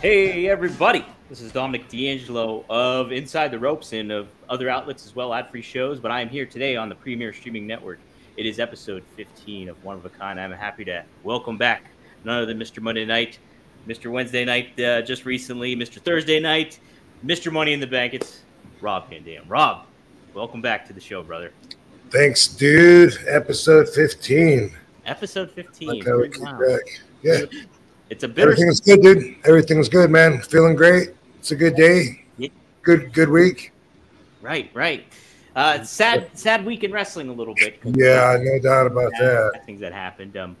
Hey everybody, this is Dominic DeAngelo of Inside the Ropes and of other outlets as well, ad-free shows. But I am here today on the Premier Streaming Network. It is episode 15 of One of a Kind. I'm happy to welcome back none other than Mr. Monday Night, Mr. Wednesday Night uh, just recently, Mr. Thursday Night, Mr. Money in the Bank. It's Rob Van Dam. Rob, welcome back to the show, brother. Thanks, dude. Episode 15. Episode 15. Look how we keep track. Yeah, It's a bitter. everything's good, dude. Everything's good, man. Feeling great. It's a good day. Good, good week. Right, right. Uh, sad, sad week in wrestling a little bit. Yeah, no doubt about bad that. things that happened. Um,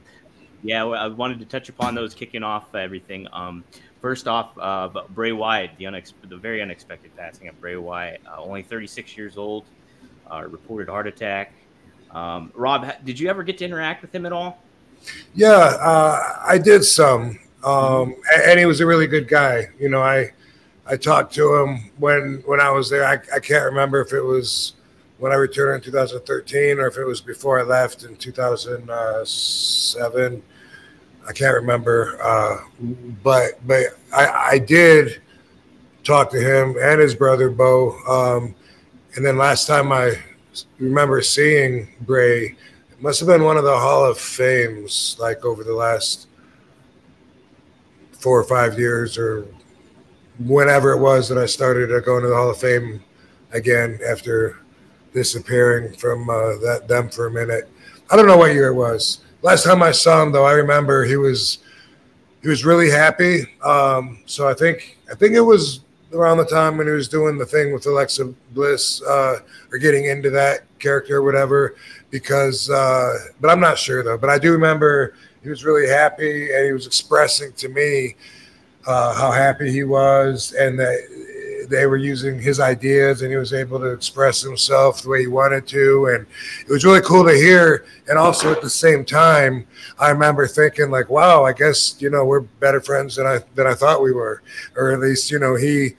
yeah, I wanted to touch upon those, kicking off everything. Um, first off, uh, Bray Wyatt, the unex- the very unexpected passing of Bray Wyatt, uh, only 36 years old, uh, reported heart attack. Um, Rob, did you ever get to interact with him at all? Yeah, uh, I did some, um, and he was a really good guy. You know, I I talked to him when when I was there. I, I can't remember if it was when I returned in 2013 or if it was before I left in 2007. I can't remember, uh, but but I, I did talk to him and his brother Bo. Um, and then last time I remember seeing Bray, must have been one of the Hall of Fames, like over the last four or five years, or whenever it was that I started going to the Hall of Fame again after disappearing from uh, that them for a minute. I don't know what year it was. Last time I saw him, though, I remember he was he was really happy. Um, so I think I think it was around the time when he was doing the thing with Alexa Bliss uh, or getting into that character or whatever. Because, uh, but I'm not sure though. But I do remember he was really happy and he was expressing to me uh, how happy he was and that they were using his ideas and he was able to express himself the way he wanted to and it was really cool to hear and also at the same time i remember thinking like wow i guess you know we're better friends than i than i thought we were or at least you know he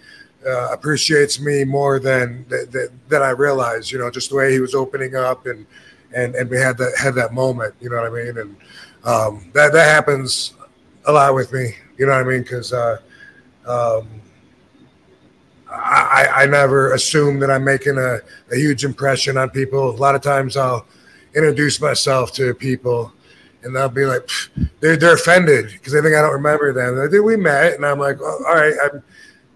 uh, appreciates me more than, than i realized you know just the way he was opening up and and and we had that had that moment you know what i mean and um that that happens a lot with me you know what i mean because uh um I, I never assume that I'm making a, a huge impression on people. A lot of times I'll introduce myself to people and they'll be like, they're, they're offended because they think I don't remember them. They're like, we met. And I'm like, all right, I'm,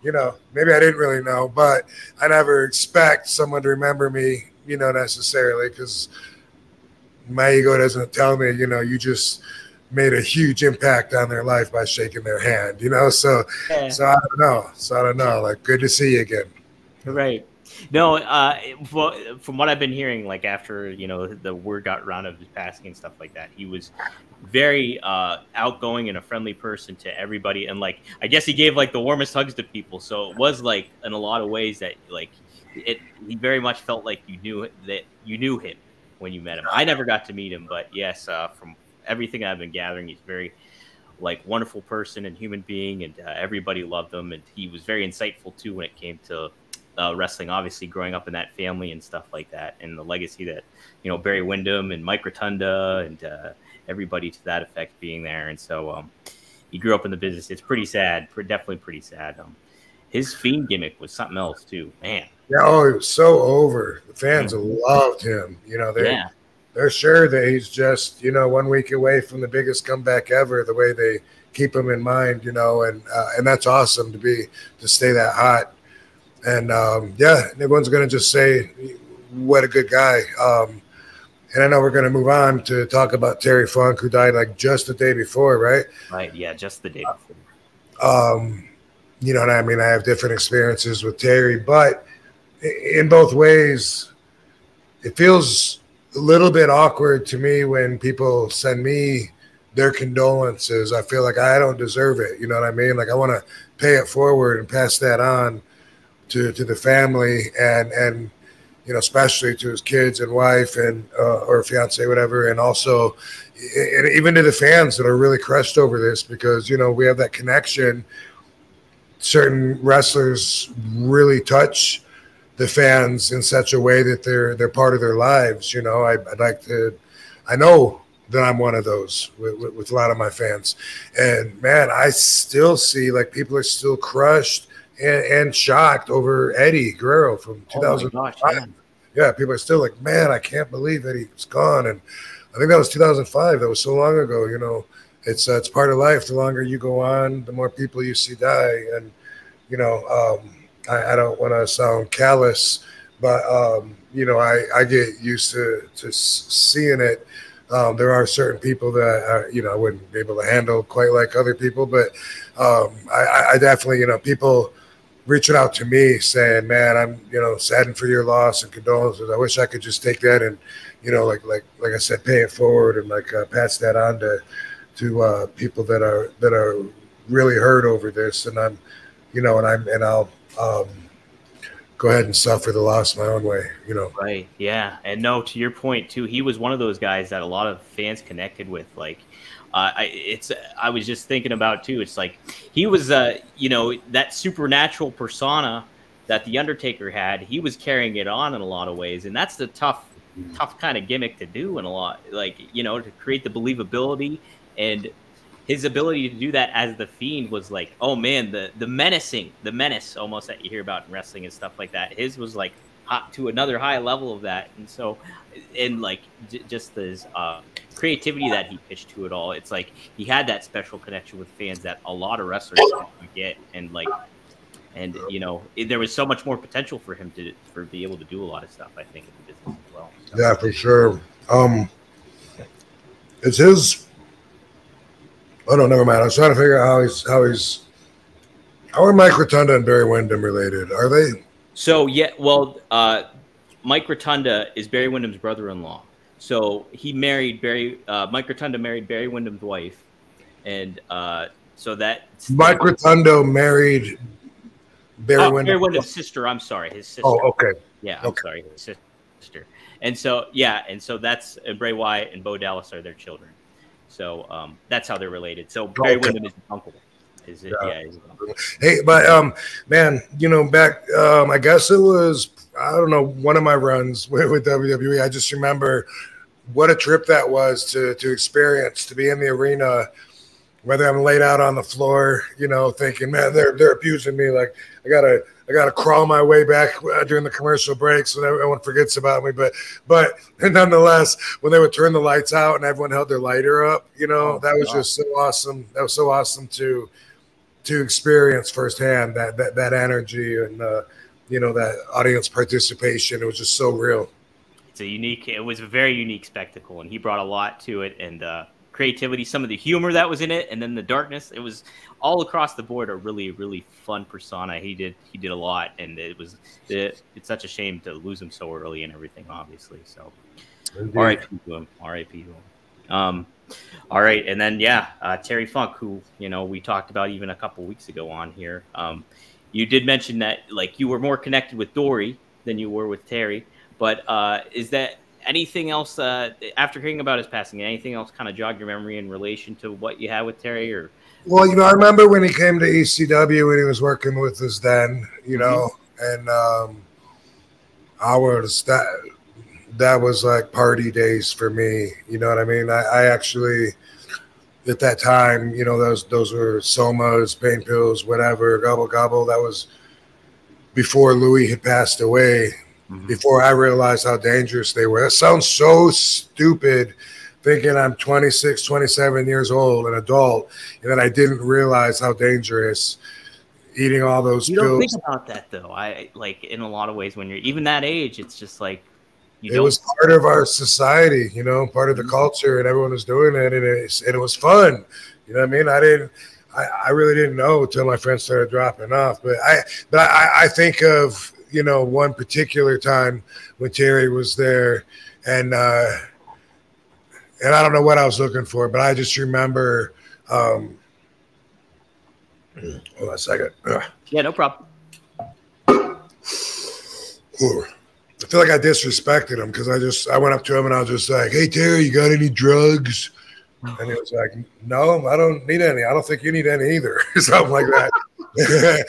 you know, maybe I didn't really know, but I never expect someone to remember me, you know, necessarily because my ego doesn't tell me, you know, you just made a huge impact on their life by shaking their hand, you know? So, Yeah. so I don't know. So I don't know. Like, good to see you again. Right. No, uh, well, from what I've been hearing, like after you know the word got around of his passing and stuff like that, he was very uh, outgoing and a friendly person to everybody, and like I guess he gave like the warmest hugs to people. So it was like in a lot of ways that like it, he very much felt like you knew that you knew him when you met him. I never got to meet him, but yes, uh, from everything I've been gathering, he's very like wonderful person and human being, and uh, everybody loved him, and he was very insightful too when it came to uh, wrestling. Obviously, growing up in that family and stuff like that, and the legacy that you know Barry Windham and Mike Rotunda and uh, everybody to that effect being there, and so um, he grew up in the business. It's pretty sad, definitely pretty sad. Um, his fiend gimmick was something else too, man. Yeah, oh, he was so over. The fans loved him. You know, they Yeah. they're sure that he's just you know one week away from the biggest comeback ever. The way they keep him in mind, you know, and uh, and that's awesome to be to stay that hot. And um, yeah, everyone's gonna just say what a good guy. Um, and I know we're gonna move on to talk about Terry Funk, who died like just the day before, right? Right. Yeah. Just the day before. um, you know what I mean? I have different experiences with Terry, but in both ways, it feels a little bit awkward to me when people send me their condolences. I feel like I don't deserve it. You know what I mean? Like I want to pay it forward and pass that on to to the family and and you know especially to his kids and wife and uh, or fiance whatever. And also and even to the fans that are really crushed over this because you know we have that connection. Certain wrestlers really touch the fans in such a way that they're they're part of their lives you know. I, i'd like to i know that i'm one of those with, with, with a lot of my fans. And man i still see like people are still crushed and, and shocked over eddie guerrero from Oh gosh. Yeah. yeah, people are still like, man, I can't believe that he's gone. And I think that was 2005. That was so long ago. You know, it's uh, it's part of life. The longer you go on, the more people you see die. And you know, um, I, I don't want to sound callous, but um, you know, I, I get used to to seeing it. Um, there are certain people that you know I wouldn't be able to handle quite like other people, but um, I- I definitely you know people reaching out to me saying, "Man, I'm you know saddened for your loss and condolences. I wish I could just take that and you know like like like I said, pay it forward and like uh, pass that on to to uh, people that are that are really hurt over this. And I'm you know and I'm and I'll um, go ahead and suffer the loss my own way. You know, Right. Yeah. And no, to your point too, he was one of those guys that a lot of fans connected with. Like, I it's I was just thinking about too. It's like he was, uh, you know, that supernatural persona that the Undertaker had. He was carrying it on in a lot of ways, and that's the tough, tough kind of gimmick to do in a lot. Like, you know, to create the believability and his ability to do that as the fiend was like, oh man, the the menacing, the menace almost that you hear about in wrestling and stuff like that. His was like hot to another high level of that, and so, and like j- just his uh, creativity that he pitched to it all. It's like he had that special connection with fans that a lot of wrestlers don't get, and like, and you know, it, there was so much more potential for him to for be able to do a lot of stuff. I think in the business as well. So, yeah, for sure. Um, it's his. Oh no, never mind. I was trying to figure out how he's how he's. How are Mike Rotunda and Barry Windham related? Are they? So yeah, well, uh, Mike Rotunda is Barry Windham's brother-in-law. So he married Barry. Uh, Mike Rotundo married Barry Windham's wife, and uh, so that Mike Rotundo married Barry Oh, Windham. Barry Windham's sister. I'm sorry, his sister. Oh, okay. Yeah, I'm okay. sorry, his sister. And so yeah, and so that's and Bray Wyatt and Bo Dallas are their children. So um, that's how they're related. So Barry Okay. Windham is his uncle. Is it? Yeah. Yeah. uncle. Hey, but um, man, you know, back um, I guess it was I don't know one of my runs with, with WWE. I just remember what a trip that was to to experience to be in the arena. Whether I'm laid out on the floor, you know, thinking, man, they're they're abusing me. Like I gotta I gotta crawl my way back uh, during the commercial breaks when everyone forgets about me. But but nonetheless, when they would turn the lights out and everyone held their lighter up, you know, Oh, that was God. just so awesome. That was so awesome to to experience firsthand that that that energy and uh, you know that audience participation. It was just so real. It's a unique it was a very unique spectacle and he brought a lot to it and uh creativity some of the humor that was in it and then the darkness it was all across the board a really really fun persona he did he did a lot and it was it, it's such a shame to lose him so early and everything obviously so RIP to him. RIP to him. Um, all right, and then yeah, uh, Terry Funk, who you know we talked about even a couple weeks ago on here. Um, you did mention that like you were more connected with Dory than you were with Terry, but uh, is that anything else uh, after hearing about his passing? Anything else kind of jog your memory in relation to what you had with Terry, or Well, you know, I remember when he came to ECW when he was working with us then, you know, and um, I was that that was like party days for me. You know what I mean? I, I actually at that time, you know, those those were somas, pain pills, whatever, gobble gobble. That was before Louis had passed away, Mhm. before I realized how dangerous they were. That sounds so stupid thinking I'm 26, 27 years old, an adult, and that I didn't realize how dangerous eating all those You don't think about that though. I like in a lot of ways when you're even that age, it's just like you it was part of our society, you know, part of the culture, and everyone was doing it, and it, and it was fun. You know what I mean? I didn't, I, I really didn't know until my friends started dropping off. But I, but I, I think of you know one particular time when Terry was there, and uh, and I don't know what I was looking for, but I just remember. Um, hold on a second. Ugh. yeah, no problem. Ooh. I feel like I disrespected him because I just I went up to him and I was just like, "Hey Terry, you got any drugs?" And he was like, "No, I don't need any. I don't think you need any either." Something like that.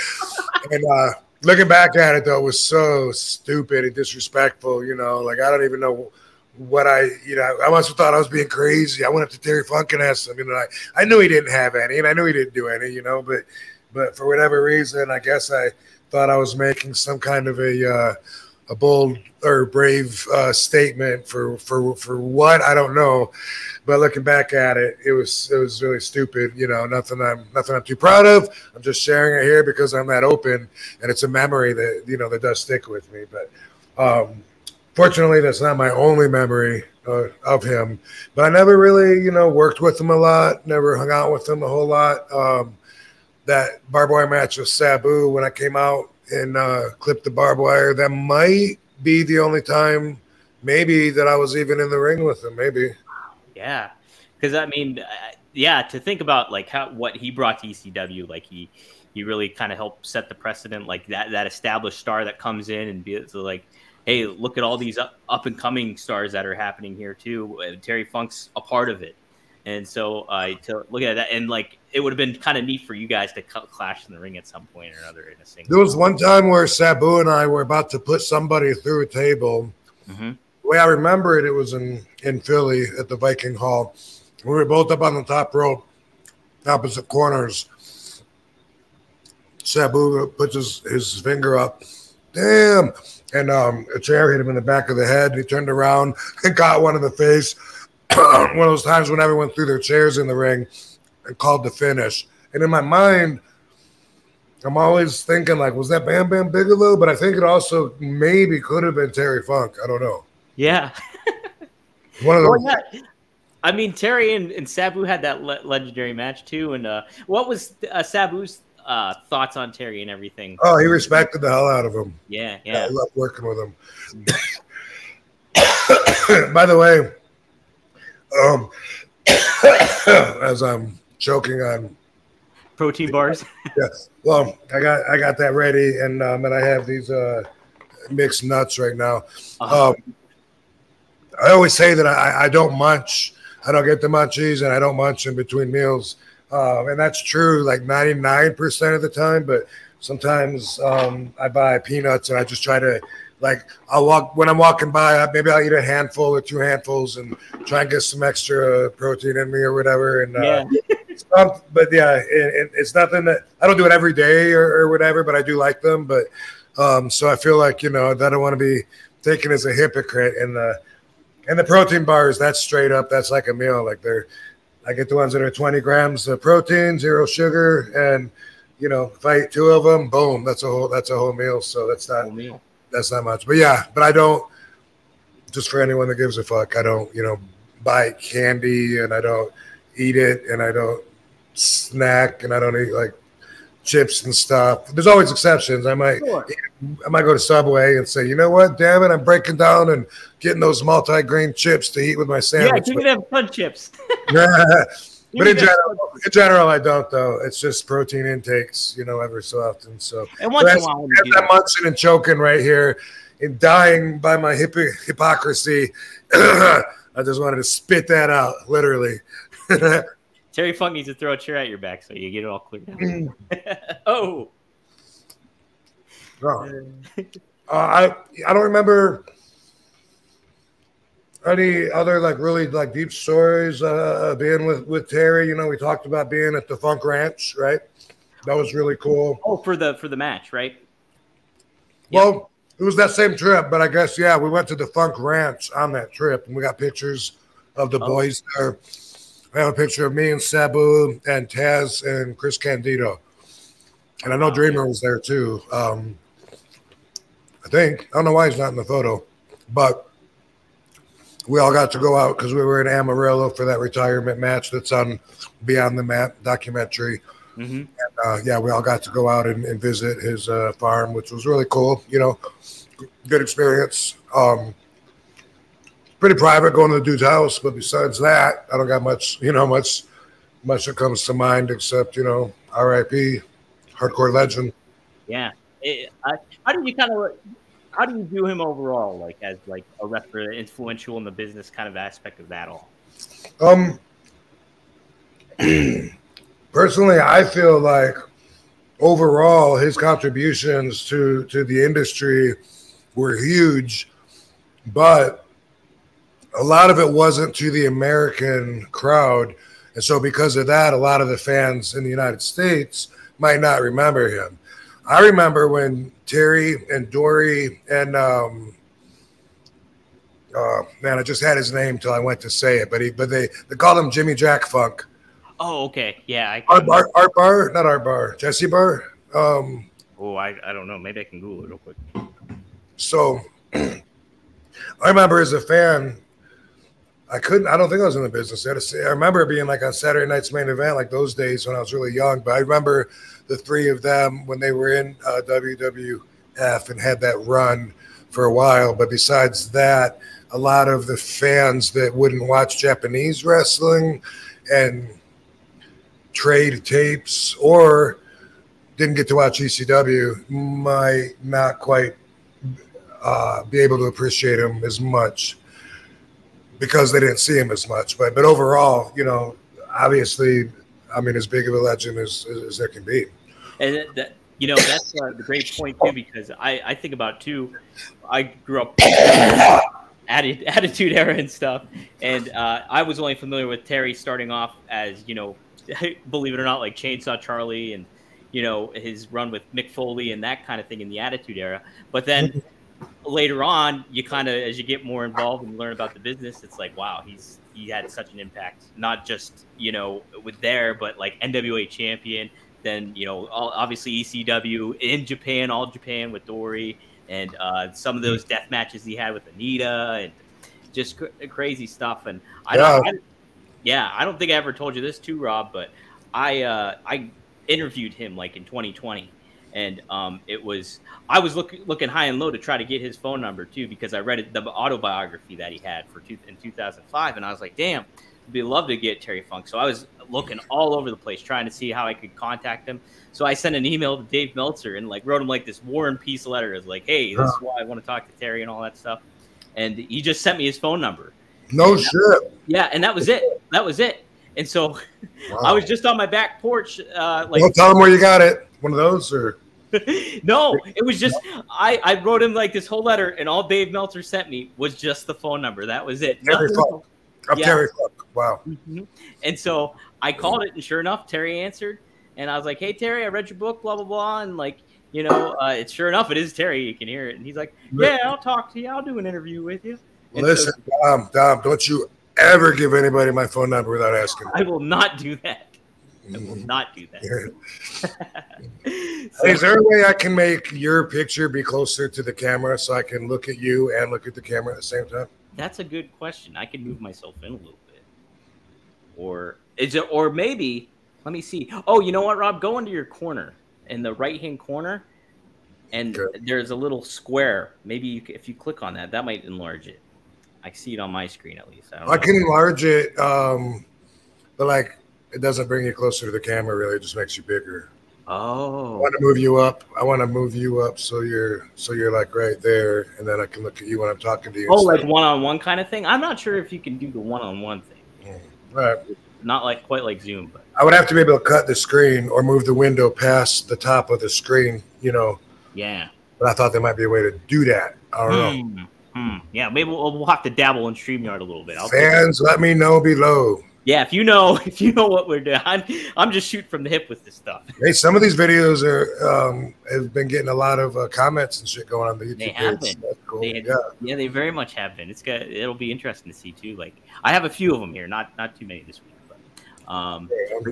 and uh, looking back at it though, it was so stupid and disrespectful. You know, like I don't even know what I, you know, I must have thought I was being crazy. I went up to Terry Funk and asked him, you know, I, I knew he didn't have any, and I knew he didn't do any, you know, but but for whatever reason, I guess I thought I was making some kind of a uh, a bold or brave uh, statement for for for what I don't know. But looking back at it, it was it was really stupid. You know, nothing I'm nothing I'm too proud of. I'm just sharing it here because I'm that open, and it's a memory that you know that does stick with me. But um, fortunately, that's not my only memory uh, of him. But I never really, you know, worked with him a lot. Never hung out with him a whole lot. Um, that barbed wire match with Sabu when I came out and uh, clipped the barbed wire. That might be the only time, maybe, that I was even in the ring with him. Maybe. Yeah, because I mean, uh, yeah, to think about like how what he brought to ECW, like he he really kind of helped set the precedent, like that that established star that comes in and be so like, hey, look at all these up, up and coming stars that are happening here too. Terry Funk's a part of it, and so uh, to look at that and like it would have been kind of neat for you guys to cl- clash in the ring at some point or another in a single. There was one time where Sabu and I were about to put somebody through a table. hmm The way I remember it, it was in, in Philly at the Viking Hall. We were both up on the top rope, opposite corners. Sabu puts his, his finger up. Damn. And um, a chair hit him in the back of the head. He turned around and got one in the face. one of those times when everyone threw their chairs in the ring and called the finish. And in my mind, I'm always thinking like, was that Bam Bam Bigelow? But I think it also maybe could have been Terry Funk. I don't know. Yeah. One of those. Well, yeah. I mean, Terry and, and Sabu had that le- legendary match too. And uh, what was uh, Sabu's uh, thoughts on Terry and everything? Oh, he respected the hell out of him. Yeah, Yeah. yeah. I love working with him. By the way, um, as I'm choking on, Protein bars. yeah, well, I got I got that ready, and um, and I have these uh, mixed nuts right now. Uh, Um, I always say that I, I don't munch. I don't get the munchies, and I don't munch in between meals. Um, and that's true like 99% of the time. But sometimes um, I buy peanuts and I just try to, like, I'll walk when I'm walking by, maybe I'll eat a handful or two handfuls and try and get some extra protein in me or whatever. And, uh, yeah. um, but yeah, it, it, it's nothing that I don't do it every day or, or whatever, but I do like them. But um, so I feel like you know that I don't want to be taken as a hypocrite. And the and the protein bars, that's straight up. That's like a meal. Like they're, I get the ones that are 20 grams of protein, zero sugar, and you know if I eat two of them, boom, that's a whole that's a whole meal. So that's not Whole meal. That's not much. But yeah, but I don't. Just for anyone that gives a fuck, I don't you know buy candy and I don't eat it and I don't snack and I don't eat like chips and stuff. There's always exceptions. I might Sure. I might go to Subway and say, you know what, damn it, I'm breaking down and getting those multi-grain chips to eat with my sandwich. Yeah, give me them fun chips. but in general, in general, I don't though. It's just protein intakes, you know, every so often. So And once in a while, when you as do I'm that. munching and choking right here and dying by my hypo- hypocrisy. I just wanted to spit that out, literally. Terry Funk needs to throw a chair at your back so you get it all cleared out. Mm. oh, Oh. Uh, I I don't remember any other like really like deep stories uh, being with with Terry. You know, we talked about being at the Funk Ranch, right? That was really cool. oh, for the for the match, right? Well, it was that same trip, but I guess yeah, we went to the Funk Ranch on that trip, and we got pictures of the Oh. boys there. I have a picture of me and Sabu and Taz and Chris Candido, and I know Wow. Dreamer was there too. Um, I think I don't know why he's not in the photo, but we all got to go out because we were in Amarillo for that retirement match that's on Beyond the Mat documentary hmm uh, yeah, we all got to go out and, and visit his uh, farm, which was really cool. You know, good experience. Um, pretty private going to the dude's house, but besides that, I don't got much. You know, much much that comes to mind except you know, R.I.P. Hardcore legend. Yeah. It, I, how do you kind of how do you view him overall, like as like a wrestler, influential in the business kind of aspect of that all? Um, personally, I feel like overall his contributions to to the industry were huge, but a lot of it wasn't to the American crowd, and so because of that, a lot of the fans in the United States might not remember him. I remember when Terry and Dory and um, uh, man, I just had his name till I went to say it, but he, but they, they called him Jimmy Jack Funk. Oh, okay. Yeah. I Art Barr, Art Barr, not Art Barr, Jesse Barr. Um, oh, I, I don't know. Maybe I can Google it real quick. so I remember as a fan, I couldn't, I don't think I was in the business. I, to I remember being like on Saturday night's main event, like those days when I was really young. But I remember the three of them when they were in uh, WWF and had that run for a while. But besides that, a lot of the fans that wouldn't watch Japanese wrestling and trade tapes or didn't get to watch ECW might not quite uh, be able to appreciate them as much because they didn't see him as much. But but overall, you know, obviously, I mean, as big of a legend as, as, as there can be. And that- you know, that's uh, the great point too, because I, I think about too. I grew up atti- attitude era and stuff, and uh, I was only familiar with Terry starting off as you know, believe it or not, like Chainsaw Charlie and you know his run with Mick Foley and that kind of thing in the attitude era. But then later on, you kind of as you get more involved and learn about the business, it's like wow, he's he had such an impact, not just you know with there, but like NWA champion then you know all, obviously ECW in Japan, all Japan with Dory, and uh, some of those death matches he had with Onita, and just cr- crazy stuff. And I don't, Yeah. I, yeah, I don't think I ever told you this too, Rob, but I uh, I interviewed him like in 2020. And um, it was I was looking looking high and low to try to get his phone number too because I read it, the autobiography that he had for two, in 2005 and I was like, damn, I'd be love to get Terry Funk. So I was looking all over the place trying to see how I could contact him. So I sent an email to Dave Meltzer and like wrote him like this War and Peace letter. It's like, hey, this is why I want to talk to Terry and all that stuff. And he just sent me his phone number. No shit. Yeah, and that was it. That was it. And so I was just on my back porch, uh, like well, tell them where you got it. One of those, or no, it was just I, I wrote him like this whole letter, and all Dave Meltzer sent me was just the phone number. That was it. Terry Nothing- Yeah. Terry Funk. Wow. Mhm. And so I called it, and sure enough, Terry answered, and I was like, "Hey, Terry, I read your book, blah blah blah," and like, you know, uh, it's sure enough, it is Terry. You can hear it, and he's like, "Yeah, I'll talk to you. I'll do an interview with you." And so Listen, Dom, Dom, don't you ever give anybody my phone number without asking. I will not do that. I will not do that. So- Is there a way I can make your picture be closer to the camera so I can look at you and look at the camera at the same time? That's a good question. I can move myself in a little bit. Or is it or maybe let me see. Oh, you know what, Rob? Go into your corner in the right hand corner and there's a little square. Maybe you, if you click on that, that might enlarge it. I see it on my screen at least. I, I can enlarge it, um, but like it doesn't bring you closer to the camera. Really, it just makes you bigger. Oh i want to move you up. I want to move you up so you're so you're like right there, and then I can look at you when I'm talking to you. oh, like one on one kind of thing. I'm not sure if you can do the one on one thing. right. Not like quite like Zoom, but I would have to be able to cut the screen or move the window past the top of the screen, you know. yeah. But I thought there might be a way to do that. I don't know. Hmm, hmm. Yeah, maybe we'll, we'll have to dabble in Streamyard a little bit. I'll Fans, let me know below. Yeah, if you know, if you know what we're doing, I'm, I'm just shooting from the hip with this stuff. Hey, some of these videos are um, have been getting a lot of uh, comments and shit going on the YouTube. They have page. been. That's cool. They- yeah, Yeah, they very much have been. It's got. It'll be interesting to see too. Like I have a few of them here, not not too many this week, but um,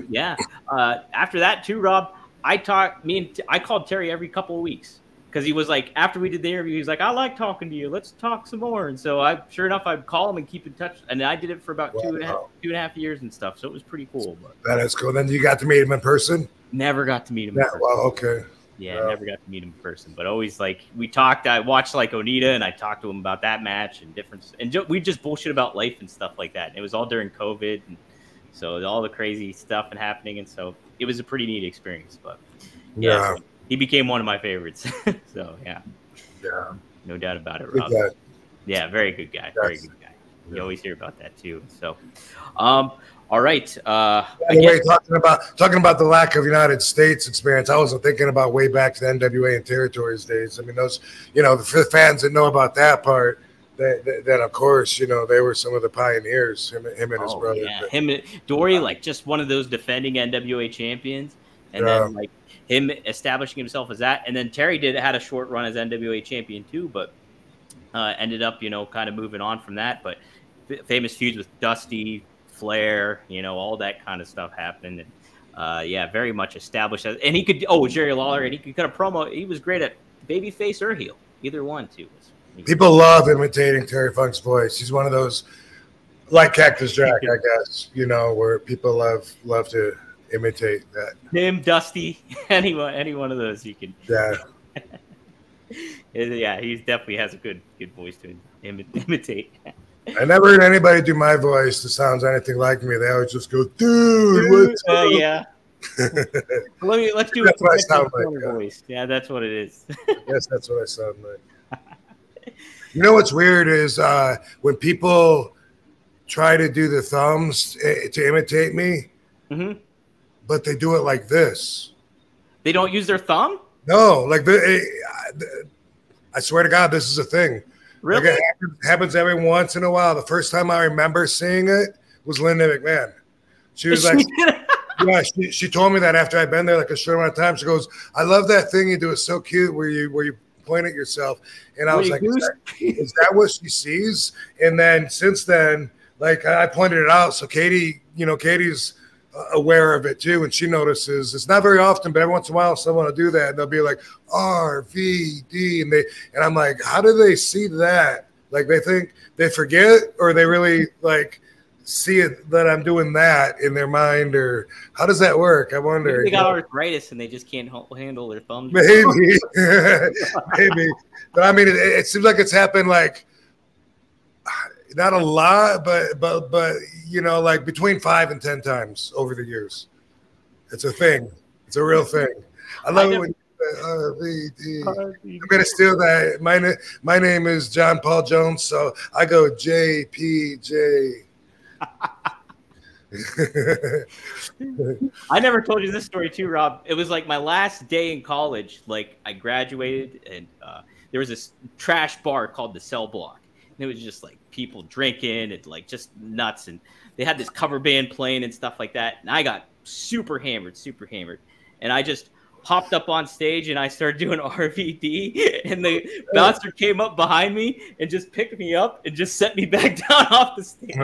yeah. Uh, after that too, Rob, I talked. Me and I called Terry every couple of weeks because he was like, after we did the interview, he's like, I like talking to you. Let's talk some more. And so I, sure enough, I'd call him and keep in touch. And I did it for about two and a half, Wow. two and a half years and stuff. So it was pretty cool. But that is cool. Then you got to meet him in person. never got to meet him. in Yeah, well, okay. Yeah, never got to meet him in person, but always like we talked. I watched like Onita, and I talked to him about that match and different, and we just bullshit about life and stuff like that. And it was all during COVID, and so all the crazy stuff and happening, and so it was a pretty neat experience. But yeah, Yeah, so he became one of my favorites. so yeah, yeah. no doubt about it, Rob. Yeah, very good guy. Very good guy. You Yeah. always hear about that too. So, um, all right. Uh, I By the way, guess, talking about talking about the lack of United States experience, I wasn't thinking about way back to the NWA and territories days. I mean, those, you know, for the fans that know about that part, that, that, that of course, you know, they were some of the pioneers. Him, him and his Oh, brother. Yeah, him, and- Dory, like just one of those defending NWA champions, and Yeah. then like him establishing himself as that, and then Terry did had a short run as NWA champion too, but uh, ended up you know kind of moving on from that. But f- famous feuds with Dusty, Flair, you know all that kind of stuff happened, and uh, yeah, very much established. As, and he could oh Jerry Lawler, and he could cut a promo. He was great at babyface or heel, either one too. Was, People love imitating Terry Funk's voice. He's one of those, like Cactus Jack, I guess, you know, where people love love to imitate that. him, Dusty, anyone, any one of those you can. Yeah, Yeah, he definitely has a good good voice to imi- imitate. I never heard anybody do my voice that sounds anything like me. They always just go, "Dude, what's Uh, up?" yeah. Let me let's do That's what I sound like, voice. Yeah, that's what it is. Yes, that's what I sound like. You know what's weird is uh, when people try to do the thumbs eh, to imitate me, hmm but they do it like this. They don't use their thumb. No, like the, I swear to God, this is a thing. Really? Like it happens, every once in a while. The first time I remember seeing it was Linda McMahon. She was like, yeah, she, she told me that after I'd been there like a short amount of time. She goes, "I love that thing you do. It's so cute where you where you point at yourself." And I was like, is that, "Is that what she sees?" And then since then, like I pointed it out, so Katie, you know, Katie's aware of it too, and she notices. It's not very often, but every once in a while, someone will do that, and they'll be like R V D, and they and I'm like, how do they see that? Like they think they forget, or they really like see it that I'm doing that in their mind, or how does that work? I wonder. Maybe they got arthritis and they just can't handle their thumbs. Maybe, maybe, but I mean, it, it seems like it's happened like not a lot, but but but you know, like between five and ten times over the years. It's a thing. It's a real thing. I love it when. Uh, RVD. I'm gonna steal that. My na- my name is John Paul Jones, so I go JPJ. I never told you this story too, Rob. It was like my last day in college. Like I graduated, and uh, there was this trash bar called the Cell Block, it was just like people drinking and like just nuts. And they had this cover band playing and stuff like that. And I got super hammered, super hammered, and I just hopped up on stage and I started doing RVD, and the bouncer came up behind me and just picked me up and just set me back down off the stage.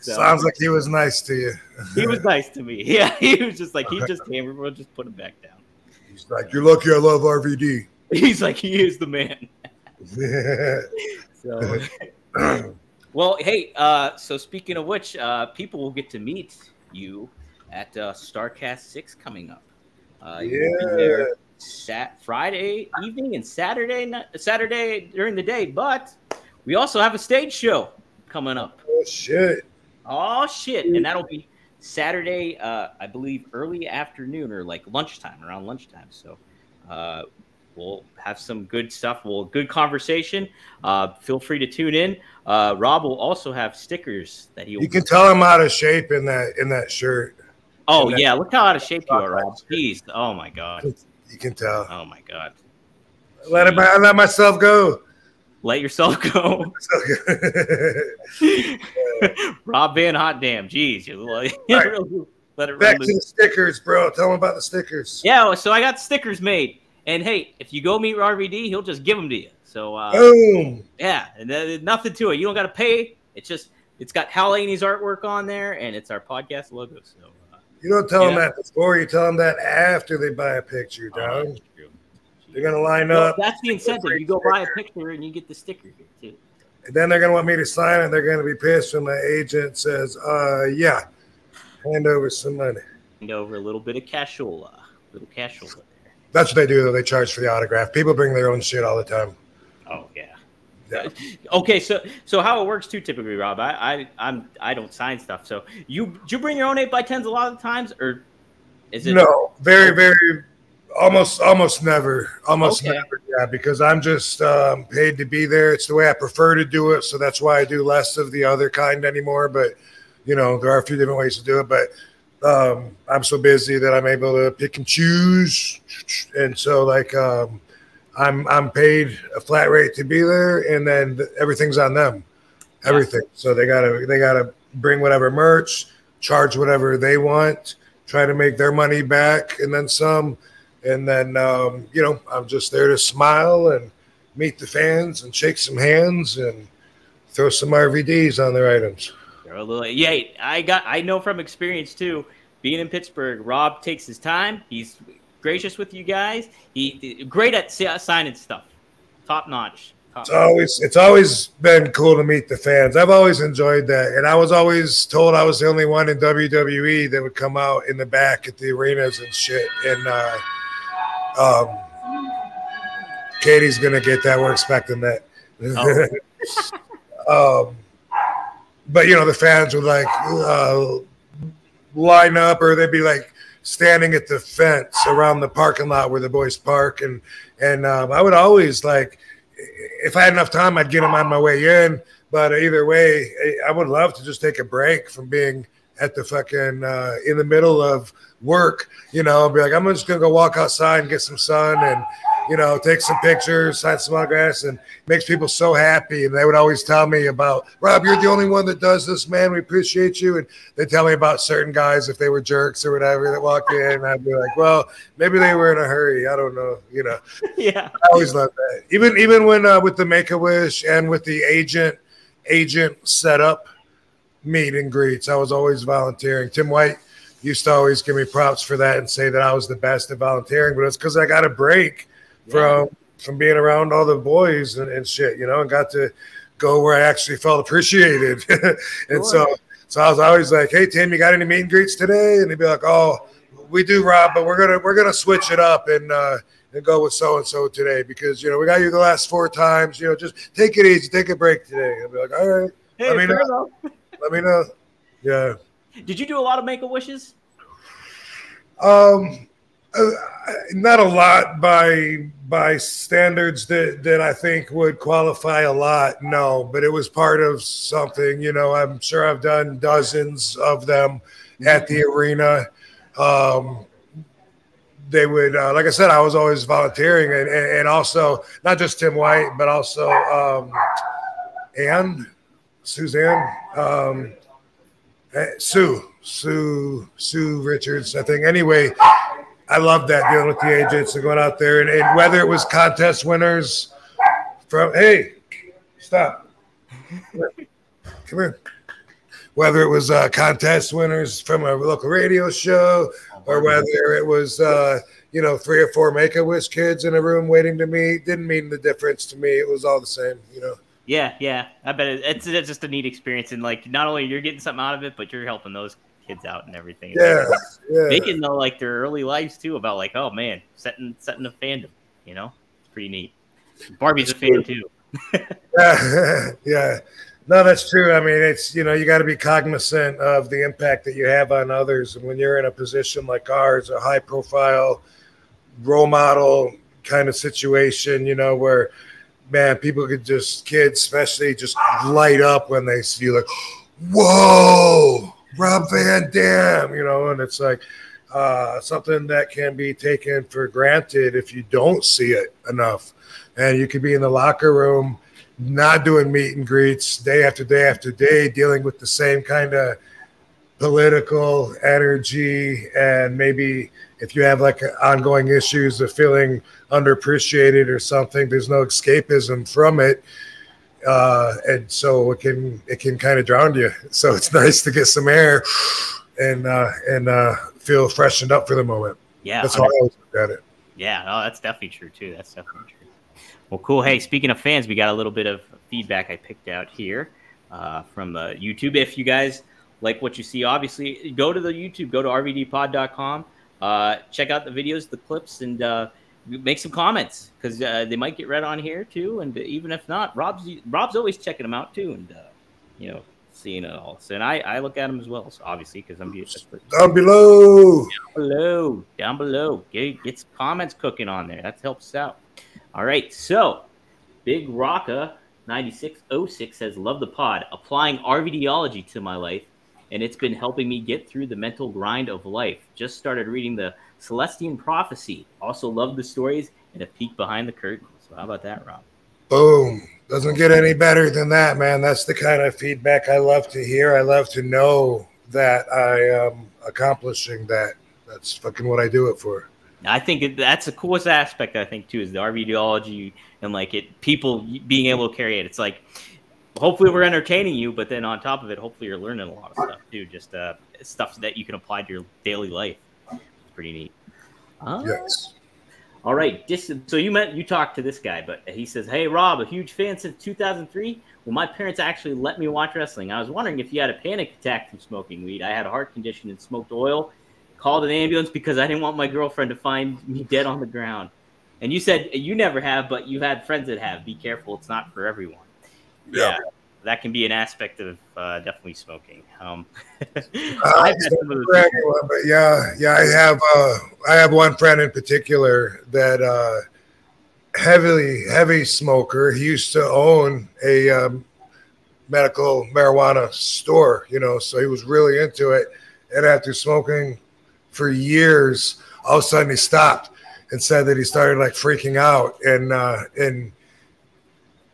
So- Sounds like he was nice to you. He was nice to me. Yeah, he was just like he just hammered. We'll just put him back down. He's like, "You're lucky I love RVD." He's like he is the man. So, well, hey. Uh, so speaking of which, uh, people will get to meet you at uh, Starcast Six coming up. Uh, you'll be there Sat Friday evening and Saturday night, Saturday during the day, but we also have a stage show coming up. oh shit! Oh shit! And that'll be Saturday, uh, I believe, early afternoon or like lunchtime, around lunchtime. So uh, we'll have some good stuff. We'll good conversation. Uh, feel free to tune in. Uh, Rob will also have stickers that he. You can tell I'm out of shape in that in that shirt. oh and yeah, look how out of shape you are, Rob. Jeez. Oh my god. You can tell. Oh my god. Let him. I let myself go. let yourself go. Rob Van Hot Damn. Jeez. You like, Right. really let it Back to loose. the stickers, bro. Tell them about the stickers. Yeah, so I got stickers made. And hey, if you go meet RVD, he'll just give them to you. So uh, Boom. yeah, and there's nothing to it. You don't got to pay. It's just it's got Hal Haney's artwork on there, and it's our podcast logo. So uh, You don't tell them that before. You tell them that after they buy a picture, oh, dog. true. They're gonna line Well, up. that's the incentive. You go buy a picture and you get the sticker here too. And then they're gonna want me to sign it. They're gonna be pissed when my agent says, "Uh, yeah, hand over some money." And over a little bit of cashola, little cashola. That's what they do. though. They charge for the autograph. People bring their own shit all the time. Oh yeah. Yeah. Okay, so so how it works too typically, Rob. I, I I'm I don't sign stuff. So you do you bring your own eight by tens a lot of the times, or is it No, very, very, almost, almost never, almost Okay. never. Yeah, because I'm just um, paid to be there. It's the way I prefer to do it, so that's why I do less of the other kind anymore. But you know, there are a few different ways to do it. But um, I'm so busy that I'm able to pick and choose, and so like um, I'm I'm paid a flat rate to be there, and then everything's on them, everything. So they gotta they gotta bring whatever merch, charge whatever they want, try to make their money back, and then some. And then um, you know I'm just there to smile and meet the fans and shake some hands and throw some RVDs on their items. They're a little, yeah, I got. I know from experience too. Being in Pittsburgh, Rob takes his time. He's gracious with you guys. He great at si- signing stuff, top notch. Top It's always it's always been cool to meet the fans. I've always enjoyed that, and I was always told I was the only one in WWE that would come out in the back at the arenas and shit. And uh, um, Katie's gonna get that. We're expecting that. um, but you know, the fans would like uh, line up, or they'd be like standing at the fence around the parking lot where the boys park, and and um, I would always like if I had enough time, I'd get them on my way in. But either way, I would love to just take a break from being at the fucking uh, in the middle of work. You know, be like, I'm just gonna go walk outside and get some sun and you know take some pictures, sign some autographs, and makes people so happy. And they would always tell me about Rob, you're the only one that does this, man. We appreciate you. And they tell me about certain guys if they were jerks or whatever that walked in. And I'd be like, well, maybe they were in a hurry. I don't know. You know. yeah, I always love that. Even even when uh, with the Make a Wish and with the agent agent setup meet and greets, I was always volunteering. Tim White used to always give me props for that and say that I was the best at volunteering, but it's because I got a break from from being around all the boys and, and shit, you know, and got to go where I actually felt appreciated. and so so I was always like, Hey Tim, you got any meet and greets today? And he'd be like, Oh, we do, Rob, but we're gonna we're gonna switch it up and uh and go with so and so today because you know we got you the last four times. You know, just take it easy, take a break today. I'll be like, all right, Hey, mean, fair uh, let me know. Yeah. Did you do a lot of make a wishes? Um, uh, not a lot by by standards that that I think would qualify a lot. No, but it was part of something. You know, I'm sure I've done dozens of them at the arena. Um, they would, uh, like I said, I was always volunteering, and, and, and also not just Tim White, but also um, Ann, Suzanne, um, eh, Sue, Sue, Sue Richards, I think. Anyway, I love that dealing with the agents and going out there, and, and whether it was contest winners from, hey, stop, come here. Whether it was uh, contest winners from a local radio show, or whether it was uh, you know three or four Make a Wish kids in a room waiting to meet, didn't mean the difference to me. It was all the same, you know. Yeah, yeah. I bet it's, it's just a neat experience, and like not only you're getting something out of it, but you're helping those kids out and everything. Yeah, yeah. They can know like their early lives too about like, oh man, setting setting a fandom. You know, it's pretty neat. Barbie's a fan too. yeah, yeah. No, that's true. I mean, it's you know you got to be cognizant of the impact that you have on others, and when you're in a position like ours, a high profile role model kind of situation, you know, where man, people could just kids, especially, just light up when they see you, like, whoa, Rob Van Dam, you know, and it's like uh, something that can be taken for granted if you don't see it enough, and you could be in the locker room not doing meet and greets day after day after day, dealing with the same kind of political energy. And maybe if you have like ongoing issues of feeling underappreciated or something there's no escapism from it uh, and so it can it can kind of drown you so it's nice to get some air and uh, and uh, feel freshened up for the moment Yeah, that's how i always look at it Yeah, no, that's definitely true too. That's definitely true. Well, cool. Hey, speaking of fans, we got a little bit of feedback I picked out here uh, from uh, YouTube. If you guys like what you see, obviously go to the YouTube, go to rvdpod.com, uh, check out the videos, the clips, and uh, make some comments because uh, they might get read on here too. And even if not, Rob's Rob's always checking them out too, and uh, you know, seeing it all. So, and I, I look at them as well, so obviously because I'm down below below, down below. Get, get some comments cooking on there. That helps us out. All right. So, Big Rocka 9606 says, Love the pod. Applying RVDology to my life, and it's been helping me get through the mental grind of life. Just started reading the Celestine Prophecy. Also, love the stories and a peek behind the curtain. So, how about that, Rob? Boom. Doesn't get any better than that, man. That's the kind of feedback I love to hear. I love to know that I am accomplishing that. That's fucking what I do it for. I think that's the coolest aspect. I think too is the RVDology and like it people being able to carry it. It's like hopefully we're entertaining you, but then on top of it, hopefully you're learning a lot of stuff too. Just uh, stuff that you can apply to your daily life. Pretty neat. Uh, Yes. All right. Dis- so you met you talked to this guy, but he says, "Hey Rob, a huge fan since 2003. Well, my parents actually let me watch wrestling. I was wondering if you had a panic attack from smoking weed. I had a heart condition and smoked oil. Called an ambulance because I didn't want my girlfriend to find me dead on the ground. And you said you never have, but you've had friends that have. Be careful; it's not for everyone. Yeah. That can be an aspect of uh, definitely smoking. Um, Uh, I've had some of those anyone, but yeah, yeah, I have uh, I have one friend in particular that uh, heavily heavy smoker. He used to own a um, medical marijuana store, you know, so he was really into it. And after smoking for years, all of a sudden he stopped and said that he started like freaking out and uh, and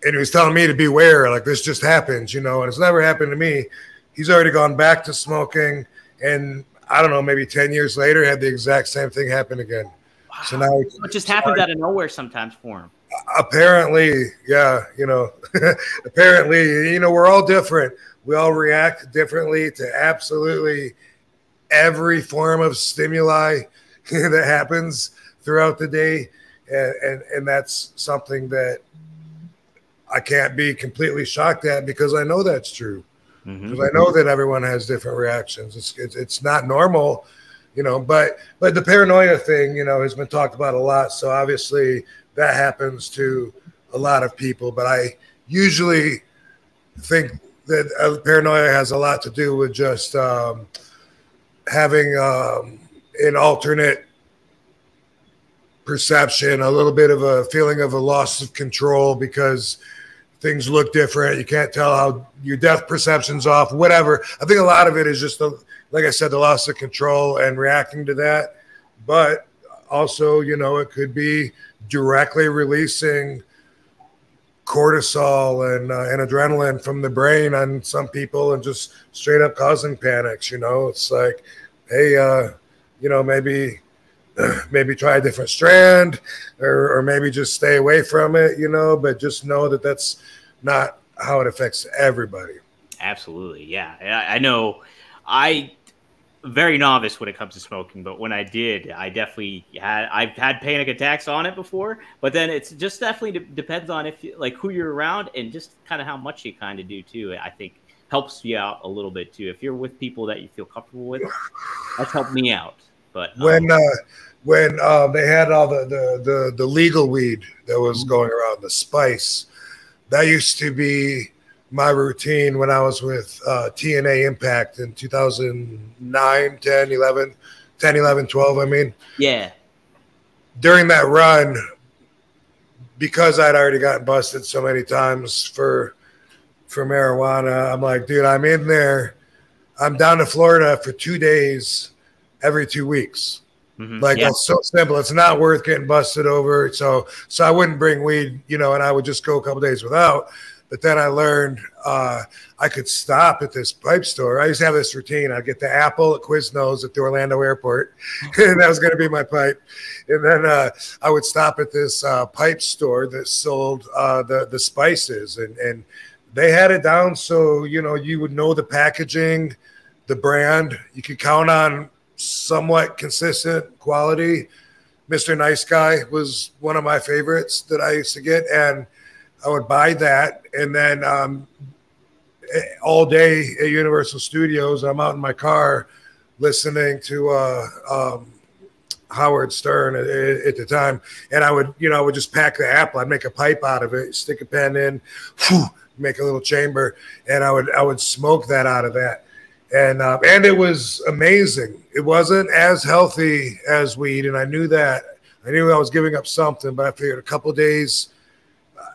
and he was telling me to beware, like this just happens, you know, and it's never happened to me. He's already gone back to smoking, and I don't know, maybe ten years later, had the exact same thing happen again. So now, he- it just happens out of nowhere sometimes for him. apparently, yeah, you know, apparently, you know, we're all different. We all react differently to absolutely every form of stimuli that happens throughout the day, and and, and that's something that I can't be completely shocked at because I know that's true. Because I know that everyone has different reactions. It's, it's it's not normal, you know. But but the paranoia thing, you know, has been talked about a lot. So obviously that happens to a lot of people. But I usually think that uh, paranoia has a lot to do with just um, having um, an alternate perception, a little bit of a feeling of a loss of control because things look different. You can't tell how your depth perception's off, whatever. I think a lot of it is just the, like I said, the loss of control and reacting to that. But also, you know, it could be directly releasing cortisol and, uh, and adrenaline from the brain on some people and just straight up causing panics. You know, it's like, hey, uh, you know, maybe maybe try a different strand or, or maybe just stay away from it, you know, but just know that that's not how it affects everybody. Absolutely, yeah. I, I know. I very novice when it comes to smoking, but when I did, I definitely had I've had panic attacks on it before. But then it's just definitely de- depends on if you, like who you're around and just kind of how much you kind of do too. I think helps you out a little bit too. If you're with people that you feel comfortable with, that's helped me out. But um, When uh, when uh, they had all the, the the the legal weed that was going around, the spice, that used to be my routine when I was with uh, TNA Impact in 2009, 10, 11, 10, 11, 12. I mean, yeah, during that run, because I'd already gotten busted so many times for for marijuana, I'm like, dude, I'm in there. I'm down to Florida for two days every two weeks. Mhm. Like yeah. that's so simple. It's not worth getting busted over. So so I wouldn't bring weed, you know, and I would just go a couple days without. But then I learned uh, I could stop at this pipe store. I used to have this routine. I'd get the apple at Quiznos at the Orlando airport, and that was going to be my pipe. And then uh, I would stop at this uh, pipe store that sold uh, the the spices, and and they had it down so you know you would know the packaging, the brand. You could count on somewhat consistent quality. Mr. Nice Guy was one of my favorites that I used to get, and I would buy that, and then um, all day at Universal Studios, I'm out in my car listening to uh, um, Howard Stern at, at the time, and I would, you know, I would just pack the apple. I'd make a pipe out of it, stick a pen in, whew, make a little chamber, and I would, I would smoke that out of that, and uh, and it was amazing. It wasn't as healthy as weed, and I knew that. I knew I was giving up something, but I figured a couple days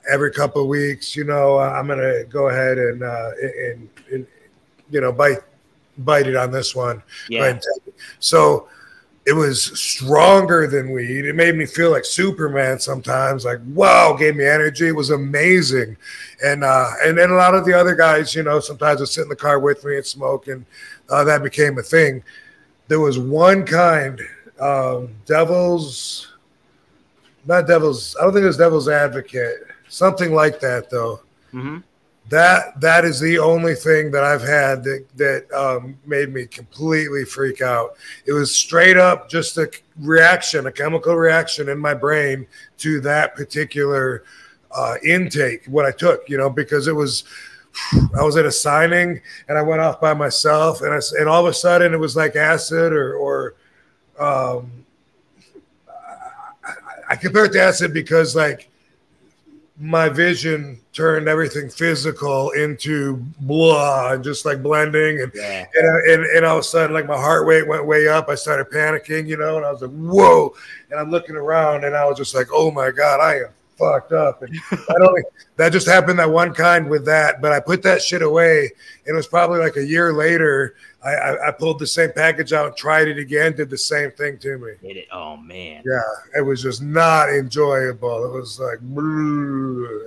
every couple of weeks, you know, uh, I'm gonna go ahead and uh, and, and you know bite bite it on this one. Yeah. it. So it was stronger than weed. It made me feel like Superman sometimes. Like wow, gave me energy. It was amazing. And uh, and then a lot of the other guys, you know, sometimes would sit in the car with me and smoke, and uh, that became a thing. There was one kind, um, Devil's, not Devil's. I don't think it was Devil's Advocate. Something like that, though. hmm That that is the only thing that I've had that that um, made me completely freak out. It was straight up just a reaction, a chemical reaction in my brain to that particular uh, intake, what I took. You know, because it was. I was at a signing and I went off by myself, and I and all of a sudden it was like acid or or um, I, I compare it to acid because like my vision turned everything physical into blah and just like blending. And Yeah. and, I- and and all of a sudden like my heart rate went way up. I started panicking you know and i was like whoa. And i'm looking around and i was just like oh my god i am fucked up. And i don't that just happened that one kind with that but i put that shit away. And it was probably like a year later i i, I pulled the same package out tried it again did the same thing to me Did it? Oh man. yeah, it was just not enjoyable. It was like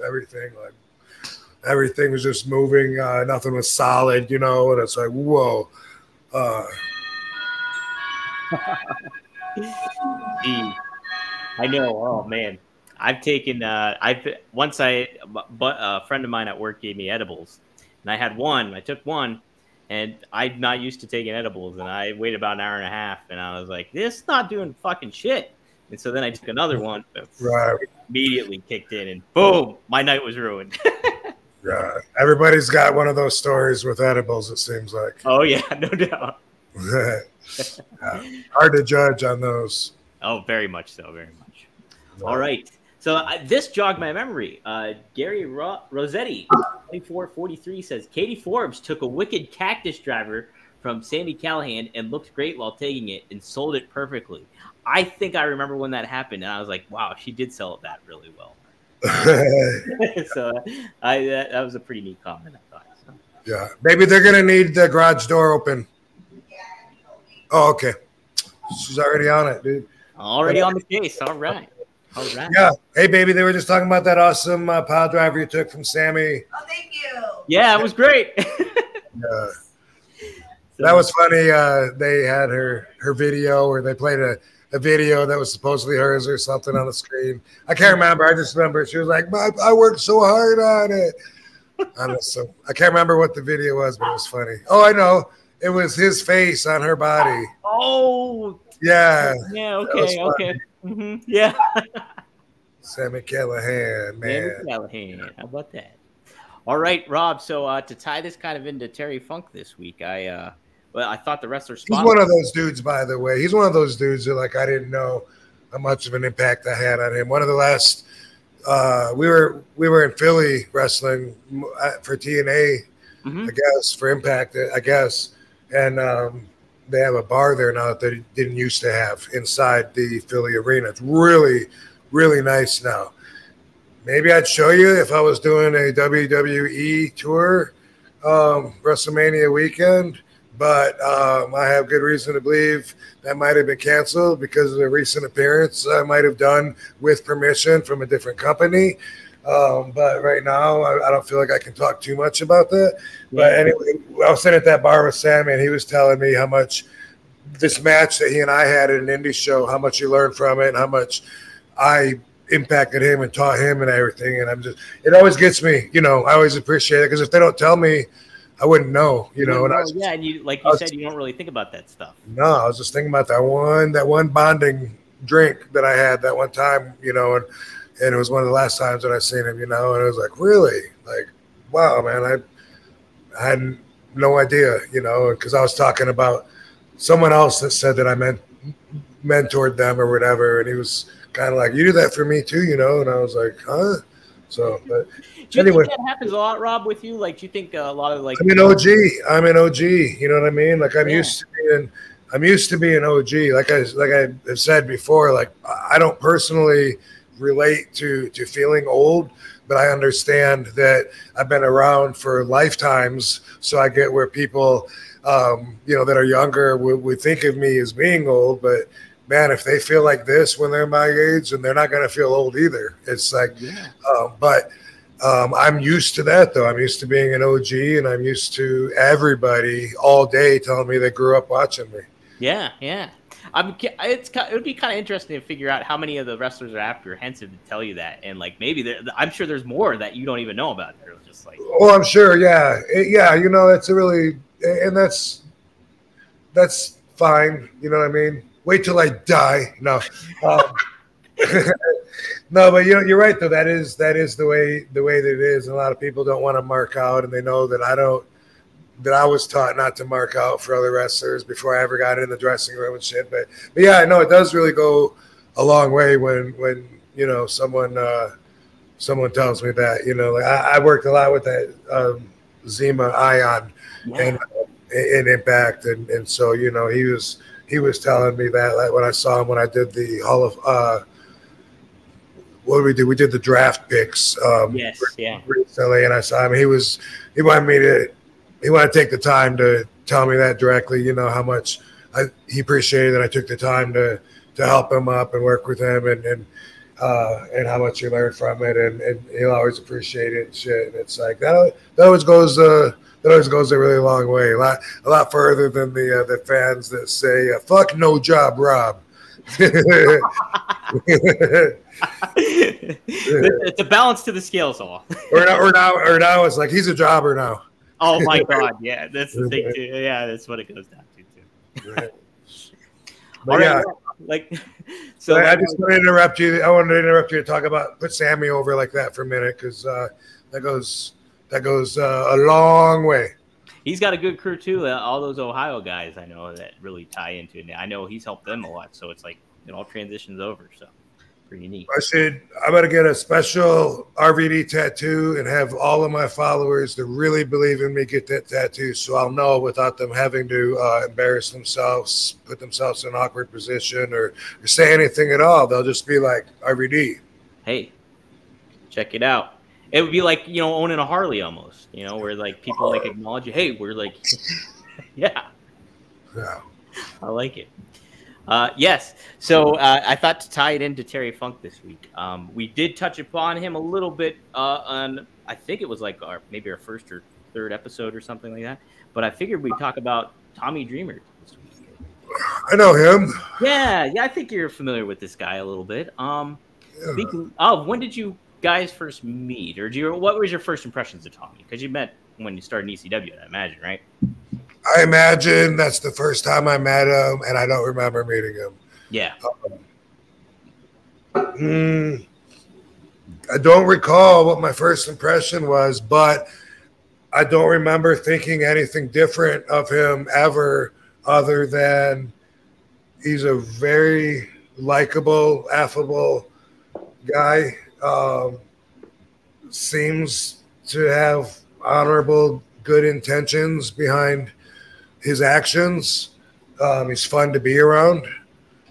everything, like everything was just moving. Uh, nothing was solid, you know. And it's like, whoa. Uh, I know. Oh man, I've taken. Uh, I've once I, but a friend of mine at work gave me edibles, and I had one. I took one, and I'm not used to taking edibles, and I waited about an hour and a half, and I was like, "This is not doing fucking shit." And so then I took another one, right, immediately kicked in, and boom, my night was ruined. yeah. Everybody's got one of those stories with edibles. It seems like oh yeah, no doubt. Yeah. hard to judge on those. Oh, very much so, very much. All right. So uh, this jogged my memory. Uh, Gary Ro- Rossetti, 2443, says Katie Forbes took a wicked cactus driver from Sami Callihan and looked great while taking it and sold it perfectly. I think I remember when that happened, and I was like, wow, she did sell it that really well. so I that, that was a pretty neat comment, I thought. So. yeah, maybe they're gonna need the garage door open. Oh, okay. She's already on it, dude. Already on the case. All right. All right. Yeah. Hey, baby, they were just talking about that awesome uh, pile driver you took from Sami. Oh, thank you. Yeah, it was great. Uh, that was funny. Uh, they had her her video, or they played a, a video that was supposedly hers or something on the screen. I can't remember. I just remember she was like, "My- "I worked so hard on it." I don't know. So I can't remember what the video was, but it was funny. Oh, I know. It was his face on her body. Oh, Yeah, yeah. Okay. Okay. Hmm Yeah. Sami Callihan, man. Man, Callihan. How about that? All right, Rob. So uh, to tie this kind of into Terry Funk this week, I uh, well, I thought the wrestler He's one of those dudes, by the way. He's one of those dudes that like I didn't know how much of an impact I had on him. One of the last uh, we were we were in Philly wrestling uh, for TNA, Mhm. I guess for Impact, I guess, and um, they have a bar there now that they didn't used to have inside the Philly arena. It's really really nice now. Maybe I'd show you if I was doing a WWE tour, um, WrestleMania weekend but um, I have good reason to believe that might have been canceled because of a recent appearance I might have done with permission from a different company. Um, but right now, I, I, don't feel like I can talk too much about that. But anyway, I was sitting at that bar with Sami, and he was telling me how much this match that he and I had at an indie show, how much he learned from it, and how much I impacted him and taught him and everything. And I'm just, it always gets me, you know, I always appreciate it because if they don't tell me, I wouldn't know, you, know. And I was, yeah, and you like you was, said, you don't really think about that stuff. No, I was just thinking about that one, that one bonding drink that I had that one time, you know, and and it was one of the last times that I seen him, you know, and I was like, really, like, wow, man, I, I had no idea, you know, because I was talking about someone else that said that I meant mentored them or whatever, and he was kind of like, you do that for me too, you know, and I was like, huh. So, but do you anyway, think that happens a lot, Rob, with you? Like, do you think uh, a lot of like? I'm an OG. I'm an OG. You know what I mean? Like, I'm yeah. used to being. I'm used to being OG. Like I like I have said before. Like, I don't personally relate to to feeling old, but I understand that I've been around for lifetimes, so I get where people, um, you know, that are younger would, would think of me as being old, but man, if they feel like this when they're my age, and they're not going to feel old either. It's like, yeah. um, but um, I'm used to that though. I'm used to being an OG, and I'm used to everybody all day telling me they grew up watching me. Yeah, yeah. I'm. It's it would be kind of interesting to figure out how many of the wrestlers are apprehensive to tell you that, and like maybe I'm sure there's more that you don't even know about. They're just like, oh, I'm sure. Yeah, it, yeah. You know, that's a really, and that's that's fine. You know what I mean? Wait till I die. No. Um, no, but you you're right though. That is that is the way the way that it is. And a lot of people don't want to mark out, and they know that I don't. That I was taught not to mark out for other wrestlers before I ever got in the dressing room and shit. But but yeah, I know it does really go a long way when when you know someone uh, someone tells me that. You know, like I, I worked a lot with that um, Zema Ion yeah. and uh, in Impact, and and so you know he was he was telling me that like, when I saw him when I did the Hall of uh, what did we do? We did the draft picks. Um, yes, yeah. Recently, and I saw him. He was he wanted me to he wanted to take the time to tell me that directly. You know how much I, he appreciated that I took the time to to help him up and work with him and and uh, and how much he learned from it and, and he'll always appreciate it and shit. And it's like that that always goes uh that always goes a really long way, a lot a lot further than the uh, the fans that say uh, "fuck no job, Rob." it's a balance to the scales, all. or now, or now, or now, it's like he's a jobber now. Oh my god, yeah, that's the thing too. Yeah, that's what it goes down to too. Right. All right, yeah. like so. I, I just want to interrupt you. I wanted to interrupt you to talk about put Sami over like that for a minute because uh, that goes that goes uh, a long way. He's got a good crew too. Uh, all those Ohio guys I know that really tie into it. I know he's helped them a lot, so it's like it all transitions over. So pretty neat. I said I'm gonna get a special RVD tattoo and have all of my followers that really believe in me get that tattoo, so I'll know without them having to uh, embarrass themselves, put themselves in an awkward position, or, or say anything at all. They'll just be like RVD. Hey, check it out it would be like you know owning a Harley almost, you know, where like people like acknowledge you. Hey, we're like, yeah, yeah, I like it. Uh, yes, so uh, I thought to tie it into Terry Funk this week. Um, we did touch upon him a little bit uh, on, I think it was like our maybe our first or third episode or something like that. But I figured we'd talk about Tommy Dreamer this week. I know him. Yeah, yeah, I think you're familiar with this guy a little bit. Um, yeah. speaking of, when did you guys first meet, or do you? What was your first impressions of Tommy? Because you met when you started in ECW, I imagine, right? I imagine that's the first time I met him, and I don't remember meeting him. Yeah. Um, mm, I don't recall what my first impression was, but I don't remember thinking anything different of him ever, other than he's a very likable, affable guy um, seems to have honorable, good intentions behind his actions. Um, he's fun to be around,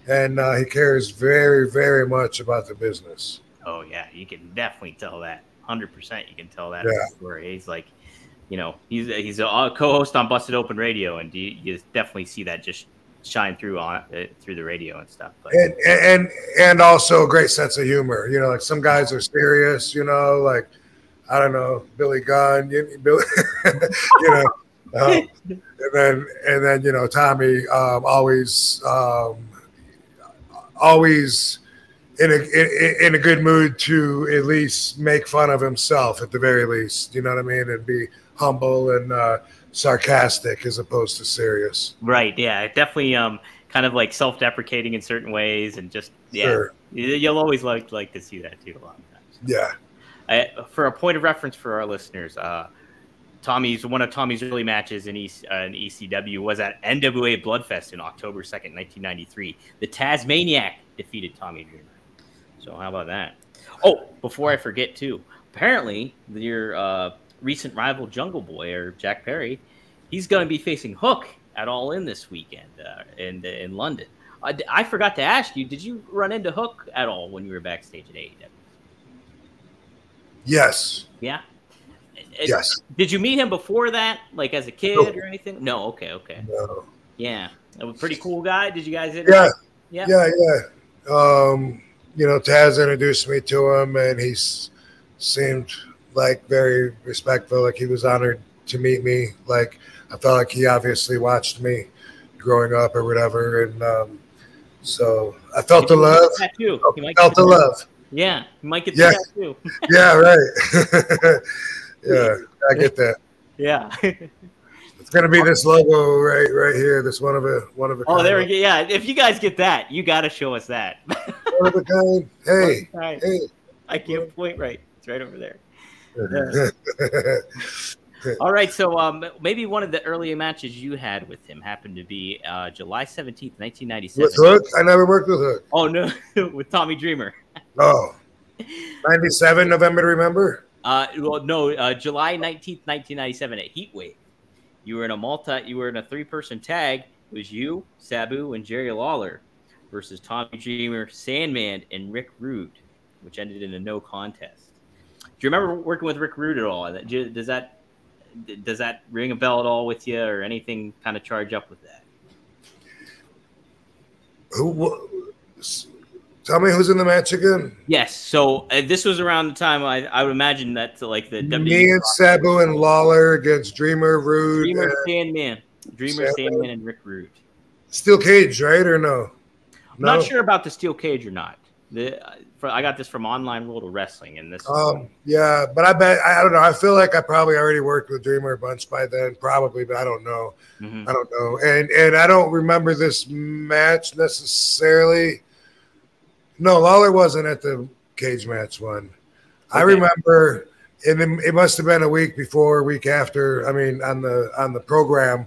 and uh, he cares very, very much about the business. Oh yeah, you can definitely tell that. Hundred percent, you can tell that. Yeah. He's like, you know, he's he's a co-host on Busted Open Radio, and you, you definitely see that just shine through on uh, through the radio and stuff. But and and and also a great sense of humor. You know, like some guys are serious. You know, like I don't know Billy Gunn. You, Billy, you know, um, and then and then you know Tommy um, always um, always in a in, in a good mood to at least make fun of himself at the very least. You know what I mean, and be humble and uh, sarcastic as opposed to serious. right, yeah, definitely. Um, kind of like self-deprecating in certain ways, and just yeah, Sure. You- you'll always like like to see that too a lot of times. Yeah. I, for a point of reference for our listeners, uh, Tommy's one of Tommy's early matches in, EC, uh, in ECW was at NWA Bloodfest in October second, nineteen ninety three. The Tasmaniac defeated Tommy Dreamer. So how about that? Oh, before I forget too, apparently your uh, recent rival Jungle Boy or Jack Perry, he's going to be facing Hook at All In this weekend uh, in in London. I, I forgot to ask you, did you run into Hook at all when you were backstage at AEW? Yes. Yeah. Yes. Did you meet him before that, like as a kid No. or anything? No. Okay. Okay. No. Yeah. A pretty cool guy. Did you guys? Yeah. Yeah. Yeah. Yeah. Um, you know, Taz introduced me to him, and he seemed like very respectful. Like he was honored to meet me. Like I felt like he obviously watched me growing up or whatever, and um, so I felt the love. Tattoo. He might Felt the love. Yeah. He might get Yeah. the tattoo. Yeah. Right. yeah. I get that. yeah. It's gonna be this logo right, right here. This one of a one of a. oh, there we go. Yeah. If you guys get that, you got to show us that. One of a kind. Hey, hey. I can't point right. It's right over there. All right. So um, maybe one of the earlier matches you had with him happened to be uh, July seventeenth, nineteen ninety with Hook, I never worked with Hook. Oh no, with Tommy Dreamer. Oh, 97 November to remember. Uh, well, no, uh, July nineteenth, nineteen ninety seven at Heatwave. You were in a multi. You were in a three person tag. It was you, Sabu, and Jerry Lawler versus Tommy Dreamer, Sandman, and Rick Rude, which ended in a no contest. Do you remember working with Rick Rude at all? Does that does that ring a bell at all with you, or anything kind of charge up with that? Who? Tell me who's in the match again. Yes. So uh, this was around the time I, I would imagine that like the WWE Me and Sabu and Lawler against Dreamer, Rude, Dreamer, and Sandman, Dreamer, Sandman. Sandman, and Rick Rude. Steel Cage, right or no? I'm not sure about the steel cage or not. The, uh, for, I got this from Online World of Wrestling, and this. Is, Um, yeah, but I bet I, I don't know. I feel like I probably already worked with Dreamer a bunch by then, probably, but I don't know. Mhm. I don't know, and and I don't remember this match necessarily. No, Lawler wasn't at the cage match one. I remember, and it, it must have been a week before, week after. I mean, on the on the program,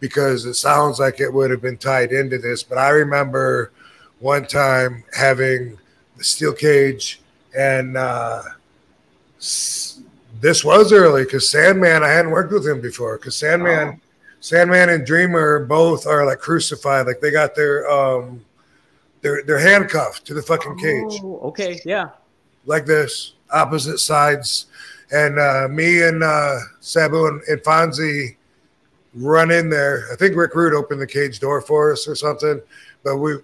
because it sounds like it would have been tied into this. But I remember one time having the steel cage, and uh, this was early because Sandman. I hadn't worked with him before because Sandman. Sandman and Dreamer both are like crucified, like they got their um they're they're handcuffed to the fucking cage Oh, okay, yeah. like this, opposite sides. And uh me and uh Sabu and, and Fonzie run in there. I think Rick Rude opened the cage door for us or something, but we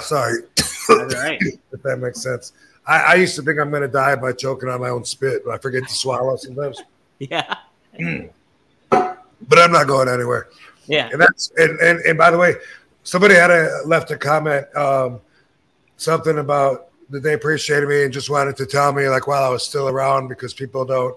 sorry, right. if that makes sense. I, I used to think I'm gonna die by choking on my own spit, but I forget to swallow sometimes. Yeah, But I'm not going anywhere. Yeah. And that's and and, and by the way, somebody had a, left a comment um, something about that they appreciated me and just wanted to tell me like while I was still around because people don't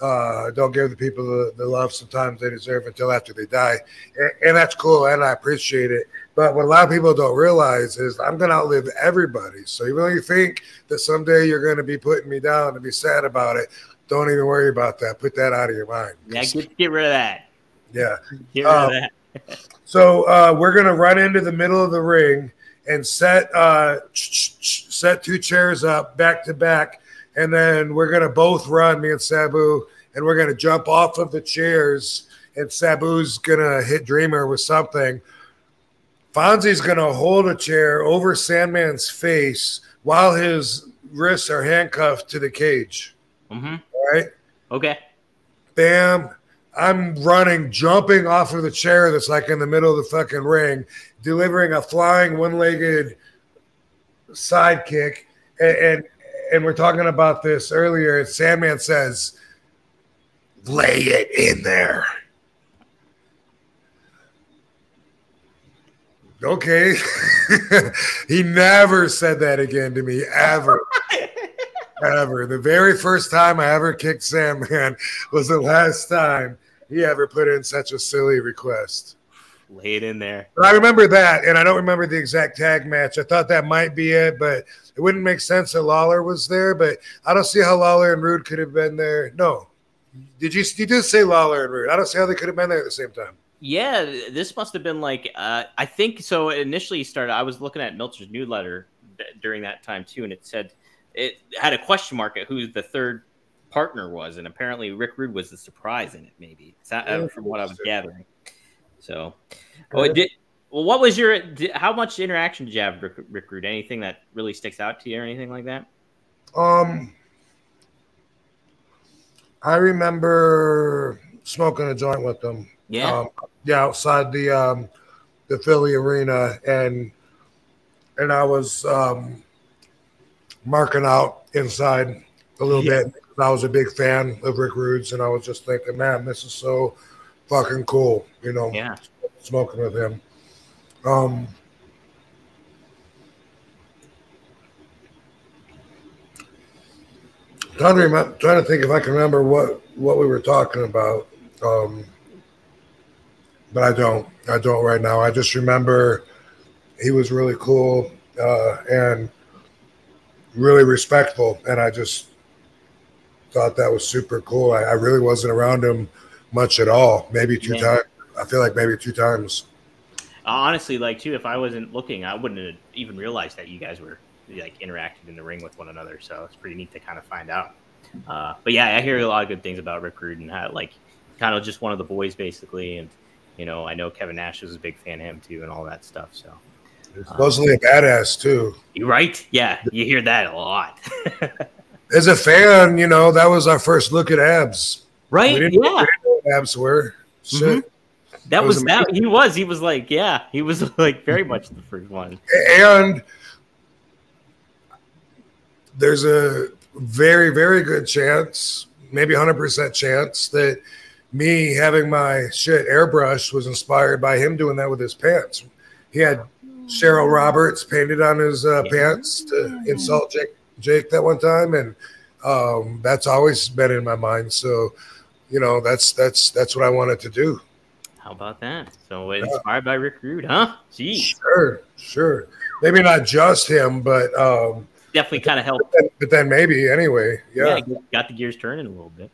uh, don't give the people the, the love sometimes they deserve until after they die, and, and that's cool and I appreciate it. But what a lot of people don't realize is I'm going to outlive everybody. So even though you think that someday you're going to be putting me down and be sad about it, don't even worry about that. Put that out of your mind. Yeah, get, get rid of that. Yeah. Get Um, that. So uh, we're gonna run into the middle of the ring and set uh, set two chairs up back to back, and then we're gonna both run me and Sabu, and we're gonna jump off of the chairs, and Sabu's gonna hit Dreamer with something. Fonzie's gonna hold a chair over Sandman's face while his wrists are handcuffed to the cage. Mm-hmm. right? Okay. Bam. I'm running, jumping off of the chair that's like in the middle of the fucking ring, delivering a flying one-legged sidekick, and and, and we're talking about this earlier. And Sandman says, "Lay it in there." Okay, he never said that again to me ever. ever. The very first time I ever kicked Sandman was the last time he ever put in such a silly request. Lay it in there. But I remember that, and I don't remember the exact tag match. I thought that might be it, but it wouldn't make sense that Lawler was there. But I don't see how Lawler and Rude could have been there. No, did you? You did say Lawler and Rude. I don't see how they could have been there at the same time. Yeah, this must have been like uh, I think so. Initially started. I was looking at Meltzer's newsletter d- during that time too, and it said it had a question mark at who the third partner was, and apparently Rick Rude was the surprise in it. Maybe uh, from what I was gathering. So, oh, it did. Well, what was your? How much interaction did you have with Rick, Rick Rude? Anything that really sticks out to you, or anything like that? Um, I remember smoking a joint with them. Yeah. um, yeah, outside the um, the Philly arena, and and I was um, marking out inside a little Yeah. bit. I was a big fan of Rick Rude's, and I was just thinking, man, this is so fucking cool, you know, yeah. smoking with him. Um, trying to remember, trying to think if I can remember what what we were talking about. Um, but I don't. I don't right now. I just remember he was really cool uh, and really respectful, and I just thought that was super cool. I, I really wasn't around him much at all. Maybe two Yeah. times. I feel like maybe two times. honestly like too if i wasn't looking i wouldn't have even realized that you guys were like interacting in the ring with one another so it's pretty neat to kind of find out uh, but yeah i hear a lot of good things about rick rude and how like kind of just one of the boys basically and you know i know kevin nash was a big fan of him too and all that stuff so Supposedly a badass too. you right yeah you hear that a lot As a fan, you know that was our first look at abs. Right yeah abs were. Shit. that was was that he was he was like yeah he was like very much the first one And there's a very, very good chance, maybe 100% chance, that me having my shit airbrushed was inspired by him doing that with his pants. He had Cheryl Roberts painted on his uh, pants to insult Jake, Jake that one time, and um, that's always been in my mind. So, you know, that's that's that's what I wanted to do. how about that so inspired by rick rude huh Jeez. Sure, sure. Maybe not just him, but um, definitely kind of helped but then maybe anyway. Yeah, yeah, got the gears turning a little bit.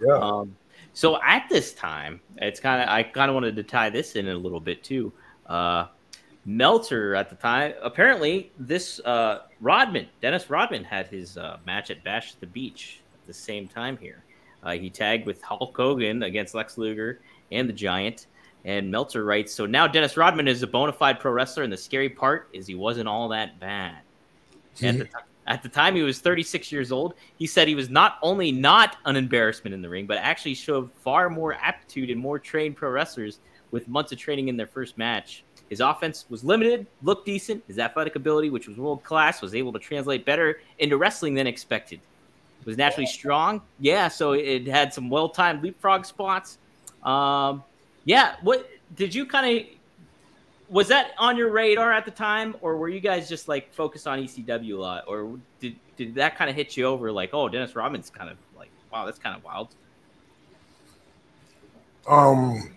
yeah. Um, so at this time, it's kind of I kind of wanted to tie this in a little bit too. Uh, Meltzer at the time, apparently this uh, Rodman, Dennis Rodman, had his uh, match at Bash at the Beach at the same time here. Uh, he tagged with Hulk Hogan against Lex Luger and the Giant. And Meltzer writes, so now Dennis Rodman is a bona fide pro wrestler, and the scary part is he wasn't all that bad. At the, ti- at the time, he was 36 years old. He said he was not only not an embarrassment in the ring, but actually showed far more aptitude and more trained pro wrestlers with months of training in their first match. His offense was limited, looked decent. His athletic ability, which was world class, was able to translate better into wrestling than expected. Was naturally strong, yeah. So it had some well timed leapfrog spots. Um, yeah. What did you kind of was that on your radar at the time, or were you guys just like focused on ECW a lot, or did did that kind of hit you over like, oh, Dennis Rodman's kind of like, wow, that's kind of wild. Um,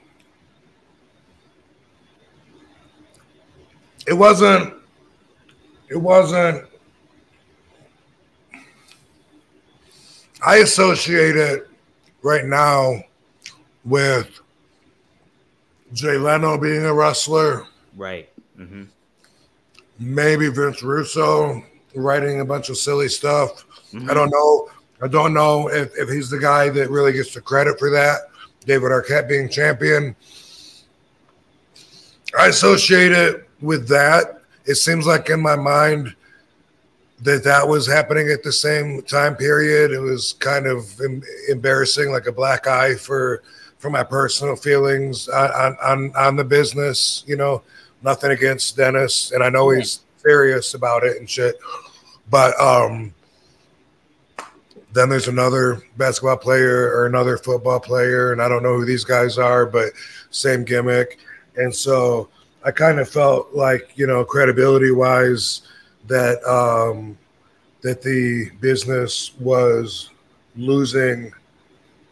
it wasn't. It wasn't. I associate it right now with Jay Leno being a wrestler, Right. Mm-hmm. maybe Vince Russo writing a bunch of silly stuff. I don't know. I don't know if, if he's the guy that really gets the credit for that. David Arquette being champion. I associate it with that. It seems like in my mind that that was happening at the same time period. It was kind of em- embarrassing, like a black eye for for my personal feelings on on on the business. You know, nothing against Dennis, and I know he's serious about it and shit. But um, then there's another basketball player or another football player, and I don't know who these guys are, but same gimmick. And so I kind of felt like, you know, credibility wise, that um, that the business was losing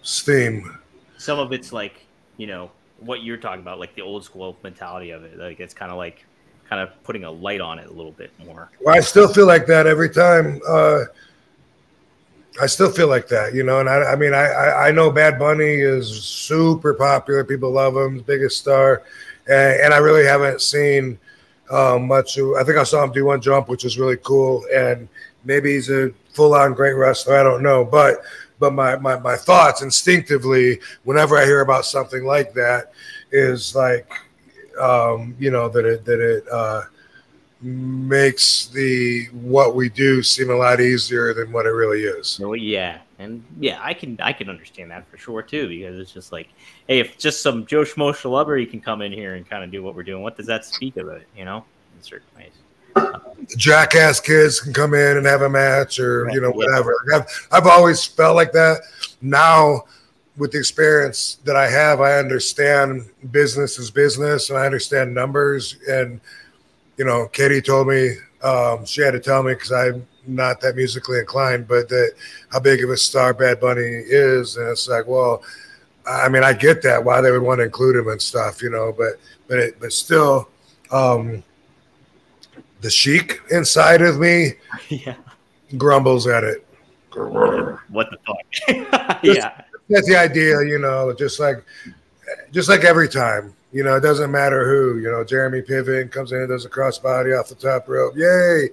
steam. Some of it's like you know what you're talking about, like the old school mentality of it. Like it's kind of like kind of putting a light on it a little bit more. Well, I still feel like that every time. Uh, I still feel like that, you know. And I, I mean, I, I, I know Bad Bunny is super popular. People love him, biggest star, and, and I really haven't seen uh, much. I think I saw him do one jump, which is really cool, and maybe he's a full-on great wrestler. I don't know, but but my, my my thoughts instinctively whenever I hear about something like that is like, um, you know, that it that it. Uh, makes the what we do seem a lot easier than what it really is. So yeah, and yeah, I can I can understand that for sure too because it's just like, hey, if just some Joe Schmo celebrity can come in here and kind of do what we're doing, what does that speak of it? You know, in certain ways. Jackass kids can come in and have a match, or Right, you know whatever. I've, I've always felt like that. Now, with the experience that I have, I understand business is business, and I understand numbers. And you know, Katie told me um, she had to tell me because I'm not that musically inclined, but that how big of a star Bad Bunny is, and it's like, well, I mean, I get that why they would want to include him and stuff, you know, but but it, but still, um, the chic inside of me yeah. grumbles at it. What the fuck? yeah. That's the idea, you know, just like just like every time. You know, it doesn't matter who, you know, Jeremy Piven comes in and does a crossbody off the top rope. Yay.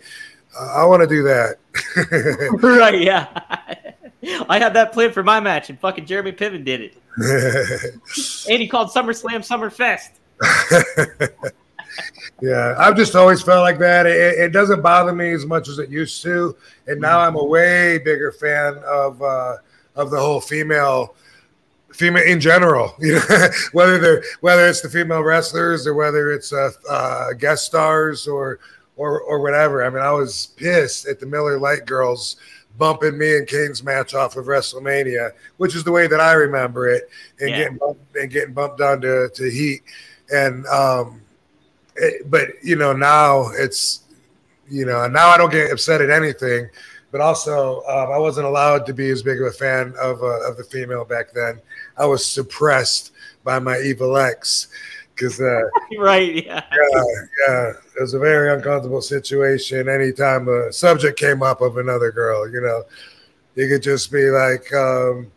I want to do that. right. Yeah. I had that planned for my match, and fucking Jeremy Piven did it. And he called SummerSlam Summerfest. yeah, I've just always felt like that. It, it doesn't bother me as much as it used to, and now I'm a way bigger fan of uh, of the whole female female in general. You know, whether they're whether it's the female wrestlers or whether it's uh, uh, guest stars or or or whatever. I mean, I was pissed at the Miller Lite girls bumping me and Kane's match off of WrestleMania, which is the way that I remember it, and Yeah. getting bumped, and getting bumped down to, to Heat, and um, it- but you know now it's you know now I don't get upset at anything, but also um, I wasn't allowed to be as big of a fan of uh, of the female back then. I was suppressed by my evil ex because uh, right. Yeah. yeah, yeah, it was a very uncomfortable situation. Anytime a subject came up of another girl, you know, you could just be like, um,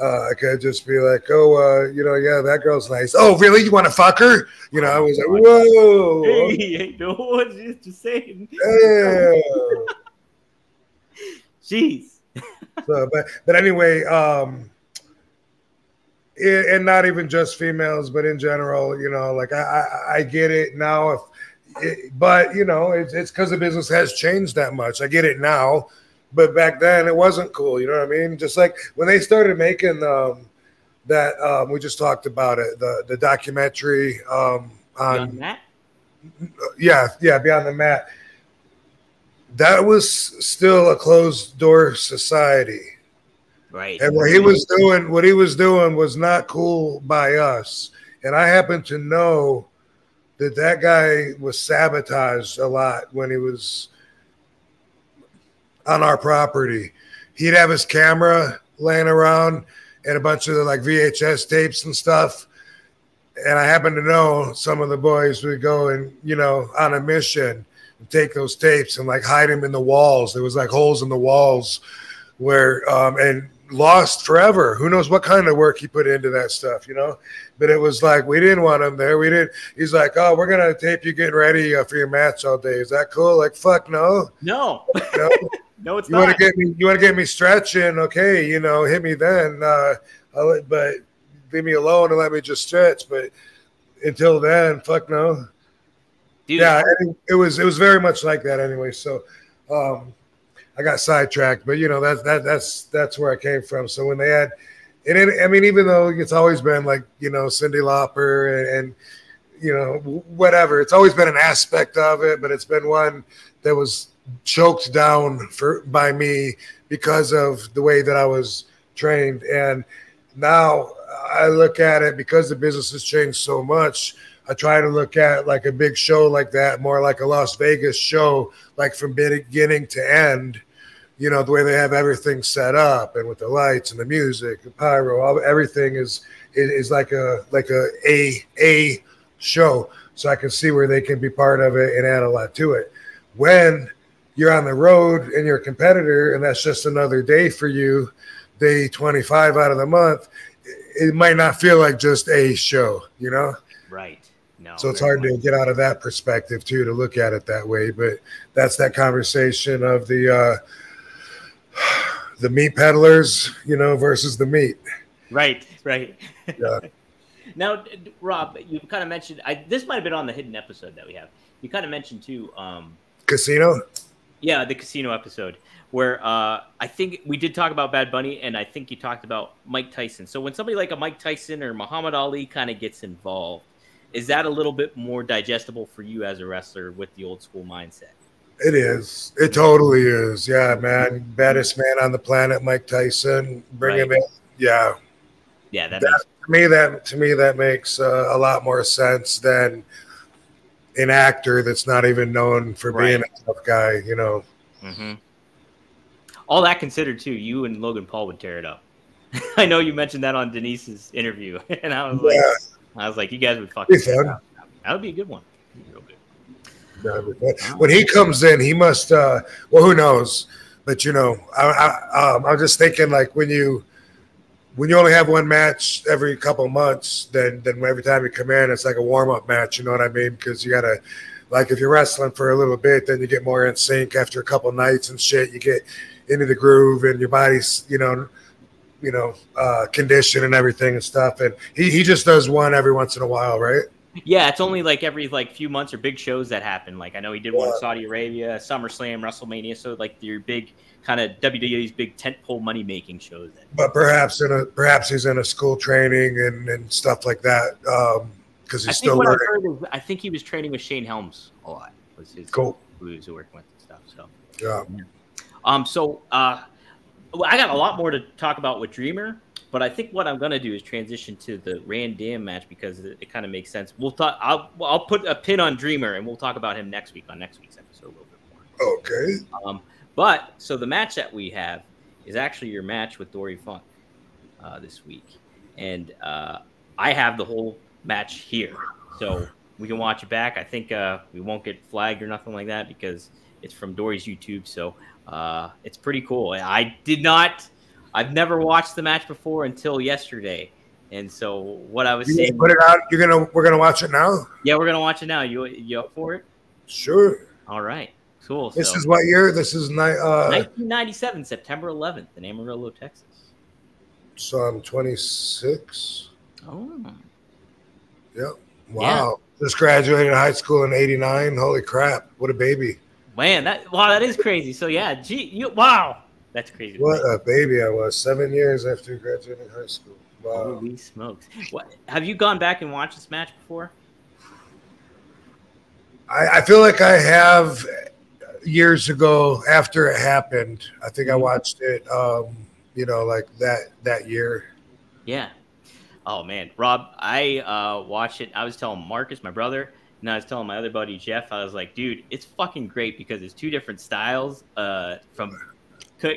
uh, I could just be like, oh, uh, you know, yeah, that girl's nice. Oh, really? You want to fuck her? You know, I was like, whoa, Hey, no one's just- saying. yeah. Jeez. so, but but anyway, um, and not even just females, but in general, you know, like I I, I get it now. If it, but you know, it's it's because the business has changed that much. I get it now, but back then it wasn't cool. You know what I mean? Just like when they started making um, that, um, we just talked about it, the the documentary um, on that? yeah, yeah, beyond the mat. That was still a closed door society. Right. And what he was doing, what he was doing was not cool by us. And I happen to know that that guy was sabotaged a lot when he was on our property. He'd have his camera laying around and a bunch of the, like VHS tapes and stuff. And I happen to know some of the boys would go and, you know, on a mission and take those tapes and like hide them in the walls. There was like holes in the walls where um and lost forever. Who knows what kind of work he put into that stuff, you know? But it was like we didn't want him there. We didn't. He's like, oh, we're gonna tape you getting ready uh, for your match all day. Is that cool? Like, fuck no. No. no. no, it's you want to get me? You want to get me stretching? Okay, you know, hit me then. Uh, I'll, but leave me alone and let me just stretch. But until then, fuck no. Dude, Yeah, and it was it was very much like that anyway. So, um, I got sidetracked, but you know that's that that's that's where I came from. So when they had, and it, I mean, even though it's always been like you know Cyndi Lauper and, and you know whatever, it's always been an aspect of it, but it's been one that was choked down for by me because of the way that I was trained. And now I look at it because the business has changed so much. I try to look at like a big show like that, more like a Las Vegas show, like from beginning to end. You know the way they have everything set up, and with the lights and the music, the pyro, all, everything is, is is like a like a a a show. So I can see where they can be part of it and add a lot to it. When you're on the road and you're a competitor, and that's just another day for you, day 25 out of the month, it might not feel like just a show, you know? Right. No. So it's hard to get out of that perspective too, to look at it that way. But that's that conversation of the uh the meat peddlers, you know, versus the meat. Right, right. Yeah. now, Rob, you kind of mentioned I, this might have been on the hidden episode that we have. You kind of mentioned too. Um, Casino? Yeah, the casino episode where uh, I think we did talk about Bad Bunny, and I think you talked about Mike Tyson. So when somebody like a Mike Tyson or Muhammad Ali kind of gets involved, is that a little bit more digestible for you as a wrestler with the old school mindset? It is. It totally is. Yeah, man. Baddest man on the planet, Mike Tyson. Bring Right. him in. Yeah. Yeah, that, That- makes To me, that to me that makes uh, a lot more sense than an actor that's not even known for being a tough guy. You know. hmm All that considered, too, you and Logan Paul would tear it up. I know you mentioned that on Denise's interview, and I was like, I was like, you guys would fucking That would be a good one. When he comes in, he must. Uh, well, who knows? But you know, I, I, um, I'm just thinking like when you when you only have one match every couple months, then then every time you come in, it's like a warm up match. You know what I mean? Because you gotta like if you're wrestling for a little bit, then you get more in sync after a couple nights and shit. You get into the groove and your body's you know you know uh condition and everything and stuff and he, he just does one every once in a while right Yeah, it's only like every like few months or big shows that happen. Like I know he did one in Saudi Arabia, SummerSlam, WrestleMania. So like your big kind of WWE's big tentpole money making shows. That, but perhaps in a perhaps he's in a school training and, and stuff like that um because I he's still I learning heard is I think he was training with Shane Helms a lot. Was his Cool. who he was working with and stuff. So yeah um so uh I got a lot more to talk about with Dreamer, but I think what I'm gonna do is transition to the Van Dam match because it, it kind of makes sense. We'll talk. I'll I'll put a pin on Dreamer and we'll talk about him next week on next week's episode a little bit more. okay Um, but so the match that we have is actually your match with Dory Funk uh, this week, and uh, I have the whole match here, so we can watch it back. I think uh, we won't get flagged or nothing like that because it's from Dory's YouTube, so uh, it's pretty cool. I did not, I've never watched the match before until yesterday, and so what I was you saying, put it out you're gonna we're gonna watch it now yeah, we're gonna watch it now. You you up for it? sure All right, cool. this so. is what year this is ni- uh 1997, September 11th in Amarillo, Texas. so i'm 26 Oh, yep wow just graduated high school in 89 holy crap what a baby man, that wow, that is crazy. So yeah, gee, you wow, that's crazy. what a baby i was seven years after graduating high school wow Holy smokes! What have you gone back and watched this match before? I, I feel like I have years ago after it happened. I think I Mhm. watched it, um, you know, like that that year. Yeah. Oh man, Rob, I uh, watched it. I was telling Marcus, my brother, and I was telling my other buddy Jeff. I was like, dude, it's fucking great because it's two different styles uh, from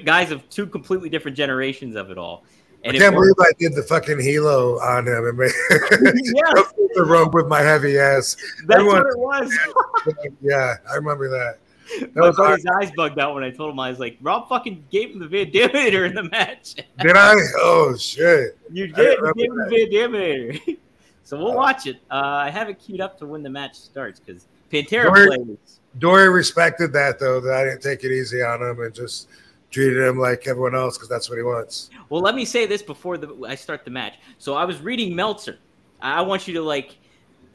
guys of two completely different generations of it all. And I can't believe I did the fucking helo on him and made Yeah. the rope with my heavy ass. That's Everyone- what it was. Yeah, I remember that. That My was buddy's eyes bugged out when I told him I was like, Rob fucking gave him the Van Daminator in the match. Did I? Oh shit! You did. You gave him the Van Daminator. so we'll watch it. Uh, I have it queued up to when the match starts because Pantera Where- plays. Dory respected that though. That I didn't take it easy on him and just treated him like everyone else because that's what he wants. Well, let me say this before the, I start the match. So I was reading Meltzer. I want you to like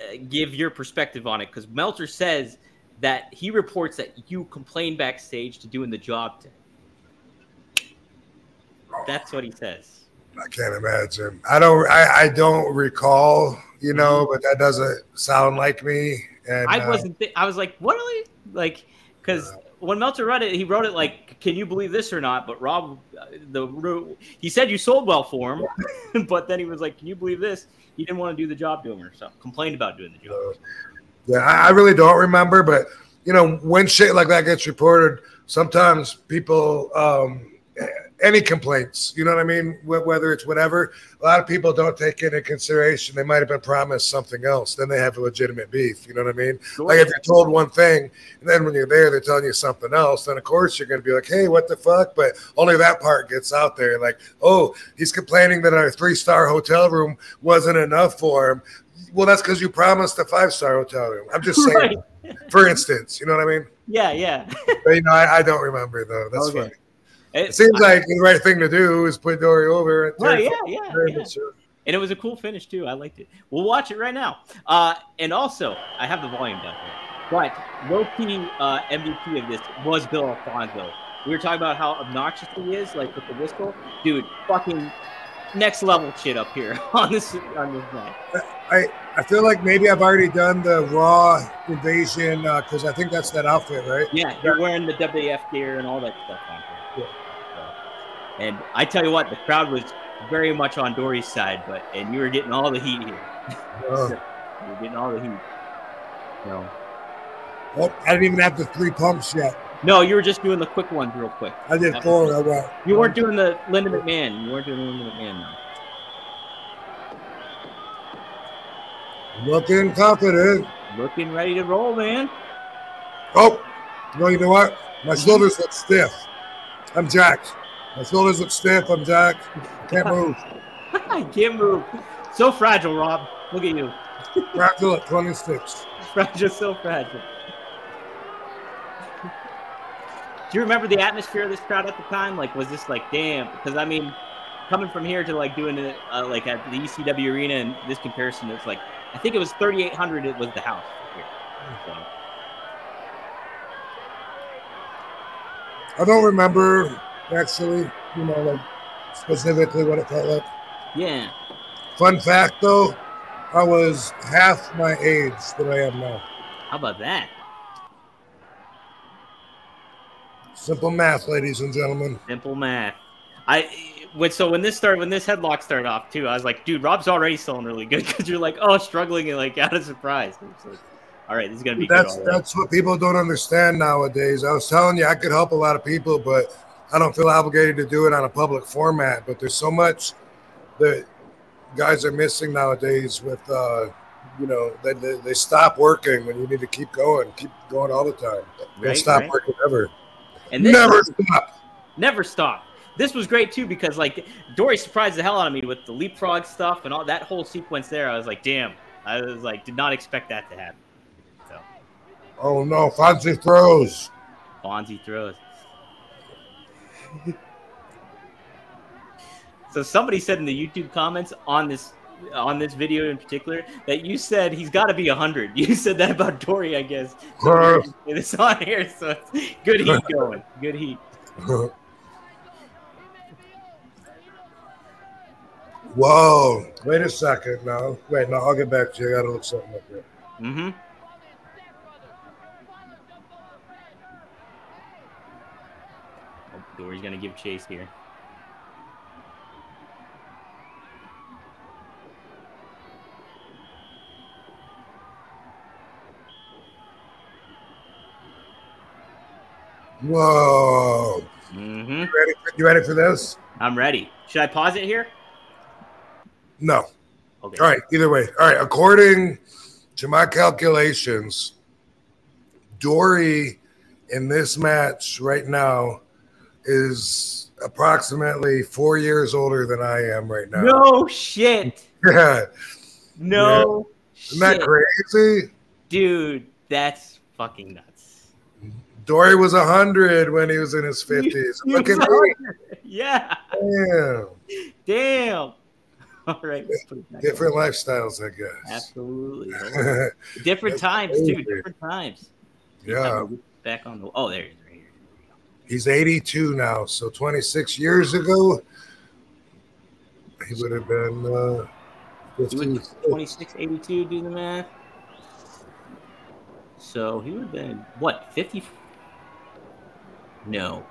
uh, give your perspective on it because Meltzer says that he reports that you complained backstage to doing the job. That's what he says. I can't imagine. I don't. I, I don't recall. You know, but that doesn't sound like me. And I uh, wasn't. Th- I was like, what are they like? Because when Meltzer read it, he wrote it like, "Can you believe this or not?" But Rob, uh, the he said you sold well for him, but then he was like, "Can you believe this?" He didn't want to do the job to him or something. Complained about doing the job. Yeah, I, I really don't remember, but you know, when shit like that gets reported, sometimes people, um, any complaints, you know what I mean? Wh- Whether it's whatever, a lot of people don't take into consideration they might have been promised something else. Then they have a legitimate beef. You know what I mean? Like if you're told one thing, and then when you're there, they're telling you something else. Then of course you're going to be like, "Hey, what the fuck?" But only that part gets out there. Like, "Oh, he's complaining that our three star hotel room wasn't enough for him." Well, that's because you promised a five star hotel room. I'm just saying. Right. For instance, you know what I mean? Yeah, yeah. But, you know, I, I don't remember though. That's Okay. funny. It, It seems like the right thing to do is put Dory over. at Right, yeah, yeah, yeah. sure. and it was a cool finish too. I liked it. We'll watch it right now. Uh, and also, I have the volume down here. But low key uh, MVP of this was Bill Alfonso. We were talking about how obnoxious he is, like with the whistle, dude. Fucking next level shit up here on this on this match. I, I feel like maybe I've already done the Raw invasion because I think that's that outfit, right? Yeah, you're wearing the WF gear and all that stuff on here. So, and I tell you what, the crowd was very much on Dory's side, but and you were getting all the heat here. Oh. you're getting all the heat. No. Oh, I didn't even have the three pumps yet. No, you were just doing the quick ones real quick. I did That four. was went. You weren't doing the Linda McMahon. You weren't doing the Linda McMahon. No. Looking confident. Looking ready to roll, man. Oh, no, you know what? My shoulders look stiff. I'm jacked. My shoulders look stiff. I'm jacked. Can't move. I can't move. So fragile, Rob. Look at you. fragile at 26. Fragile, so fragile. Do you remember the atmosphere of this crowd at the time? Like, was this like, damn? Because I mean, coming from here to like doing it uh, like at the ECW arena and this comparison, it's like I think it was 3,800. It was the house here. So, I don't remember actually, you know, like specifically what it felt like. yeah. Fun fact though, I was half my age that I am now. How about that? Simple math, ladies and gentlemen. Simple math. I when so when this started when this headlock started off too, I was like, dude, Rob's already selling really good because you're like, oh, struggling and like out of surprise. Like, all right, this is gonna be That's good. that's what people don't understand nowadays. I was telling you I could help a lot of people, but I don't feel obligated to do it on a public format. But there's so much that guys are missing nowadays with uh you know, they, they, they stop working when you need to keep going, keep going all the time. Don't Right, stop right. working ever. And Never stop. never stop. This was great too because like Dory surprised the hell out of me with the leapfrog stuff and all that whole sequence there. I was like, damn. I was like, did not expect that to happen. So Oh no, Fonzie throws. Fonzie throws. so somebody said in the YouTube comments on this on this video in particular that you said he's got to be hundred. You said that about Dory, I guess. So this on here, so it's good heat going. Good heat. Whoa. Wait a second. No. Wait, no, I'll get back to you. I gotta look something up here. Mm-hmm. Dory's gonna give chase here. Whoa. Mm-hmm. You ready for, you ready for this? I'm ready. Should I pause it here? No. Okay. All right, either way. All right, according to my calculations, Dory in this match right now is approximately four years older than I am right now. No shit. Yeah. No Isn't that crazy? Dude, that's fucking nuts. Dory was a 100 when he was in his 50s. Look at me. Yeah. Damn. Damn. All right. let's put it Different on. lifestyles, I guess. Absolutely. Different times, too. Different times. yeah. Back on the. Oh, there he is. He's 82 now. So 26 years ago, he would have been uh, He was 56. 26, 82, do the math. So he would have been, what, 50? No,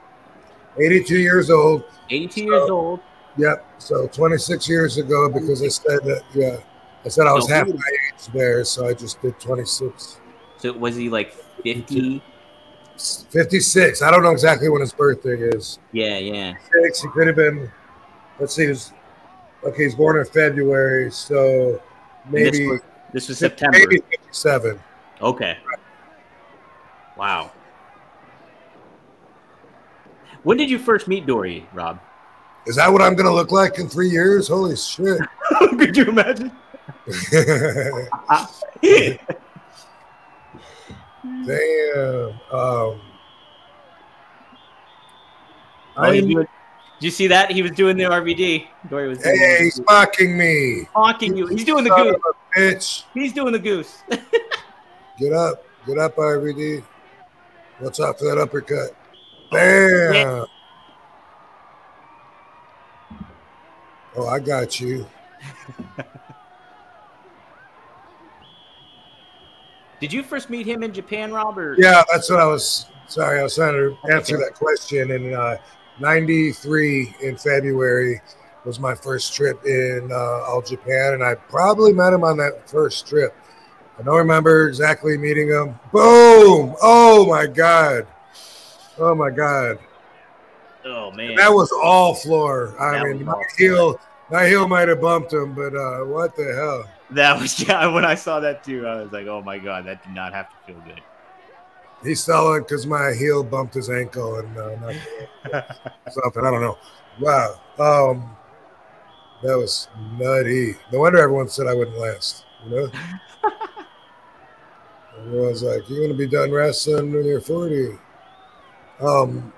82 years old. 82 years old. Yep. So 26 years ago, because I said that, yeah, I said I was So half my age there, so I just did 26. So was he like 50? 56. I don't know exactly when his birthday is. Yeah, yeah. Six. He could have been. Let's see. He was, okay, he's born in February, so this maybe was, this was September. maybe 57. Okay. Wow. When did you first meet Dory, Rob? Is that what I'm gonna look like in three years? Holy shit! Could you imagine? Damn. Um, Oh, he's I'm, did you see that? He was doing the RVD. Dory was hey, he's mocking me. honking you. He's doing the goose. bitch. He's doing the goose. Get up. Get up, RVD. What's up for that uppercut? Damn. Oh, I got you. Did you first meet him in Japan, Robert? Yeah, that's what I was. Sorry, I was trying to answer that question. In uh, '93, in February, was my first trip in uh, All Japan, and I probably met him on that first trip. I don't remember exactly meeting him. Boom! Oh my god! Oh my god! Oh man. That was all floor. I That mean, my heel, my heel might have bumped him, but uh, what the hell? That was yeah. When I saw that too, I was like, "Oh my god, that did not have to feel good." He's selling because my heel bumped his ankle and uh, not- something. I don't know. Wow. Um, that was nutty. No wonder everyone said I wouldn't last. You know. Everyone's like, "You're gonna be done wrestling when you're 40." Um.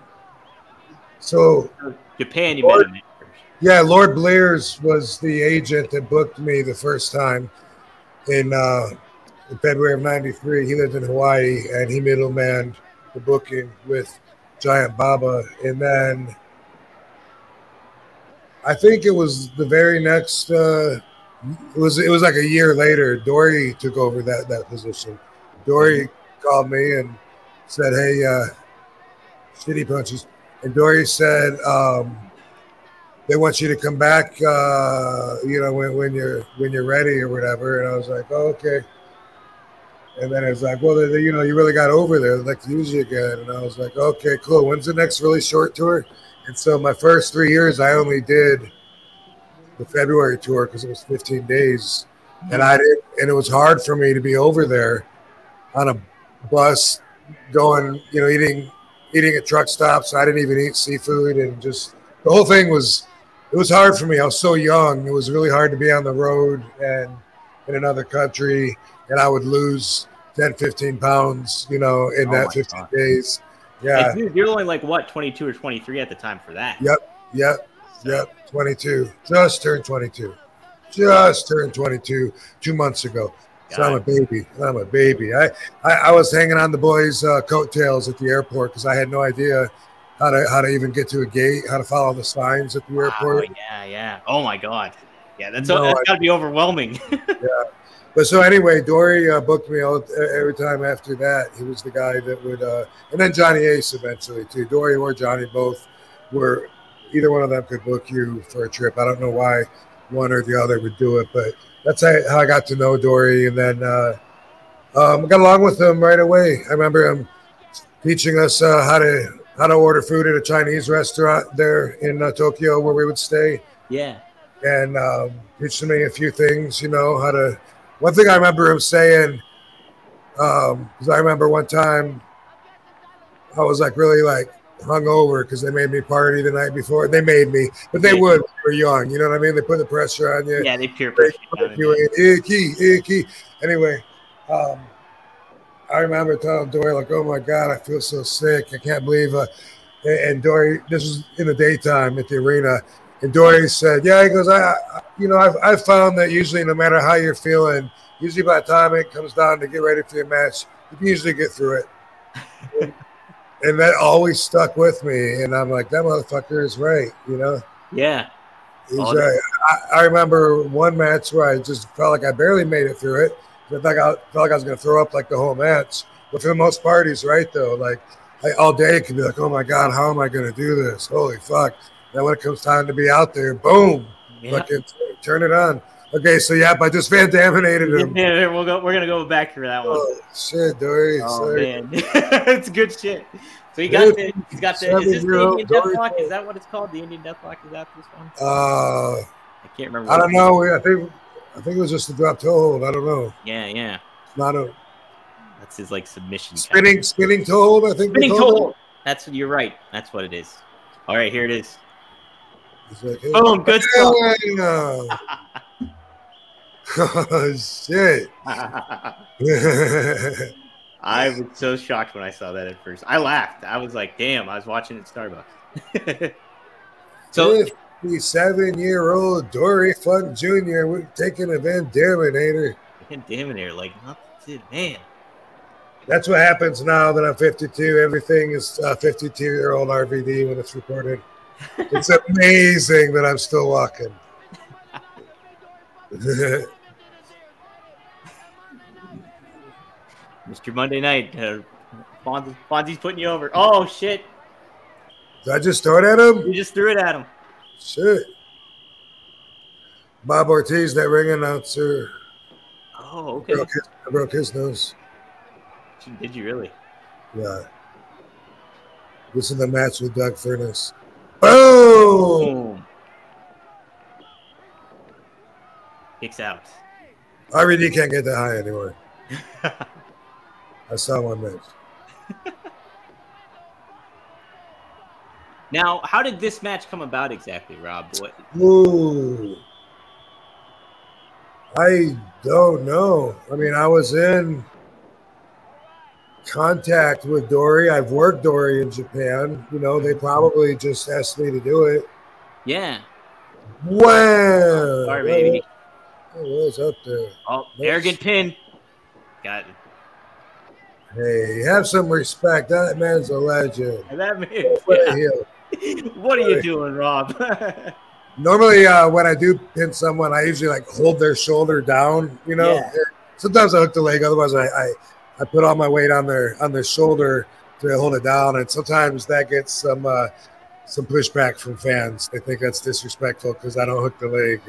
So Japan, you him. Yeah, Lord Blears was the agent that booked me the first time in uh, in February of '93. He lived in Hawaii, and he middlemaned the booking with Giant Baba, and then I think it was the very next. Uh, it was it was like a year later. Dory took over that that position. Dory called me and said, "Hey, uh, shitty punches," and Dory said. Um, they want you to come back uh you know when, when you're when you're ready or whatever. And i was like oh, okay. And then it's like well they, they- you know you really got over there. I'd like to use you again. And i was like okay cool. When's the next really short tour? And so my first three years i only did the february tour because it was 15 days. And i did and it was hard for me to be over there on a bus going you know eating eating at truck stops. I didn't even eat seafood and just the whole thing was it was hard for me. I was so young. It was really hard to be on the road and in another country, and I would lose 10, 15 pounds, you know, in Oh that 15 God. days. Yeah. Dude, you're only like what 22 or 23 at the time for that. Yep. Yep. Yep. 22. Just turned 22. Just turned 22 two months ago. So I'm a baby. I'm a baby. I, I, I was hanging on the boys' uh, coattails at the airport because I had no idea how to how to even get to a gate, how to follow the signs at the Wow, airport. yeah, yeah. Oh my god. Yeah, that's No, that's got to be overwhelming. yeah. But so anyway, Dory uh, booked me all, every time after that. He was the guy that would, uh, and then Johnny Ace eventually too. Dory or Johnny both were either one of them could book you for a trip. I don't know why one or the other would do it, but that's how how I got to know Dory, and then uh, um, got along with him right away. I remember him teaching us uh, how to how to order food at a Chinese restaurant there in uh, Tokyo where we would stay yeah. and um, teaching me a few things, you know, how to. One thing I remember him saying, because I remember one time I was like really like hungover because they made me party the night before. They made me, but they Yeah. would. when you were young, you know what I mean? They put the pressure on you. Yeah, they peer pressure you in, icky, icky. Anyway, um, I remember telling Dory like, "Oh my God, I feel so sick. I can't believe." Uh, and and Dory, this was in the daytime at the arena, and Dory said, "Yeah." He goes, "I, I you know, I've, I've found that usually, no matter how you're feeling, usually by the time it comes down to get ready for your match, you can usually get through it." and that always stuck with me, and I'm like, "That motherfucker is right," you know. Yeah. He's, uh, I, I remember one match where I just felt like I barely made it through it. I felt like I, felt like I was going to throw up like the whole match. But for the most part, he's right though. Like I, all day, it could be like, "Oh my god, how am I going to do this? Holy fuck!" Then when it comes time to be out there, boom, Yeah. fucking turn it on. Okay, so yeah, I just Van Daminated him. Yeah, we'll go, we're gonna go back to that one. Oh shit, Dory. Oh sorry. man, it's good shit. So he got the, he's got the. Is this the Indian Deathlock? Is that what it's called? The Indian Deathlock is that this one? Uh, I can't remember. I don't know. I think I think it was just a drop toe hold. I don't know. Yeah, yeah. Not a That's his like submission. kind of- spinning spinning toe hold. I think. Spinning toe. That's you're right. That's what it is. All right, here it is. Like, hey, Boom, good stuff. oh shit. I was so shocked when I saw that at first. I laughed. I was like, "Damn!" I was watching at Starbucks. so 57 year old Dory Funk Jr. We're taking a Van Daminator. damn it, like, man. That's what happens now that I'm 52. Everything is 52 year old RVD when it's recorded. It's amazing that I'm still walking. Mr. Monday Night, uh, Fonz, Fonzie's putting you over. Oh shit! Did I just throw it at him? You just threw it at him. Shit. Bob Artese, that ring announcer, Oh, okay. broke his, broke his nose. Did you really? Yeah. This is the match with Doug. Boom! Boom. Kicks out. RVD can't get that high anymore. I saw one match. Now, how did this match come about exactly, Rob? What? Ooh. I don't know. I mean, I was in contact with Dory. I've worked Dory in Japan. You know, they probably just asked me to do it. Yeah. Wow. Sorry, baby. It was up there. Oh, arrogant pin. Got it. Hey, have some respect. That man's a legend. And that man. What a heel. What are you doing, Rob? Normally, uh, when I do pin someone, I usually like hold their shoulder down. You know, Yeah. sometimes I hook the leg. Otherwise, I, I I put all my weight on their on their shoulder to hold it down, and sometimes that gets some uh, some pushback from fans. They think that's disrespectful because I don't hook the leg,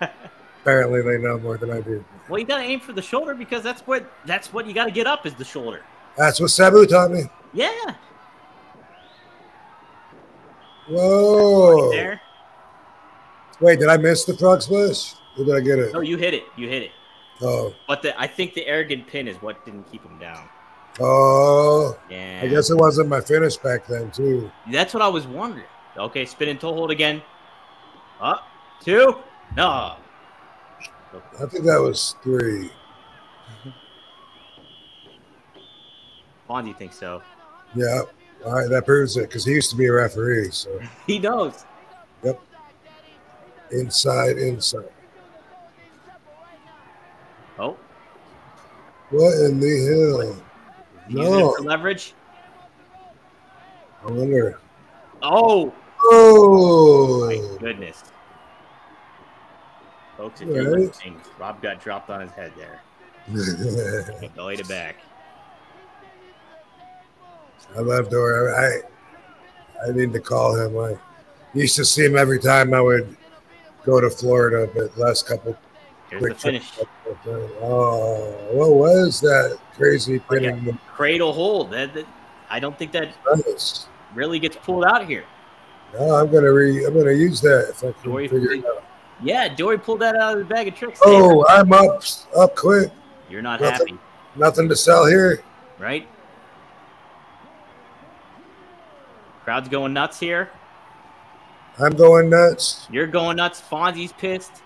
and apparently they know more than I do. well, you gotta aim for the shoulder because that's what that's what you gotta get up is the shoulder. That's what Sabu taught me. Yeah. Whoa! There. Wait, did I miss the frog splash? Or did I get it? No, you hit it. You hit it. Oh, But the, I think the arrogant pin is what didn't keep him down. oh! Yeah. I guess it wasn't my finish back then too. That's what I was wondering. Okay, spinning toe hold again. Up, two, no. I think that was three. Fonzie thinks so. Yeah. All right, that proves it because he used to be a referee. So He knows. Yep. Inside, inside. Oh, What in the hell? it No. leverage. I wonder. Oh, oh. my Oh, goodness. Folks, if you're listening, Rob got dropped on his head there. Belly to back. I love Dory. I I need to call him. I used to see him every time I would go to Florida, but last couple Here's the finish. Oh, what was that crazy Oh, pinning? Cradle hold. That, that- I don't think that Nice. really gets pulled out here. No, I'm gonna re. I'm gonna use that if I can Dory- figure it out. Yeah, Dory pulled that out of the bag of tricks. Oh, I'm up, up quick. You're not Nothing. happy, Nothing to sell here. right? Crowd's going nuts here. I'm going nuts. You're going nuts. Fonzie's pissed.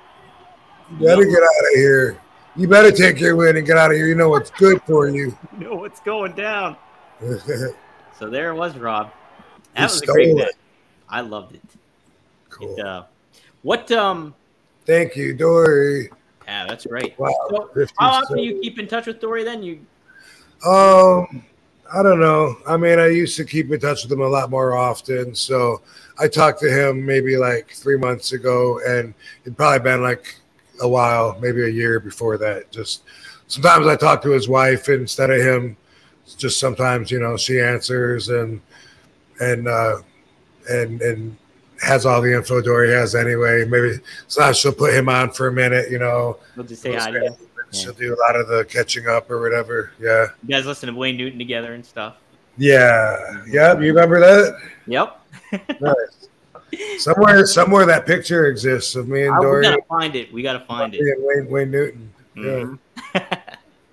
You better get out of here. You better take your win and get out of here. You know what's good for you. You know what's going down. So there it was, Rob. That was a great it. I loved it. It, uh, what? Um. Thank you, Dory. Yeah, that's right. Wow. So, how often do you keep in touch with Dory? Then you. Um, I don't know. I mean, I used to keep in touch with him a lot more often. So I talked to him maybe like three months ago, and it'd probably been like a while, maybe a year before that. Just sometimes I talk to his wife instead of him. Just sometimes, you know, she answers and and uh, and and has all the info Dory has anyway. Maybe sometimes she'll put him on for a minute, you know. We'll just say hi you. She'll do a lot of the catching up or whatever. Yeah. You guys listen to Wayne Newton together and stuff. Yeah. Yeah. You remember that? Yep. Nice. Somewhere, somewhere that picture exists of me and Uh, we gotta find it. We gotta find it. Wayne, Wayne Newton. Yeah. Mhm.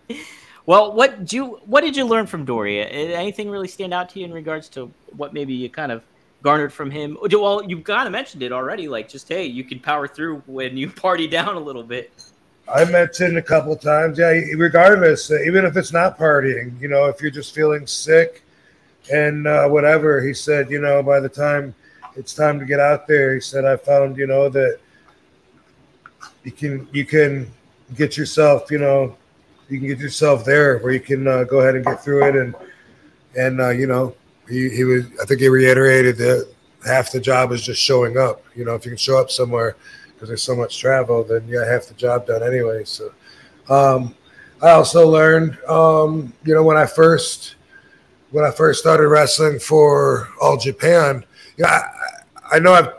well, what do you what did you learn from Dory? Uh, Anything really stand out to you in regards to what maybe you kind of garnered from him? Well, you kind of mentioned it already. Like just hey, you can power through when you party down a little bit. I met mentioned a couple times. Yeah, regardless, uh, even if it's not partying, you know, if you're just feeling sick and uh, whatever, he said, you know, by the time it's time to get out there, he said, I found, you know, that you can you can get yourself, you know, you can get yourself there where you can uh, go ahead and get through it, and and uh, you know, he he was, I think he reiterated that half the job is just showing up. You know, if you can show up somewhere because there's so much travel, then you got half the job done anyway. So, um, I also learned, um, you know, when I first when I first started wrestling for All Japan, yeah, I, I know I've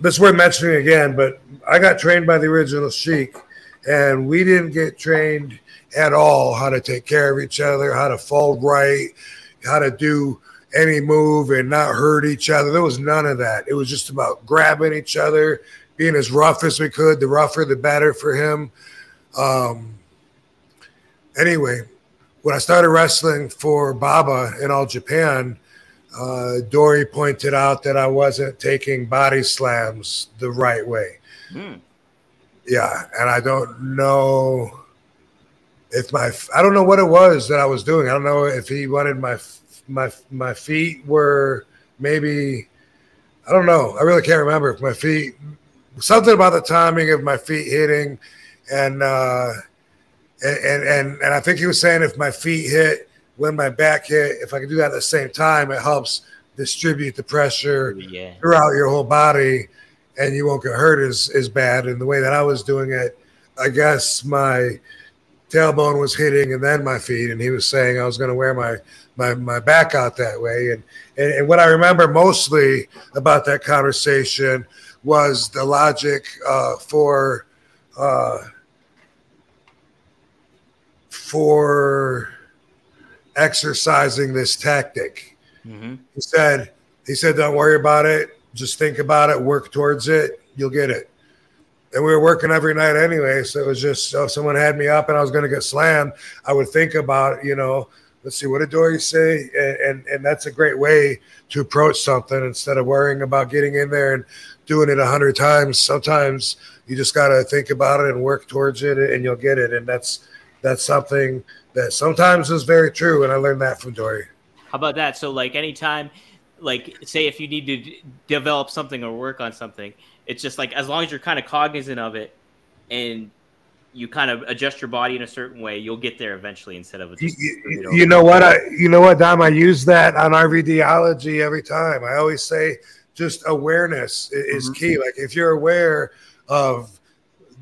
this is worth mentioning again, but I got trained by the original Sheik, and we didn't get trained at all how to take care of each other, how to fold right, how to do any move and not hurt each other. There was none of that. It was just about grabbing each other, being as rough as we could. The rougher, the better for him. Um, anyway, when I started wrestling for Baba in All Japan, uh, Dory pointed out that I wasn't taking body slams the right way. Hmm. Yeah, and I don't know if my I don't know what it was that I was doing. I don't know if he wanted my my my feet were maybe I don't know. I really can't remember if my feet something about the timing of my feet hitting and uh and and and I think he was saying if my feet hit when my back hit, if I can do that at the same time, it helps distribute the pressure Yeah. throughout your whole body and you won't get hurt as, as bad. And the way that I was doing it, I guess my tailbone was hitting and then my feet. And he was saying I was going to wear my, my, my back out that way. And, and, and what I remember mostly about that conversation was the logic uh, for, uh, for exercising this tactic. Hmm he said he said don't worry about it. Just think about it. Work towards it. You'll get it. And we were working every night anyway so it was just so if someone had me up and i was going to get slammed i would think about you know let's see what did dory say? And, and and that's a great way to approach something instead of worrying about getting in there and doing it a hundred times sometimes you just got to think about it and work towards it and you'll get it and that's that's something that sometimes is very true and i learned that from dory How about that? So, like, anytime, like, say if you need to d- develop something or work on something, it's just like as long as you're kind of cognizant of it and you kind of adjust your body in a certain way, you'll get there eventually instead of you, just. you- you know what I you know what Dom I use that on RVDology every time. I always say just awareness i- is Mhm. key. Like if you're aware of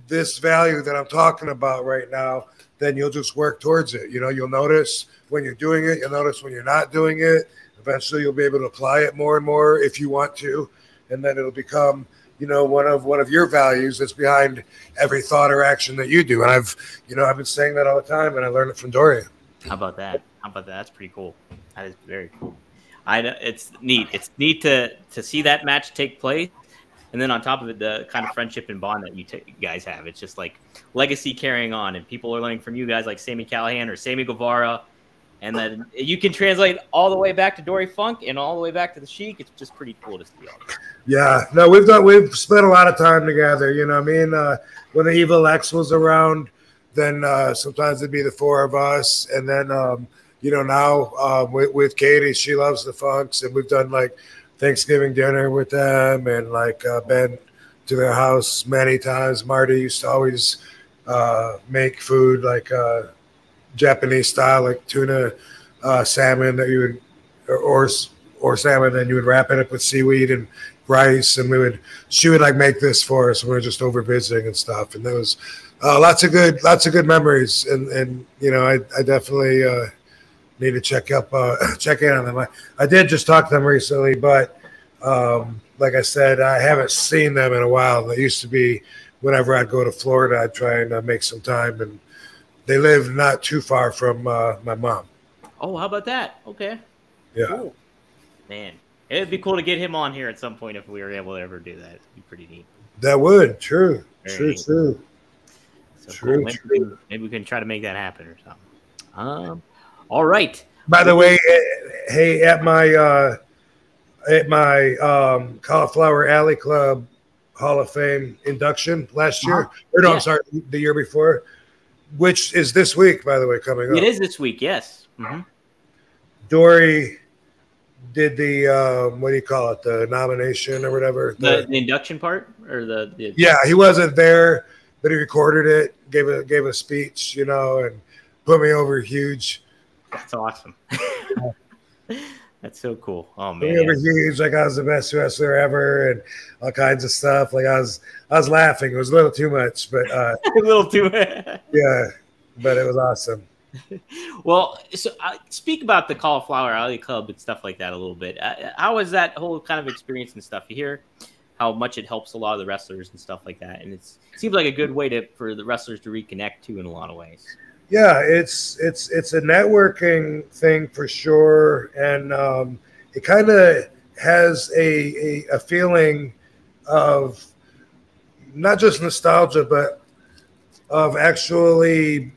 this value that I'm talking about right now, then you'll just work towards it. You know, you'll notice when you're doing it, you'll notice when you're not doing it. Eventually you'll be able to apply it more and more if you want to, and then it'll become you know one of one of your values that's behind every thought or action that you do and i've you know i've been saying that all the time and i learned it from dorian How about that? How about that? That's pretty cool. That is very cool. I know it's neat. It's neat to to see that match take place, and then on top of it, the kind of friendship and bond that you, ta- you guys have. It's just like legacy carrying on, and people are learning from you guys like Sami Callihan or Sammy Guevara, and then you can translate all the way back to Dory Funk and all the way back to the Sheik. It's just pretty cool to see all. Yeah, no, we've done we've spent a lot of time together. You know, I mean, uh, when the Evil X was around, then uh, sometimes it'd be the four of us, and then um, you know now uh, with, with Katie, she loves the Funks, and we've done like Thanksgiving dinner with them, and like uh, been to their house many times. Marti used to always uh, make food like uh, Japanese style, like tuna uh, salmon that you would, or, or salmon, and you would wrap it up with seaweed and rice, and we would she would like make this for us. We were just over visiting and stuff, and there was uh, lots of good lots of good memories, and and you know I I definitely uh, need to check up uh, check in on them. I, I did just talk to them recently, but um, like I said, I haven't seen them in a while. They used to be whenever I'd go to Florida, I'd try and uh, make some time, and they live not too far from uh, my mom. Oh, how about that? Okay. Yeah. Cool. Man, it'd be cool to get him on here at some point if we were able to ever do that. It'd be pretty neat. That would true, Very true, neat. true. So True, cool. Maybe, can, maybe we can try to make that happen or something. Um, all right. By the way, eh, hey, at my uh, at my um, Cauliflower Alley Club Hall of Fame induction last year, or no, Yeah. I'm sorry, the year before, which is this week, by the way, coming up. It is this week. Yes. hmm Dory did the um, what do you call it, the nomination or whatever. The, The- the induction part or the, the yeah, he wasn't there, but he recorded it, gave a gave a speech, you know, and put me over huge. That's awesome. That's so cool. Oh man, it was huge, like I was the best wrestler ever, and all kinds of stuff. Like I was, I was laughing. It was a little too much, but uh, a little too. yeah, but it was awesome. well, so uh, speak about the Cauliflower Alley Club and stuff like that a little bit. Uh, how was that whole kind of experience and stuff? You hear how much it helps a lot of the wrestlers and stuff like that, and it's, it seems like a good way to for the wrestlers to reconnect too in a lot of ways. Yeah, it's it's it's a networking thing for sure, and um, it kind of has a, a a feeling of not just nostalgia, but of actually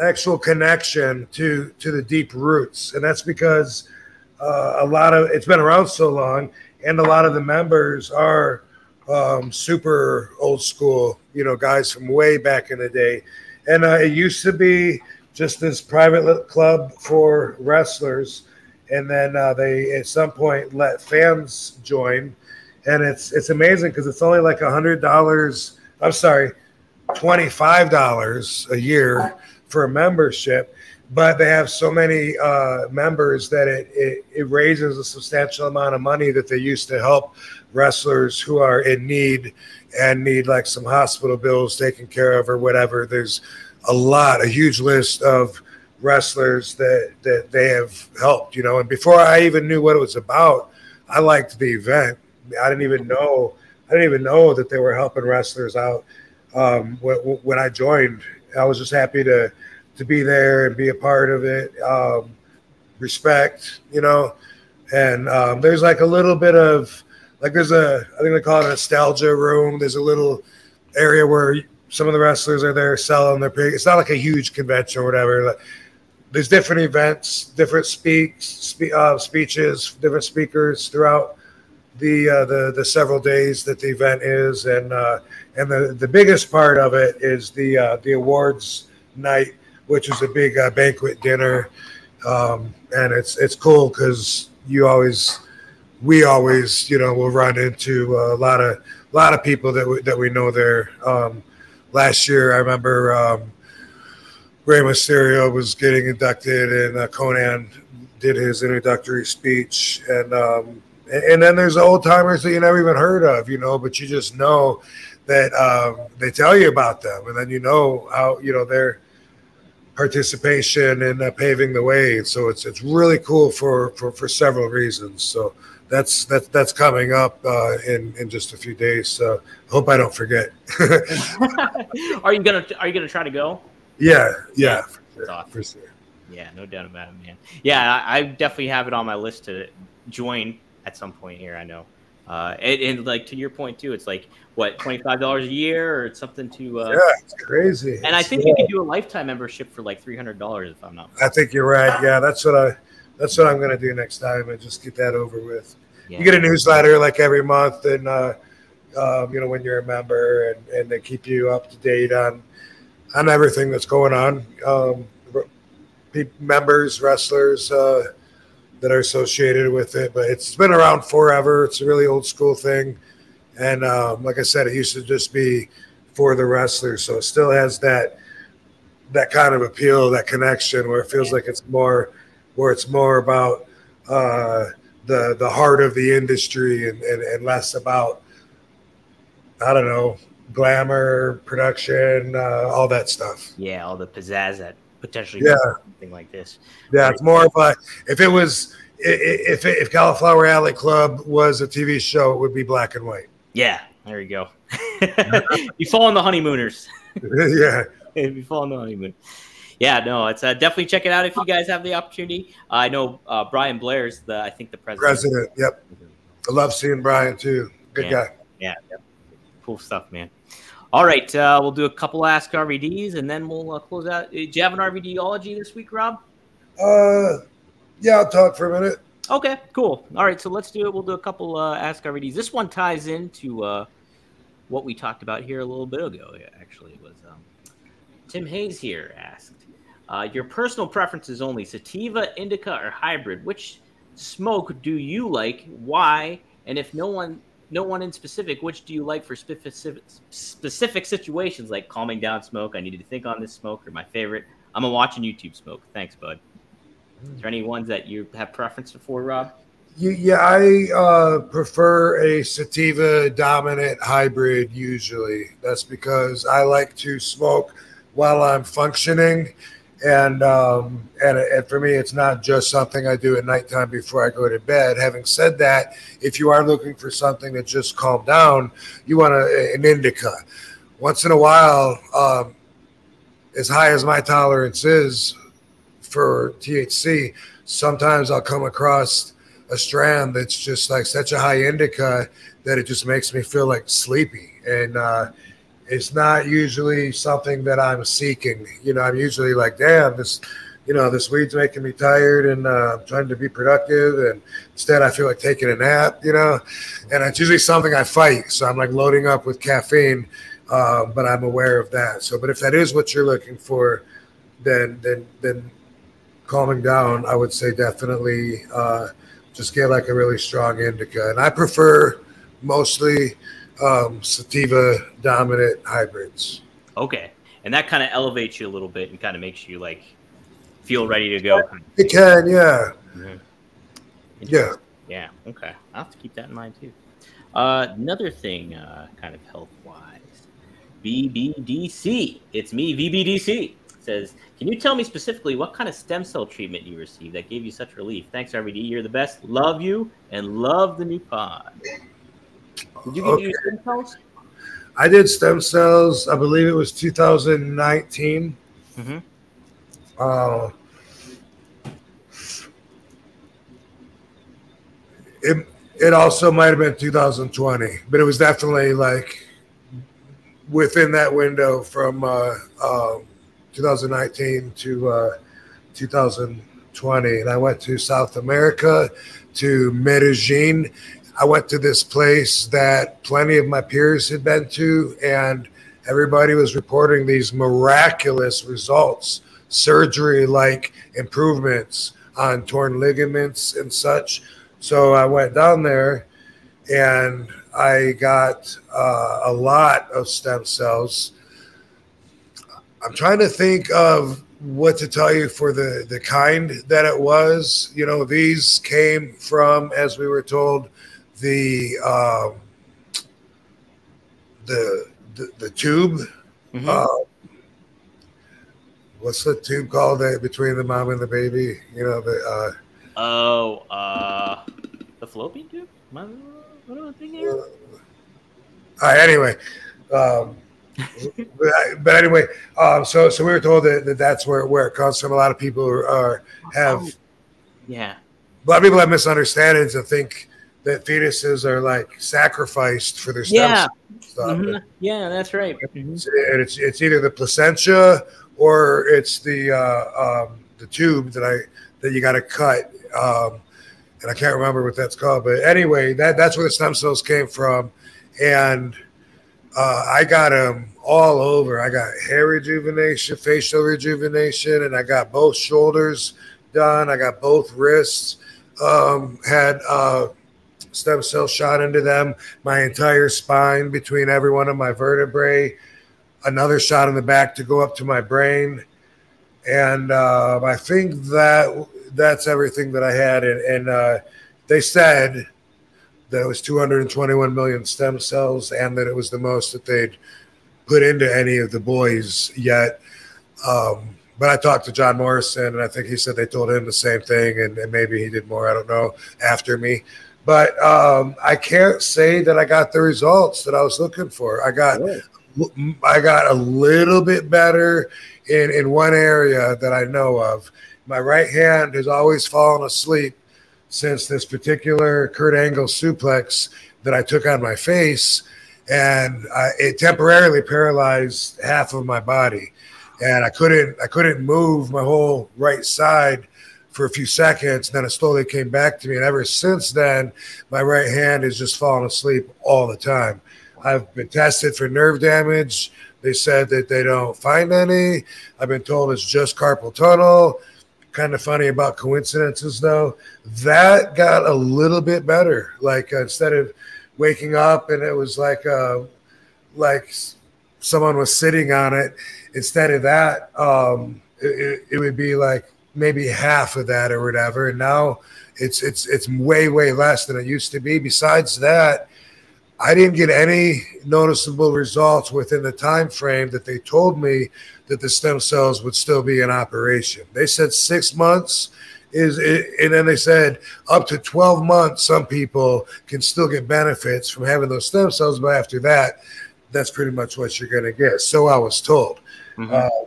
actual connection to to the deep roots, and that's because uh, a lot of it's been around so long, and a lot of the members are um, super old school, you know, guys from way back in the day and uh, it used to be just this private club for wrestlers. And then uh, they at some point let fans join. And it's it's amazing because it's only like a hundred dollars i'm sorry $25 a year for a membership. But they have so many uh, members that it, it, it raises a substantial amount of money that they use to help wrestlers who are in need and need like some hospital bills taken care of or whatever. There's a lot, a huge list of wrestlers that that they have helped, you know. And before I even knew what it was about, I liked the event. I didn't even know I didn't even know that they were helping wrestlers out. Um, when, I joined, I was just happy to to be there and be a part of it. Um, respect, you know, and um, there's like a little bit of like there's a I think they call it a nostalgia room. There's a little area where some of the wrestlers are there selling their pig. It's not like a huge convention or whatever. Like, there's different events, different speaks, spe- uh, speeches, different speakers throughout the uh, the the several days that the event is, and uh, and the the biggest part of it is the uh, the awards night, which is a big uh, banquet dinner, um, and it's it's cool because you always we always you know will run into a lot of a lot of people that we, that we know there. Um, last year, I remember um, Rey Mysterio was getting inducted, and uh, Konnan did his introductory speech, and um, and, then there's the old timers that you never even heard of, you know, but you just know that um, they tell you about them, and then you know how you know their participation in uh, paving the way. So it's it's really cool for for, for several reasons. So that's that's that's coming up uh, in in just a few days. So I hope I don't forget. are you gonna Are you gonna try to go? yeah, yeah, for sure, awesome. for sure. Yeah, no doubt about it, man. Yeah, I, I definitely have it on my list to join at some point here. I know, uh, and, and like to your point too, it's like what twenty five dollars a year or it's something to. Uh, Yeah, it's crazy. And I It's- think you can do a lifetime membership for like three hundred dollars if I'm not. I think you're right. Yeah, that's what I that's what I'm gonna do next time and just get that over with. Yeah. You get a newsletter like every month, and uh, um, you know when you're a member, and, and they keep you up to date on on everything that's going on. Um, members, wrestlers uh, that are associated with it, but it's been around forever. It's a really old school thing, and um, like I said, it used to just be for the wrestlers, so it still has that that kind of appeal, that connection, where it feels like it's more where it's more about uh, the the heart of the industry and, and, and less about I don't know glamour, production, uh, all that stuff. Yeah, all the pizzazz that potentially Yeah. something like this. Yeah, it's more of a if it was if if Cauliflower Alley Club was a TV show, it would be black and white. Yeah, there you go. you fall on the honeymooners. yeah, you fall on the honeymoon. Yeah, no, it's uh, definitely check it out if you guys have the opportunity. I know uh, Brian Blair's the I think the president. president. Yep, I love seeing Brian too. Good Yeah. guy. Yeah, yeah. cool stuff, man. All right, uh, we'll do a couple Ask RVDs and then we'll uh, close out. Uh, Do you have an RVDology this week, Rob? Uh, yeah, I'll talk for a minute. Okay, cool. All right, so let's do it. We'll do a couple uh, Ask RVDs. This one ties into uh, what we talked about here a little bit ago. Actually, it was um, Tim Hayes here asked, uh, "Your personal preferences only: sativa, indica, or hybrid. Which smoke do you like? Why? And if no one, no one in specific, which do you like for specific specific situations like calming down smoke? I needed to think on this smoke, or my favorite. I'm a watching YouTube smoke. Thanks, bud." Is there any ones that you have preference for, Rob? Yeah, I uh, prefer a sativa dominant hybrid usually. That's because I like to smoke while I'm functioning. And, um, and and for me, it's not just something I do at nighttime before I go to bed. Having said that, if you are looking for something to just calm down, you want a, an indica. Once in a while, um, as high as my tolerance is for THC, sometimes I'll come across a strand that's just like such a high indica that it just makes me feel like sleepy. And uh, it's not usually something that I'm seeking. You know, I'm usually like, damn, this, you know, this weed's making me tired and uh, I'm trying to be productive. And instead, I feel like taking a nap, you know, and it's usually something I fight. So I'm like loading up with caffeine, uh, but I'm aware of that. So, but if that is what you're looking for, then, then, then calming down, I would say definitely uh, just get like a really strong indica. And I prefer mostly um, sativa dominant hybrids. Okay, and that kind of elevates you a little bit and kind of makes you like feel ready to go. It can, yeah. Yeah. Yeah. Okay, I'll have to keep that in mind too. Uh, another thing, uh, kind of health wise, BBDC. It's me, VBDC. Says, can you tell me specifically what kind of stem cell treatment you received that gave you such relief? Thanks, RVD. You're the best. Love you and love the new pod. Did you get Okay. your stem cells? I did stem cells, I believe it was 2019. Mm-hmm. Uh, it, it also might have been 2020, but it was definitely like within that window from uh, um 2019 to uh, 2020. And I went to South America, to Medellin. I went to this place that plenty of my peers had been to, and everybody was reporting these miraculous results, surgery like improvements on torn ligaments and such. So I went down there and I got uh, a lot of stem cells. I'm trying to think of what to tell you for the the kind that it was. You know, these came from, as we were told, the um, the, the the tube. Mhm. Uh, what's the tube called uh, between the mom and the baby? You know, the uh, Oh, uh, the fallopian tube? What am I thinking here? Uh, anyway, um, but, but anyway, um, so so we were told that, that that's where where it comes from. A lot of people are, are have Yeah. a lot of people have misunderstandings and think that fetuses are like sacrificed for their stem Yeah. cells and stuff. Mhm. Yeah, that's right. Mhm. It's, and it's it's either the placenta or it's the uh, um, the tube that I that you got to cut. Um, and I can't remember what that's called, but anyway, that that's where the stem cells came from, and uh, I got them all over. I got hair rejuvenation, facial rejuvenation, and I got both shoulders done. I got both wrists um, had uh, stem cells shot into them. My entire spine between every one of my vertebrae. Another shot in the back to go up to my brain, and uh, I think that that's everything that I had, and, and uh, they said that it was 221 million stem cells, and that it was the most that they'd put into any of the boys yet. Um, but I talked to John Morrison, and I think he said they told him the same thing, and, and maybe he did more. I don't know after me, but um, I can't say that I got the results that I was looking for. I got I got a little bit better in in one area that I know of. My right hand has always fallen asleep since this particular Kurt Angle suplex that I took on my face, and I, it temporarily paralyzed half of my body, and I couldn't I couldn't move my whole right side for a few seconds. Then it slowly came back to me, and ever since then, my right hand has just fallen asleep all the time. I've been tested for nerve damage. They said that they don't find any. I've been told it's just carpal tunnel. Kind of funny about coincidences, though. That got a little bit better. Like uh, instead of waking up and it was like uh, like someone was sitting on it, instead of that, um, it, it would be like maybe half of that or whatever. And now it's it's it's way way less than it used to be. Besides that, I didn't get any noticeable results within the time frame that they told me that the stem cells would still be in operation. They said six months is, and then they said up to 12 months, some people can still get benefits from having those stem cells, but after that, that's pretty much what you're going to get. So I was told. Mm-hmm. Uh,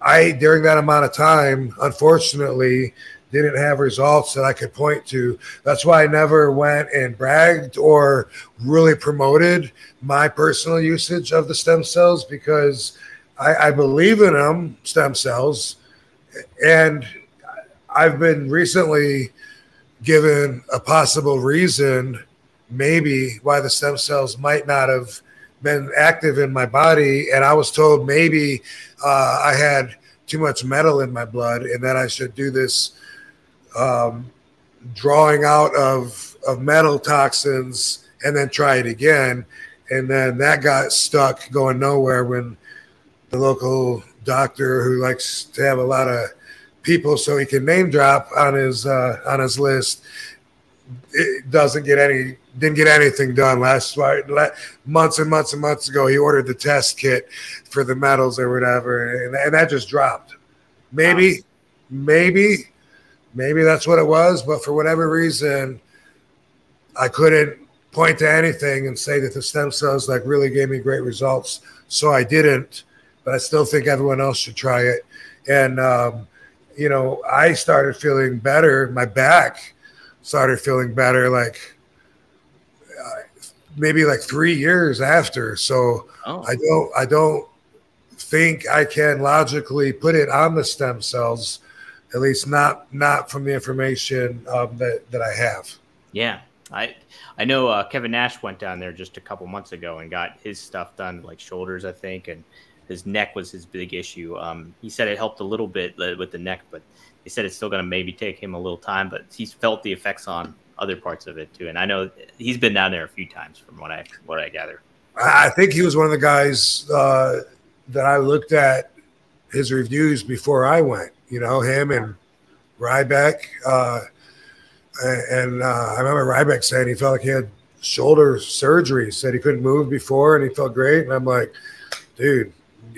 I, during that amount of time, unfortunately, didn't have results that I could point to. That's why I never went and bragged or really promoted my personal usage of the stem cells because I, I believe in them, stem cells. And I've been recently given a possible reason, maybe, why the stem cells might not have been active in my body. And I was told maybe uh, I had too much metal in my blood and that I should do this um, drawing out of of metal toxins and then try it again and then that got stuck going nowhere when the local doctor who likes to have a lot of people so he can name drop on his uh, on his list it doesn't get any didn't get anything done last month. months and months and months ago he ordered the test kit for the metals or whatever and, and that just dropped maybe maybe maybe that's what it was, but for whatever reason, I couldn't point to anything and say that the stem cells like really gave me great results. So I didn't, but I still think everyone else should try it. And um, you know, I started feeling better. My back started feeling better, like maybe like three years after. So oh. I don't, I don't think I can logically put it on the stem cells at least not not from the information um, that that I have. Yeah, I I know uh, Kevin Nash went down there just a couple months ago and got his stuff done, like shoulders, I think, and his neck was his big issue. Um, he said it helped a little bit with the neck, but he said it's still going to maybe take him a little time. But he's felt the effects on other parts of it too, and I know he's been down there a few times from what I what I gather. I think he was one of the guys uh, that I looked at his reviews before I went you know, him and Ryback. Uh, and uh, I remember Ryback saying he felt like he had shoulder surgery, said he couldn't move before and he felt great. And I'm like, dude,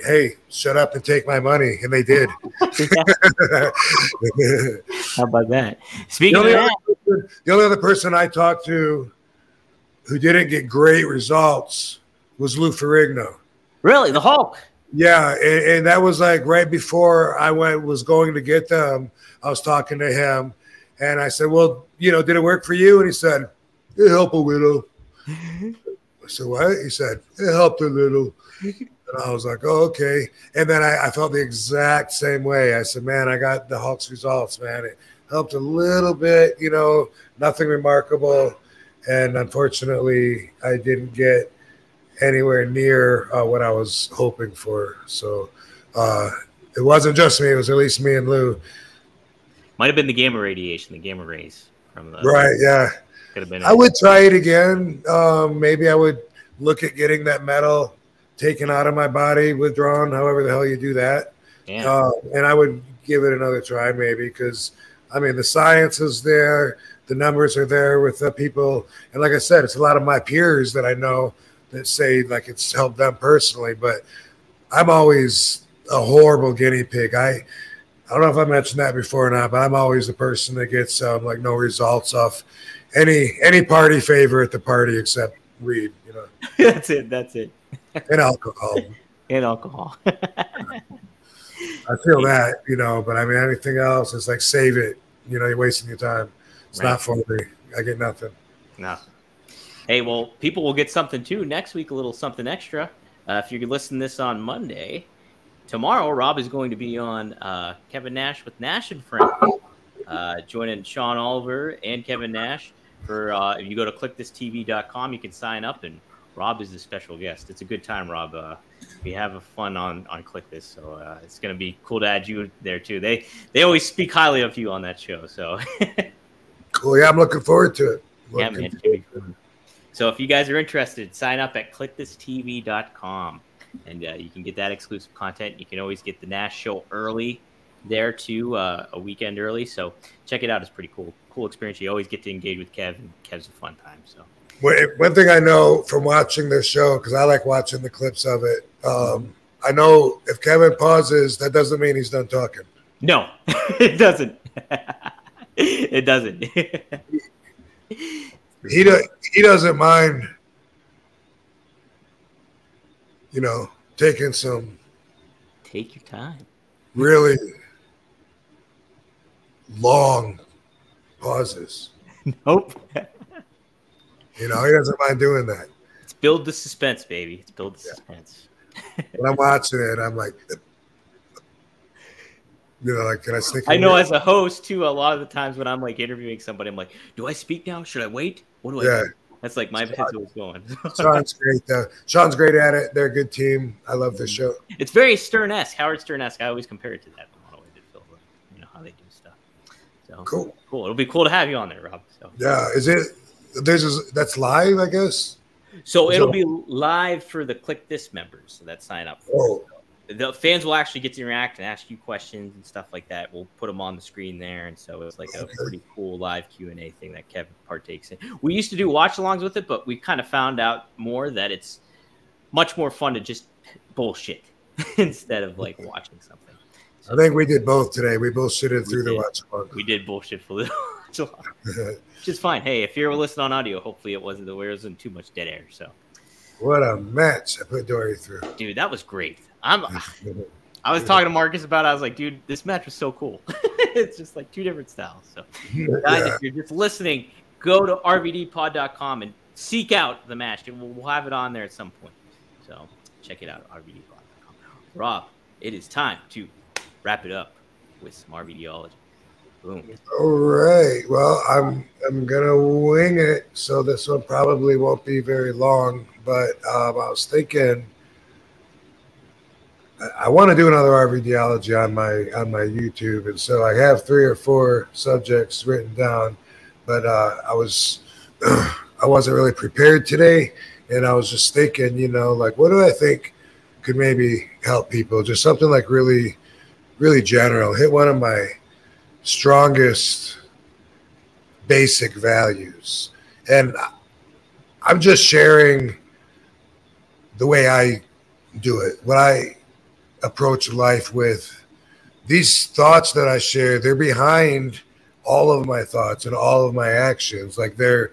hey, shut up and take my money. And they did. How about that? Speaking the of that, person, the only other person I talked to who didn't get great results was Lou Ferrigno. Really? The Hulk? Yeah, and, and, that was like right before I went was going to get them. I was talking to him, and I said, "Well, you know, did it work for you?" And he said, "It helped a little." I said, "What?" He said, "It helped a little." And I was like, "Oh, okay." And then I, I felt the exact same way. I said, "Man, I got the Hulk's results, man. It helped a little bit, you know, nothing remarkable." And unfortunately, I didn't get anywhere near uh, what I was hoping for. So uh, it wasn't just me; it was at least me and Lou. Might have been the gamma radiation, the gamma rays from the right. Yeah, could have been. I would try it again. Um, maybe I would look at getting that metal taken out of my body, withdrawn. However the hell you do that. Yeah. Uh, and I would give it another try, maybe because I mean, the science is there, the numbers are there with the people, and like I said, it's a lot of my peers that I know that say like it's helped them personally. But I'm always a horrible guinea pig. I I don't know if I mentioned that before or not, but I'm always the person that gets um, like no results off any any party favor at the party except weed, you know, that's it. That's it. And alcohol. And alcohol. I feel that, you know, but I mean anything else, it's like save it. You know, you're wasting your time. It's Right. not for me. I get nothing. No. Hey, well, people will get something too next week. A little something extra. Uh, if you could listen this on Monday, tomorrow Rob is going to be on uh, Kevin Nash with Nash and Friends, uh, joining Sean Oliver and Kevin Nash. For uh, if you go to clickthisTV.com, you can sign up, and Rob is the special guest. It's a good time, Rob. Uh, we have a fun on on Click This, so uh, it's going to be cool to add you there too. They they always speak highly of you on that show, so. Cool. Yeah, I'm looking forward to it. Yeah, man. gonna fun. So if you guys are interested, sign up at clickthisTV.com and uh, you can get that exclusive content. You can always get the Nash show early there too, uh, a weekend early. So check it out. It's pretty cool. Cool experience. You always get to engage with Kev, and Kev's a fun time. So One one thing I know from watching this show, because I like watching the clips of it, um, I know if Kevin pauses, that doesn't mean he's done talking. no, it doesn't. it doesn't. He do, he doesn't mind, you know, taking some Take your time. really long pauses. Nope. You know, he doesn't mind doing that. It's build the suspense, baby. It's build the suspense. When I'm watching it, I'm like, you know, like, can I sneak? I know as a host too, a lot of the times when I'm like interviewing somebody, I'm like, do I speak now? Should I wait? What do I Yeah. do? That's like my head's always going. Sean's great. Though. Sean's great at it. They're a good team. I love the show. it's very Stern-esque, Howard Stern-esque. I always compare it to that. a lot of ways it feels like, You know how they do stuff. So Cool. cool. It'll be cool to have you on there, Rob. So, Yeah. Is it? There's a, that's live, I guess. so it'll So- be live for the Click This members that sign up. Oh, the fans will actually get to interact and ask you questions and stuff like that. We'll put them on the screen there, and so it's like a Okay. pretty cool live Q and A thing that Kevin partakes in. We used to do watch-alongs with it, but we kind of found out more that it's much more fun to just bullshit instead of like watching something. So I think we did both today. We both shitted through the watch along. we did bullshit for the watch-along, which is fine. Hey, if you're listening on audio, hopefully it wasn't there wasn't too much dead air. So, what a match I put Dory through. dude, that was great. I'm. I was talking to Marcus about. it. I was like, dude, this match was so cool. it's just like two different styles. So, guys, Yeah. if you're just listening, go to rvdpod.com and seek out the match. We'll, we'll have it on there at some point. So check it out, rvdpod.com. Rob, it is time to wrap it up with some RVDology. Boom. All right. Well, I'm I'm gonna wing it, so this one probably won't be very long. But um, I was thinking, I, I want to do another RVDology on my on my YouTube, and so I have three or four subjects written down. But uh, I was I wasn't really prepared today, and I was just thinking, you know, like what do I think could maybe help people? Just something like really, really general. Hit one of my strongest basic values. And I'm just sharing the way I do it, what I approach life with. These thoughts that I share, they're behind all of my thoughts and all of my actions. Like they're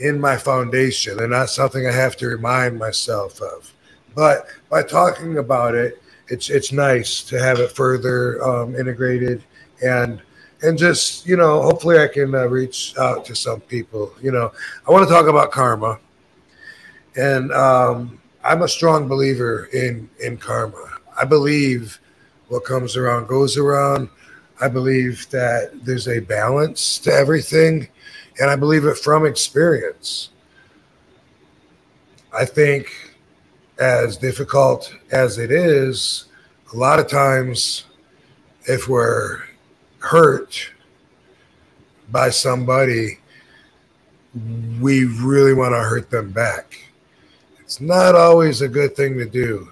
in my foundation. They're not something I have to remind myself of. But by talking about it, it's it's nice to have it further um, integrated and and just you know hopefully i can uh, reach out to some people you know. I want to talk about karma. And um, i'm a strong believer in in karma. I believe what comes around goes around. I believe that there's a balance to everything and i believe it from experience. I think as difficult as it is a lot of times if we're hurt by somebody, we really want to hurt them back. It's not always a good thing to do.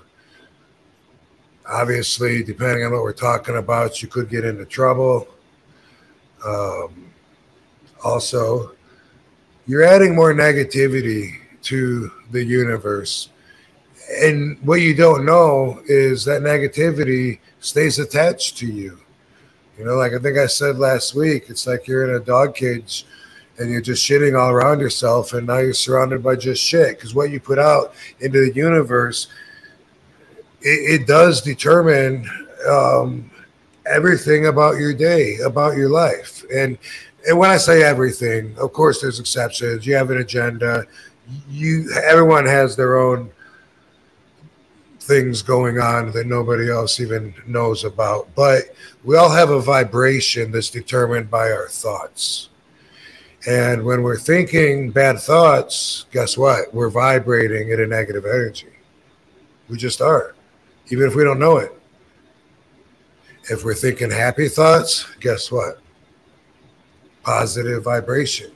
Obviously, depending on what we're talking about, you could get into trouble. Um, also, you're adding more negativity to the universe. And what you don't know is that negativity stays attached to you. You know, like I think I said last week, it's like you're in a dog cage and you're just shitting all around yourself, and now you're surrounded by just shit. Because what you put out into the universe, it, it does determine um, everything about your day, about your life. And and when I say everything, of course there's exceptions. You have an agenda. You everyone has their own things going on that nobody else even knows about. But we all have a vibration that's determined by our thoughts. And when we're thinking bad thoughts, guess what? We're vibrating at a negative energy. We just are, even if we don't know it. If we're thinking happy thoughts, guess what? Positive vibration.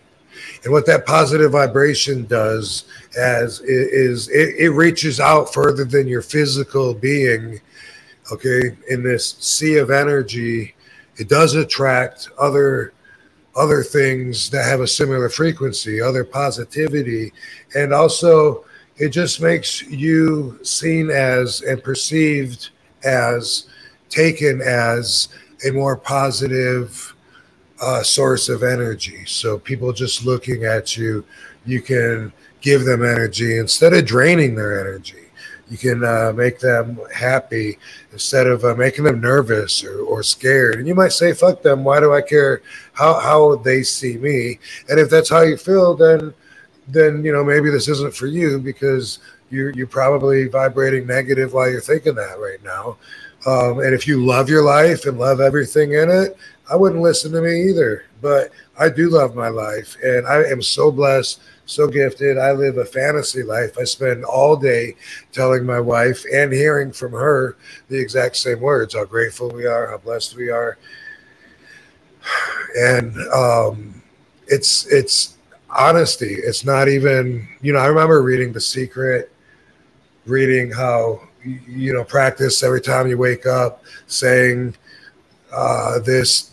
And what that positive vibration does as is it, it reaches out further than your physical being. Okay, in this sea of energy, it does attract other other things that have a similar frequency, other positivity, and also it just makes you seen as and perceived as taken as a more positive uh, source of energy. So people just looking at you, you can give them energy instead of draining their energy. You can uh, make them happy instead of uh, making them nervous or, or scared. And you might say, fuck them. Why do I care how, how they see me? And if that's how you feel, then, then, you know, maybe this isn't for you because you're, you're probably vibrating negative while you're thinking that right now. Um, and if you love your life and love everything in it, I wouldn't listen to me either. But I do love my life and I am so blessed so gifted. I live a fantasy life. I spend all day telling my wife and hearing from her the exact same words how grateful we are, how blessed we are. And um, it's, it's, honesty it's not even you know i remember reading the secret reading how you know practice every time you wake up saying uh, this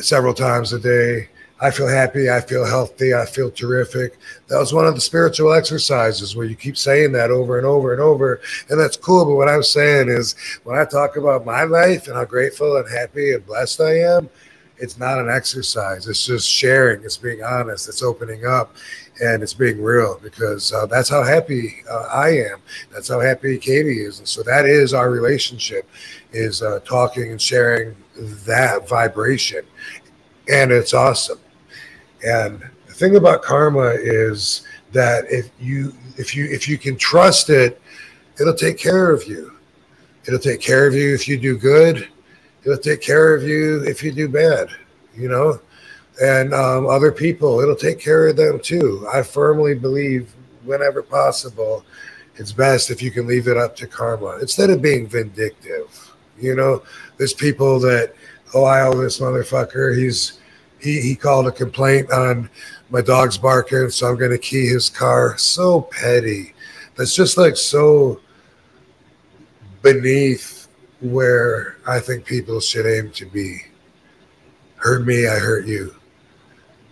several times a day I feel happy. I feel healthy. I feel terrific. That was one of the spiritual exercises where you keep saying that over and over and over. And that's cool. But what I'm saying is when I talk about my life and how grateful and happy and blessed I am, it's not an exercise. It's just sharing. It's being honest. It's opening up and it's being real because uh, that's how happy uh, I am. That's how happy Katie is. And so that is our relationship is uh, talking and sharing that vibration. And it's awesome. And the thing about karma is that if you if you if you can trust it, it'll take care of you. It'll take care of you if you do good. It'll take care of you if you do bad. You know, and um, other people, it'll take care of them too. I firmly believe, whenever possible, it's best if you can leave it up to karma instead of being vindictive. You know, there's people that, oh, I owe this motherfucker. He's he, he called a complaint on my dog's barking, so I'm to key his car. So petty. That's just like so beneath where I think people should aim to be. Hurt me, I hurt you.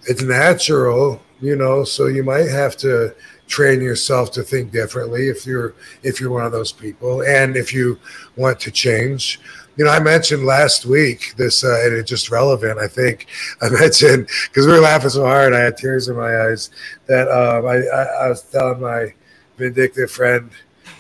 It's natural, you know, so you might have to train yourself to think differently if you're if you're one of those people and if you want to change you know, I mentioned last week this, uh, and it's just relevant. I think I mentioned because we were laughing so hard, I had tears in my eyes. That um, I, I, I, was telling my vindictive friend,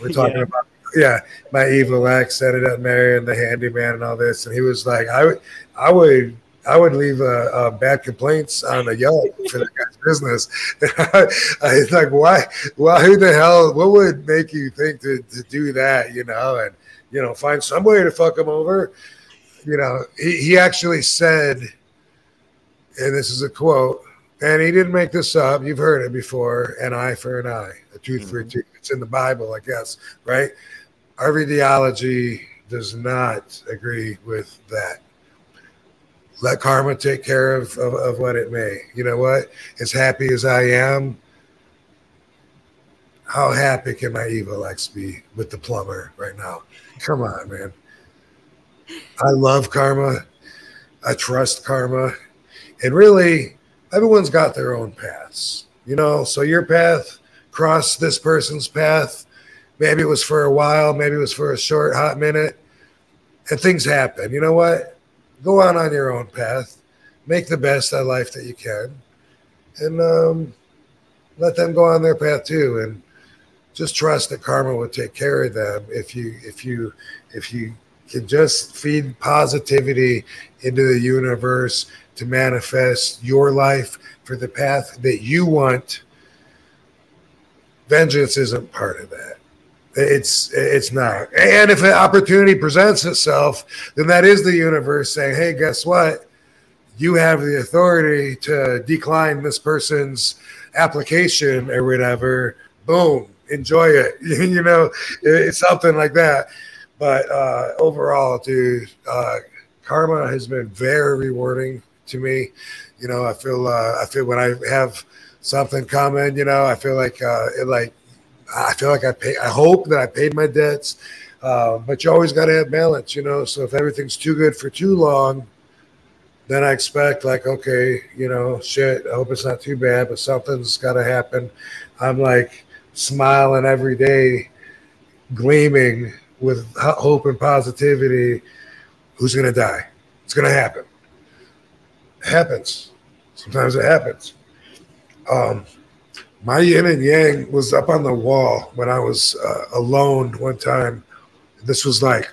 we're talking yeah. about, yeah, my evil ex ended up marrying the handyman and all this, and he was like, I would, I would. I would leave uh, uh, bad complaints on a Yelp for that guy's business. I, I like, why? Well, Who the hell? What would make you think to, to do that? You know, and you know, find some way to fuck him over. You know, he, he actually said, and this is a quote, and he didn't make this up. You've heard it before an eye for an eye, a tooth mm-hmm. for a mm-hmm. tooth. It's in the Bible, I guess, right? Our ideology does not agree with that. Let karma take care of, of, of what it may. You know what? As happy as I am, how happy can my evil ex be with the plumber right now? Come on, man. I love karma. I trust karma. And really, everyone's got their own paths, you know. So your path crossed this person's path. Maybe it was for a while, maybe it was for a short, hot minute, and things happen. You know what? Go on on your own path, make the best of life that you can, and um, let them go on their path too. And just trust that karma will take care of them. If you if you if you can just feed positivity into the universe to manifest your life for the path that you want vengeance isn't part of that. It's it's not. And if an opportunity presents itself then that is the universe saying hey guess what? You have the authority to decline this person's application or whatever. Boom enjoy it you know it's something like that. But uh overall dude uh karma has been very rewarding to me. You know i feel uh i feel when i have something coming you know i feel like uh it like i feel like i pay i hope that i paid my debts. Uh, but you always got to have balance you know. So if everything's too good for too long then i expect like okay you know shit i hope it's not too bad but something's got to happen. I'm like smiling every day gleaming with hope and positivity who's going to die it's going to happen It happens. Sometimes it happens. Um, my yin and yang was up on the wall when I was uh, alone one time. This was like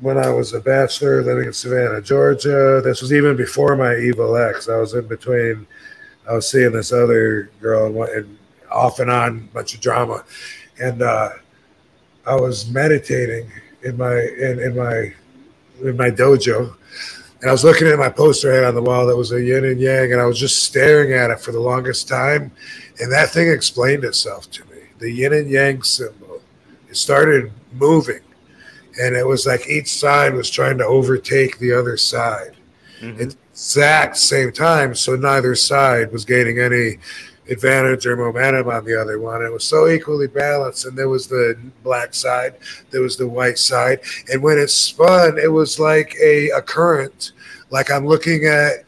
when I was a bachelor living in Savannah, Georgia. This was even before my evil ex. I was in between. I was seeing this other girl and off and on, bunch of drama, and uh, I was meditating in my in, in my in my dojo, and I was looking at my poster I had on the wall that was a yin and yang, and I was just staring at it for the longest time. And that thing explained itself to me. The yin and yang symbol. It started moving, and it was like each side was trying to overtake the other side Mhm. at the exact same time. So neither side was gaining any advantage or momentum on the other one. It was so equally balanced. And there was the black side, there was the white side. And when it spun, it was like a, a current, like I'm looking at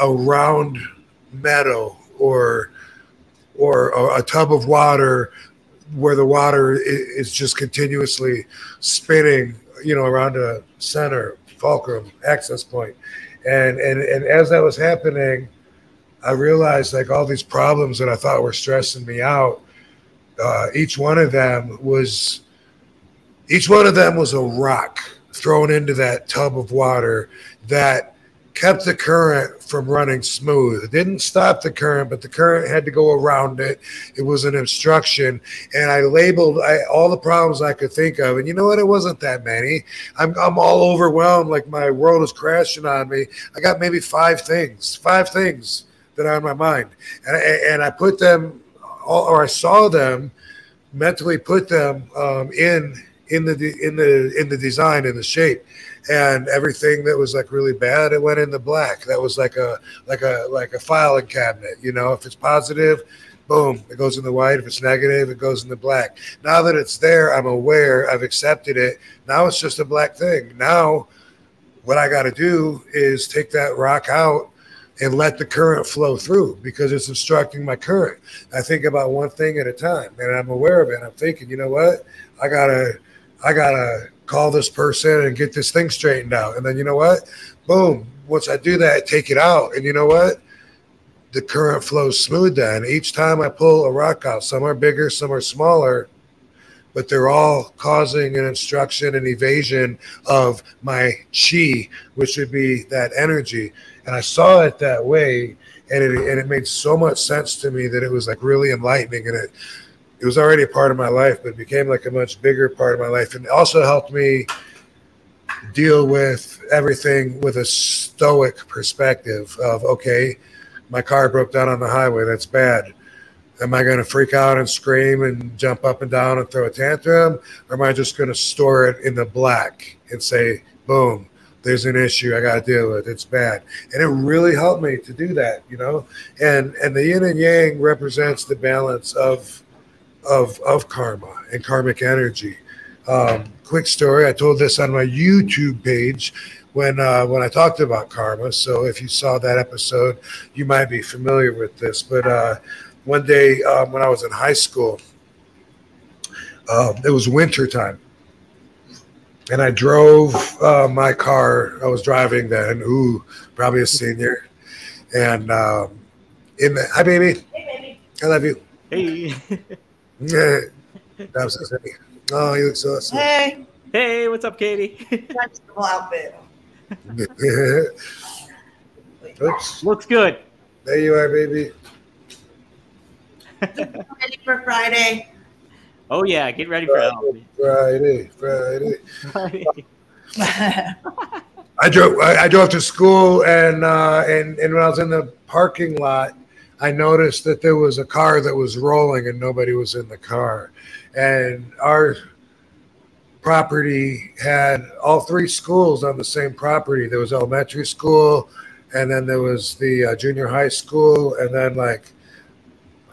a round meadow or or a, a tub of water where the water is just continuously spinning, you know, around a center, fulcrum, access point. And and and as that was happening, I realized like all these problems that I thought were stressing me out, uh, each one of them was each one of them was a rock thrown into that tub of water that kept the current from running smooth. It didn't stop the current, but the current had to go around it. It was an obstruction, and I labeled I, all the problems I could think of. And you know what? It wasn't that many. I'm I'm all overwhelmed, like my world is crashing on me. I got maybe five things, five things that are on my mind, and I, and I put them, or I saw them, mentally put them um, in in the in the in the design in the shape. And everything that was like really bad it went in the black. That was like a like a like a filing cabinet you know? If it's positive boom it goes in the white. If it's negative it goes in the black. Now that it's there i'm aware i've accepted it. Now it's just a black thing. Now what i got to do is take that rock out and let the current flow through because it's obstructing my current i think about one thing at a time and i'm aware of it i'm thinking you know what i gotta i gotta call this person and get this thing straightened out. And then you know what? Boom. Once I do that, take it out. And you know what? The current flows smooth then. Each time I pull a rock out, some are bigger, some are smaller, but they're all causing an obstruction and evasion of my chi, which would be that energy. And I saw it that way. And it, and it made so much sense to me that it was like really enlightening. And it, it was already a part of my life, but it became like a much bigger part of my life. And it also helped me deal with everything with a stoic perspective of, okay, my car broke down on the highway. That's bad. Am I going to freak out and scream and jump up and down and throw a tantrum? Or am I just going to store it in the black and say, boom, there's an issue I got to deal with. It's bad. And it really helped me to do that, you know? And and the yin and yang represents the balance of of of karma and karmic energy. Um, quick story: I told this on my YouTube page when uh, when I talked about karma. So if you saw that episode, you might be familiar with this. But uh, one day um, when I was in high school, um, it was winter time, and I drove uh, my car. I was driving then. Ooh, probably a senior, and um, in the hi baby, Hey, baby. I love you. Hey, Yeah, that was it. Oh, you look so awesome. Hey. hey, what's up, Katie? Festival outfit. Oops, Looks good. there you are, baby. Ready for Friday? Oh yeah, get ready for Halloween. Friday, Friday. I drove. I, I drove to school, and uh, and and when I was in the parking lot, I noticed that there was a car that was rolling, and nobody was in the car. And our property had all three schools on the same property. There was elementary school, and then there was the uh, junior high school, and then like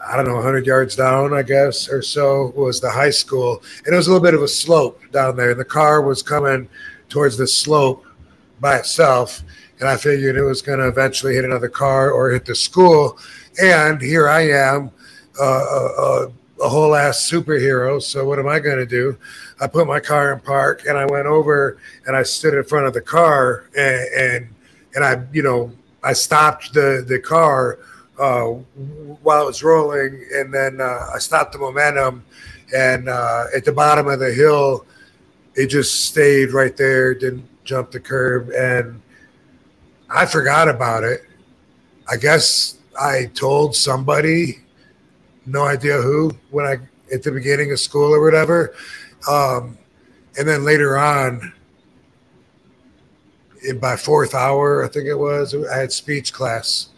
I don't know, 100 yards down, I guess, or so was the high school. And it was a little bit of a slope down there. And the car was coming towards the slope by itself. And I figured it was going to eventually hit another car or hit the school. And here I am, uh, a, a, a whole ass superhero. So what am I going to do? I put my car in park and I went over and I stood in front of the car and, and, and I, you know, I stopped the, the car uh, while it was rolling, and then uh, I stopped the momentum. And uh, at the bottom of the hill, it just stayed right there, didn't jump the curb, and I forgot about it. I guess I told somebody, no idea who, when I at the beginning of school or whatever, um, and then later on. In my fourth hour, I think it was, I had speech class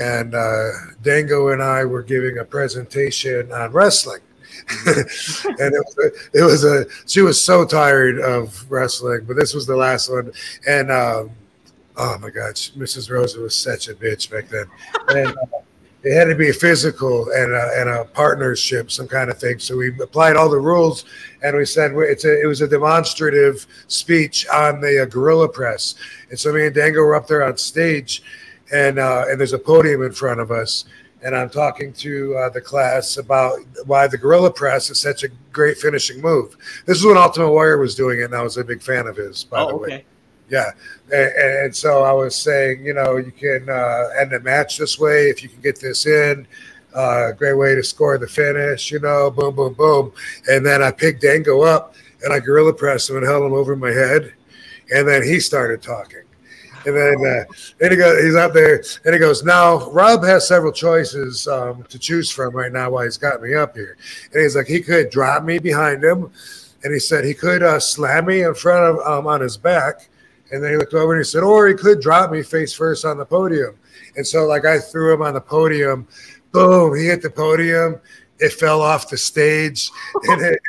and uh, Dango and I were giving a presentation on wrestling. and it was, a, it was a she was so tired of wrestling, but this was the last one. And um, oh my gosh, Mrs. Rosa was such a bitch back then. And uh, it had to be physical and a, and a partnership, some kind of thing. So we applied all the rules, and we said it's a, it was a demonstrative speech on the uh, gorilla press. And so me and Dango were up there on stage and uh, and there's a podium in front of us, and I'm talking to uh, the class about why the gorilla press is such a great finishing move. This is when Ultimate Warrior was doing it, and I was a big fan of his. By the Oh, way, okay. yeah, and, and so I was saying, you know, you can uh, end a match this way if you can get this in. Uh, great way to score the finish, you know, boom, boom, boom. And then I picked Dango up and I gorilla pressed him and held him over my head. And then he started talking. And then, uh, then he goes, he's up there and he goes, Now, Rob has several choices um, to choose from right now while he's got me up here. And he's like, He could drop me behind him. And he said he could uh, slam me in front of um, on his back. And then he looked over and he said, Or he could drop me face first on the podium. And so, like, I threw him on the podium. Boom, he hit the podium. It fell off the stage and it,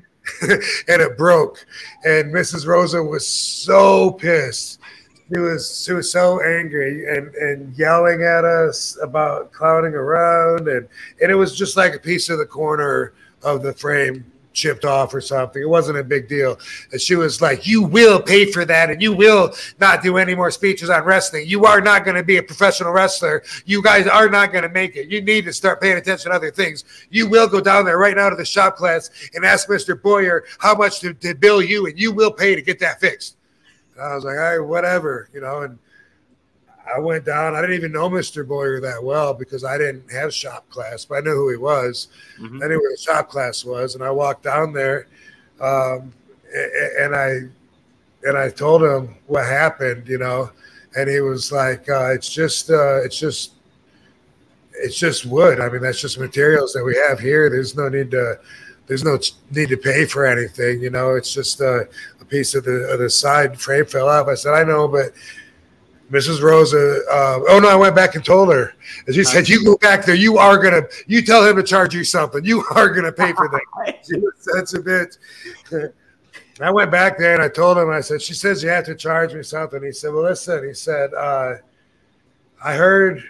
and it broke. And Mrs. Rosa was so pissed she was she was so angry and and yelling at us about clowning around and and it was just like a piece of the corner of the frame chipped off or something. It wasn't a big deal. And she was like you will pay for that and you will not do any more speeches on wrestling. You are not going to be a professional wrestler. You guys are not going to make it. You need to start paying attention to other things. You will go down there right now to the shop class and ask mr boyer how much to, to bill you and you will pay to get that fixed and I was like, all right, whatever, you know. And I went down. I didn't even know Mr. Boyer that well because I didn't have shop class, but I knew who he was. Mhm. I knew where the shop class was, and I walked down there, um, and I and I told him what happened, you know, and he was like, uh, "It's just, uh, it's just." It's just wood. I mean, that's just materials that we have here. There's no need to, there's no need to pay for anything. You know, it's just uh, piece of the of the side frame fell off. I said, I know, but Mrs. Rosa. Uh, oh no, I went back and told her, and she said, "You go back there. You are gonna. You tell him to charge you something. You are gonna pay for that." She was such a bitch. I went back there and I told him. I said, "She says you have to charge me something." He said, "Well, listen." He said, uh, "I heard."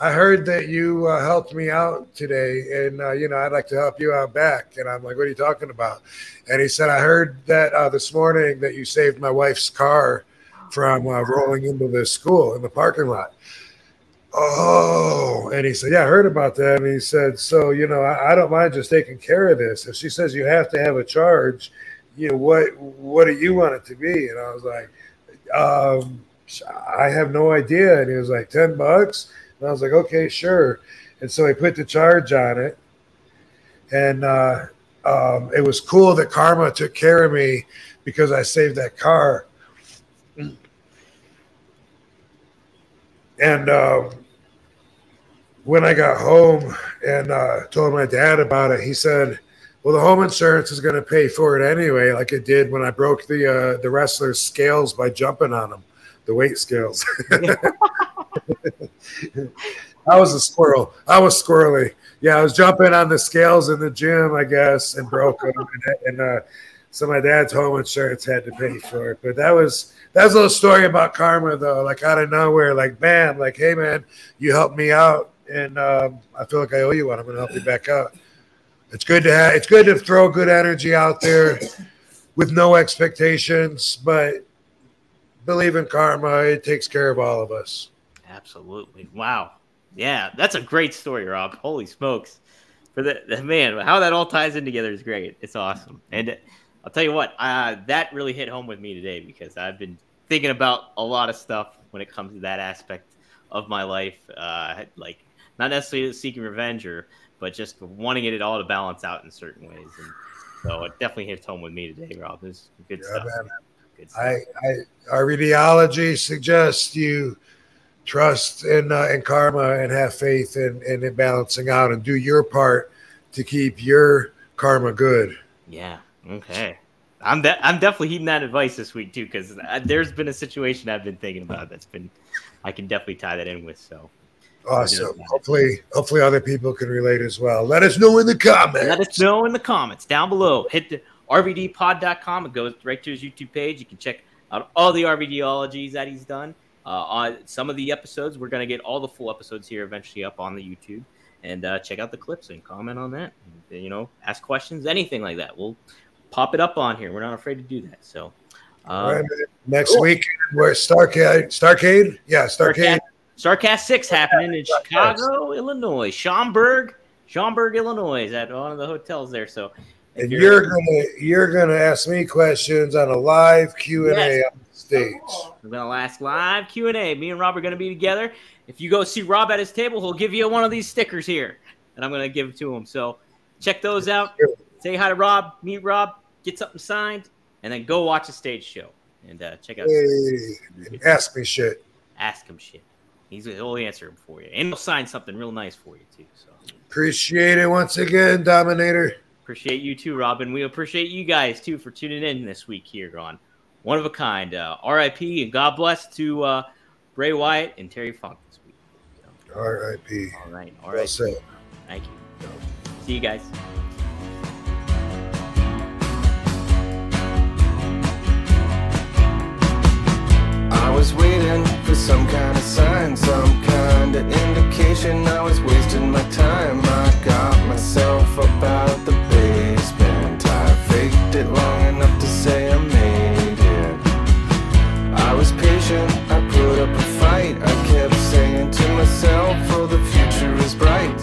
I heard that you uh, helped me out today, and uh, you know I'd like to help you out back." And I'm like, "What are you talking about?" And he said, "I heard that uh, this morning that you saved my wife's car from uh, rolling into the school in the parking lot." Oh, and he said, "Yeah, I heard about that." And he said, "So you know, I, I don't mind just taking care of this. If she says you have to have a charge, you know what? What do you want it to be?" And I was like, um, "I have no idea." And he was like, 10 bucks." And I was like, okay, sure. And so he put the charge on it. And uh, um, it was cool that Karma took care of me because I saved that car. And um, when I got home and uh, told my dad about it, he said, "Well, the home insurance is going to pay for it anyway, like it did when I broke the uh, the wrestler's scales by jumping on them, the weight scales." I was a squirrel. I was squirrely. Yeah, I was jumping on the scales in the gym, I guess, and broke them. And, and uh, so my dad's home insurance had to pay for it. But that was that was a little story about karma, though. Like out of nowhere, like bam, like hey man, you helped me out, and um, I feel like I owe you one. I'm to help you back out. It's good to have. It's good to throw good energy out there with no expectations, but believe in karma. It takes care of all of us. Absolutely. Wow. Yeah, that's a great story, Rob. Holy smokes. For the, the man, how that all ties in together is great. It's awesome. And I'll tell you what, uh, that really hit home with me today because I've been thinking about a lot of stuff when it comes to that aspect of my life. Uh, like, not necessarily seeking revenge or, but just wanting it all to balance out in certain ways. And so it definitely hits home with me today, Rob. It's good Yeah, stuff. man. Good stuff. I, I, our ideology suggests you trust in uh, in karma and have faith in, in it balancing out and do your part to keep your karma good. Yeah. Okay. I'm de- I'm definitely heeding that advice this week too, because there's been a situation I've been thinking about that's been I can definitely tie that in with. So Awesome. Hopefully, hopefully other people can relate as well. Let us know in the comments. let us know in the comments down below. Hit the rvdpod.com. It goes right to his YouTube page. You can check out all the RVDologies that he's done. Uh, on some of the episodes, we're gonna get all the full episodes here eventually up on the YouTube. And uh, check out the clips and comment on that. You know, ask questions, anything like that. We'll pop it up on here. We're not afraid to do that. So. Uh, right, next Cool. week we're Starcade. Starcade, yeah, Starcade. Starrcast 6 happening in Chicago, Illinois. Schaumburg, Schaumburg, Illinois is at one of the hotels there. So And you're gonna you're gonna ask me questions on a live Q and A Yes. on the stage. we're gonna last live Q&A. Me and Rob are gonna be together. If you go see Rob at his table, he'll give you one of these stickers here. And I'm gonna give it to him. So check those out. Say hi to Rob, meet Rob, get something signed, and then go watch a stage show. And uh, check out Hey, ask me shit. ask him shit. He's he'll answer him for you. And he'll sign something real nice for you too. So Appreciate it once again, Dominator. Appreciate you too, Robin. We appreciate you guys too for tuning in this week here on One of a Kind. Uh, RIP and God bless to uh, Bray Wyatt and Terry Funk this week. R.I.P. All right. All Well Thank you. See you guys. I was waiting for some kind of sign, some kind of indication I was wasting my time. I got myself up out the basement. I faked it long enough I was patient, I put up a fight. I kept saying to myself, Oh, the future is bright.